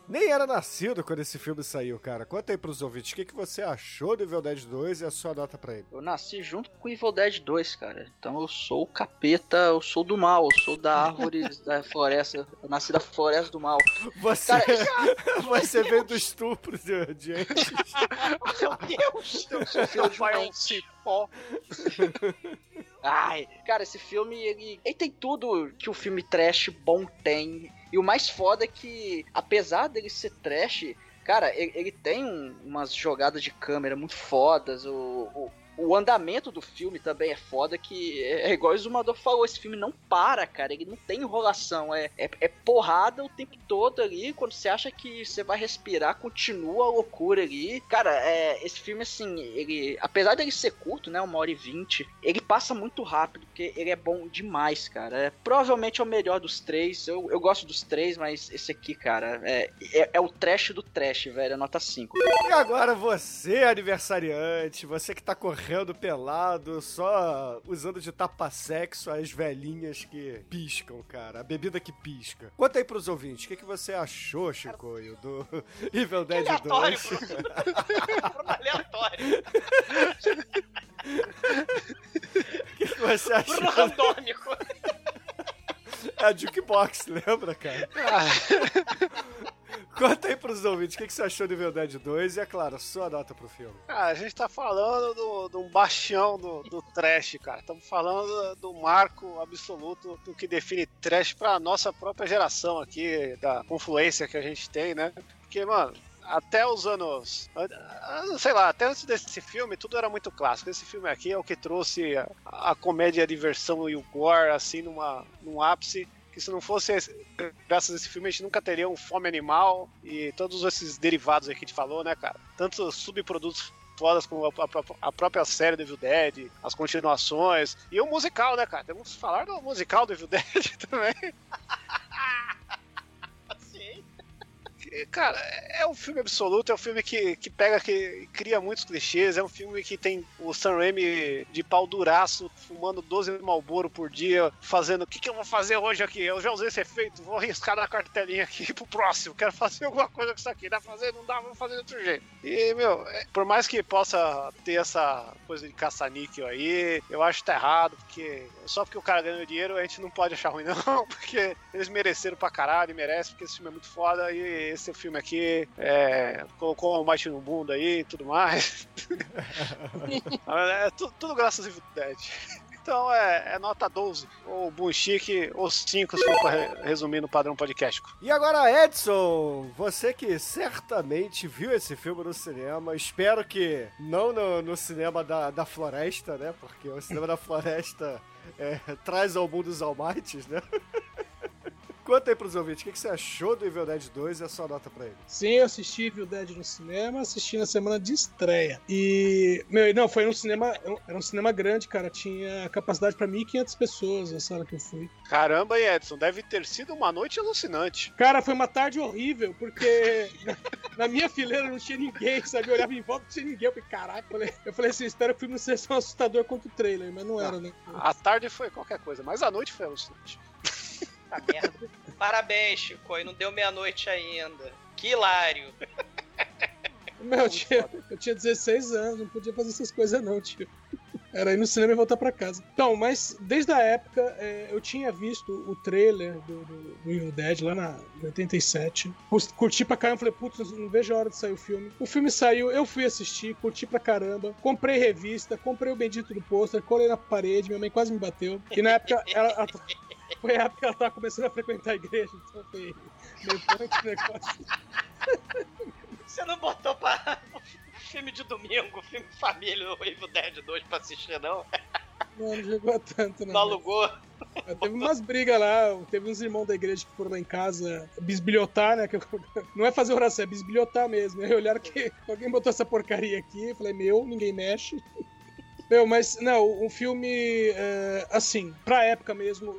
nem era nascido quando esse filme saiu, cara. Conta aí pros ouvintes o que, que você achou do Evil Dead 2 e a sua nota pra ele. Eu nasci junto com o Evil Dead 2, cara. Então eu sou o capeta, eu sou do mal, eu sou da árvore da floresta. Eu nasci da floresta do mal. Você, você veio do estupro de, de antes. Meu Deus! Eu sou filho de Vai um cipó. Ai, cara, esse filme, ele, ele tem tudo que o filme trash bom tem. E o mais foda é que, apesar dele ser trash, cara, ele, ele tem um- umas jogadas de câmera muito fodas. O, o, o andamento do filme também é foda, que é, é igual o Zumador falou, esse filme não para, cara. Ele não tem enrolação, é, é, é porrada o tempo todo ali. Quando você acha que você vai respirar, continua a loucura ali. Cara, é, esse filme, assim, ele. Apesar dele ser curto, né? Uma hora e vinte, ele passa muito rápido, porque ele é bom demais, cara. É, provavelmente é o melhor dos três. Eu, eu gosto dos três, mas esse aqui, cara, é, é, é o trash do trash, velho. Nota 5. E agora você, aniversariante, você que tá correndo pelado, só usando de tapa-sexo as velhinhas que piscam, cara. A bebida que pisca. Conta aí pros ouvintes, o que, que você achou, Chicoio, do Evil Dead aleatório, 2? Aleatório. O que, que você achou? Randômico. É a Jukebox, lembra, cara? Conta aí pros ouvintes, o que, que você achou do Evil Dead 2 e, é claro, sua nota pro filme. Cara, a gente tá falando do- de um bastião do, do trash, cara. Estamos falando do marco absoluto do que define trash pra nossa própria geração aqui, da confluência que a gente tem, né? Porque, mano, até os anos. Sei lá, até antes desse filme, tudo era muito clássico. Esse filme aqui é o que trouxe a, a comédia, a diversão e o gore, assim, numa, num ápice. Que se não fosse graças a esse filme, a gente nunca teria um Fome Animal e todos esses derivados aí que a gente falou, né, cara? Tanto subprodutos fodas como a, a- a própria série do Evil Dead, as continuações e o musical, né, cara? Temos que falar do musical do Evil Dead também. Cara, é um filme absoluto, é um filme que, que pega, que cria muitos clichês, é um filme que tem o Sam Raimi de pau duraço, fumando 12 Malboro por dia, fazendo o que, que eu vou fazer hoje aqui? Eu já usei esse efeito, vou arriscar na cartelinha aqui pro próximo, quero fazer alguma coisa com isso aqui, dá pra fazer? Não dá, vou fazer de outro jeito. E, meu, é, por mais que possa ter essa coisa de caça-níquel aí, eu acho que tá errado, porque só porque o cara ganhou dinheiro a gente não pode achar ruim, não, porque eles mereceram pra caralho, merecem, porque esse filme é muito foda e esse filme aqui é, colocou o Mighty no mundo aí e tudo mais. é tu- tudo graças a Dead. Então é, é nota 12, ou bom chique, ou 5, se for pra re- resumir no padrão podcast. E agora, Edson, você que certamente viu esse filme no cinema, espero que não no, no cinema da, da floresta, né? Porque o cinema da floresta é, traz ao mundo os almighties, né? Conta aí pros ouvintes, o que, que você achou do Evil Dead 2 e a sua nota pra ele? Sim, eu assisti Evil Dead no cinema, assisti na semana de estreia. E, meu, não, foi um cinema, era um cinema grande, cara, tinha capacidade pra 1.500 pessoas a sala que eu fui. Caramba, e Edson, deve ter sido uma noite alucinante. Cara, foi uma tarde horrível, porque na, na minha fileira não tinha ninguém, sabe? Eu olhava em volta não tinha ninguém. Eu falei, caraca, eu falei, eu falei assim, espero que o filme não seja tão assustador quanto o trailer, mas não era, né? A tarde foi qualquer coisa, mas a noite foi alucinante. Tá merda. Parabéns, Chico. E não deu meia-noite ainda. Que hilário. Meu, eu tinha, eu tinha 16 anos, não podia fazer essas coisas não, tio. Era ir no cinema e voltar pra casa. Então, mas desde a época é, eu tinha visto o trailer do, do, do Evil Dead lá na em 87. Cus- Curti pra caramba, falei, putz, não vejo a hora de sair o filme. O filme saiu, eu fui assistir, curti pra caramba. Comprei revista, comprei o bendito do pôster, colei na parede, minha mãe quase me bateu. E na época, ela, ela- foi a época que ela tava começando a frequentar a igreja, então foi meio punk negócio. Você não botou pra filme de domingo, filme família, o Evil Dead 2 pra assistir, não? Não, não a tanto, não. Não alugou? Mas Teve umas brigas lá, teve uns irmãos da igreja que foram lá em casa bisbilhotar, né? não é fazer oração, é bisbilhotar mesmo. Aí olharam que alguém botou essa porcaria aqui, falei, meu, ninguém mexe. Meu, mas não, um filme, é, assim, pra época mesmo,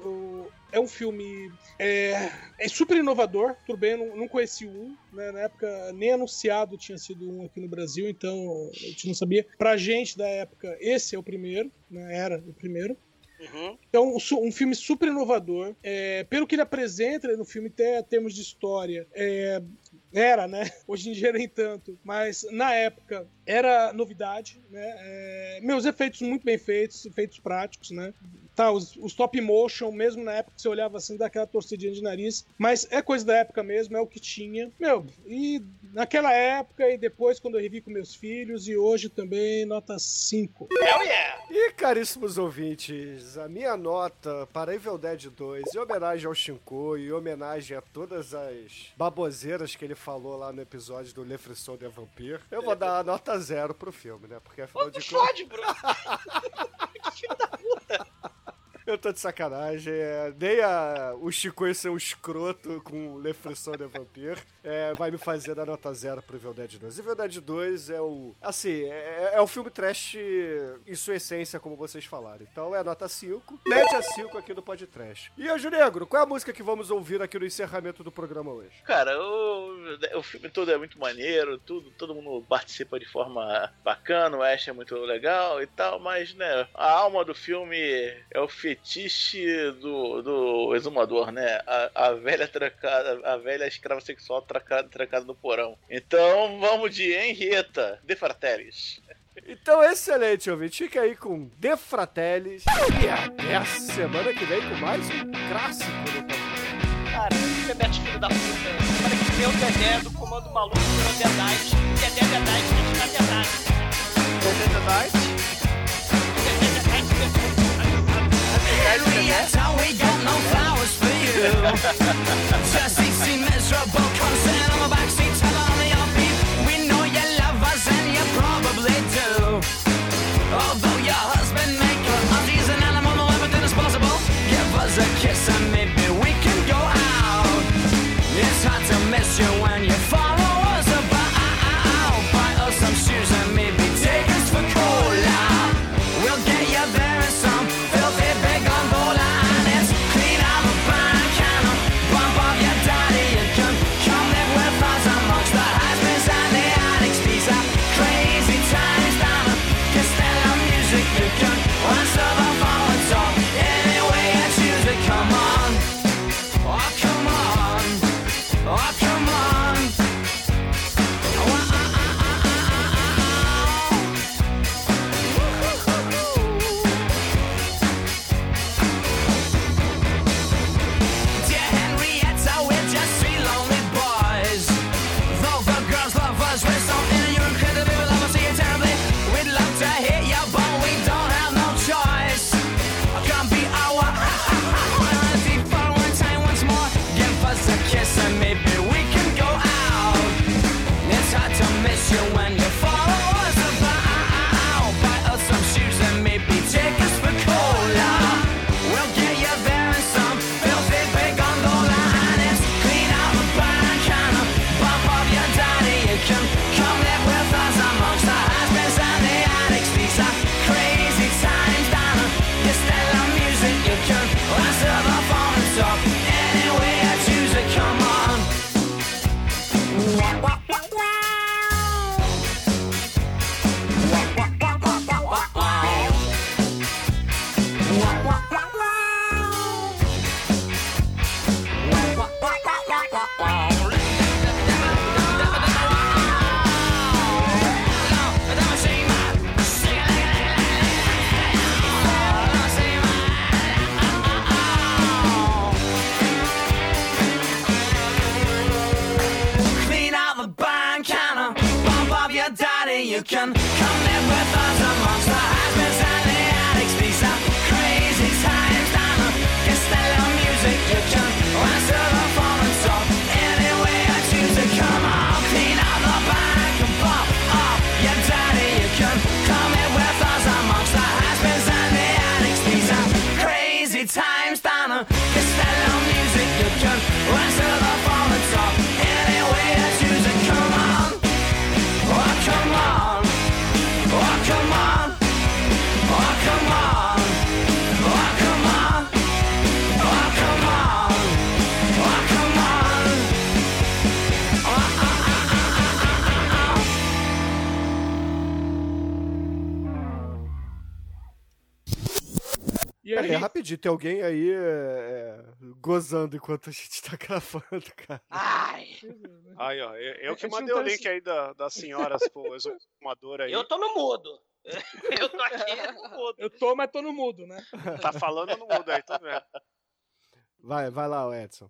é um filme é, é super inovador. Tudo bem, não, não conheci um, né? Na época nem anunciado tinha sido um aqui no Brasil, então a gente não sabia. Pra gente da época, esse é o primeiro, né? Era o primeiro. Uhum. Então, um filme super inovador. É, pelo que ele apresenta no filme, até termos de história, é, era, né? Hoje em dia nem tanto. Mas na época era novidade, né? É, meus efeitos muito bem feitos, efeitos práticos, né? Tá, os, os top motion, mesmo na época que você olhava assim, dá aquela torcidinha de nariz. Mas é coisa da época mesmo, é o que tinha. Meu, e naquela época e depois quando eu revi com meus filhos, e hoje também, nota 5. Hell yeah! E caríssimos ouvintes, a minha nota para Evil Dead 2, em homenagem ao Shinko e em homenagem a todas as baboseiras que ele falou lá no episódio do Le Frisson de Vampire, eu vou dar a nota zero pro filme, né? Porque afinal de contas. Bruno! Eu tô de sacanagem. É, nem a, o Chico ser um escroto com Le de Vampire é, vai me fazer dar nota zero pro Evil Dead 2. Evil Dead 2 é o. Assim, é, é o filme trash em sua essência, como vocês falaram. Então é nota 5. Média 5 aqui no Podcast. E, Anjo Negro, qual é a música que vamos ouvir aqui no encerramento do programa hoje? Cara, o, o filme todo é muito maneiro, tudo, todo mundo participa de forma bacana, o Ash é muito legal e tal, mas, né, a alma do filme é o fetiche do, do exumador, né? A, a velha trancada, a velha escrava sexual trancada, trancada no porão. Então vamos de Henrietta, de Fratellis. Então, excelente, ouvinte. Fica aí com De Fratellis. E até a semana que vem com mais um clássico do podcast. Cara, Bebete filho da puta. Para que meu Dedé do comando maluco Deadite. Dedé tem que ficar Deadite. Dedé Deadite? Dedé Got no flowers for you. Just easy, miserable on the backseat, your beef. We know you love us and you probably do. Although E rapidinho, tem alguém aí é, é, gozando enquanto a gente tá gravando, cara. Ai, Aí, ó, eu, eu que A gente mandei não o tá link aí da, das senhoras pro exumador aí. eu tô no mudo. Eu tô aqui no mudo. eu tô, mas tô no mudo, né? Tá falando no mundo aí, tô vendo. Vai, vai lá, o Edson.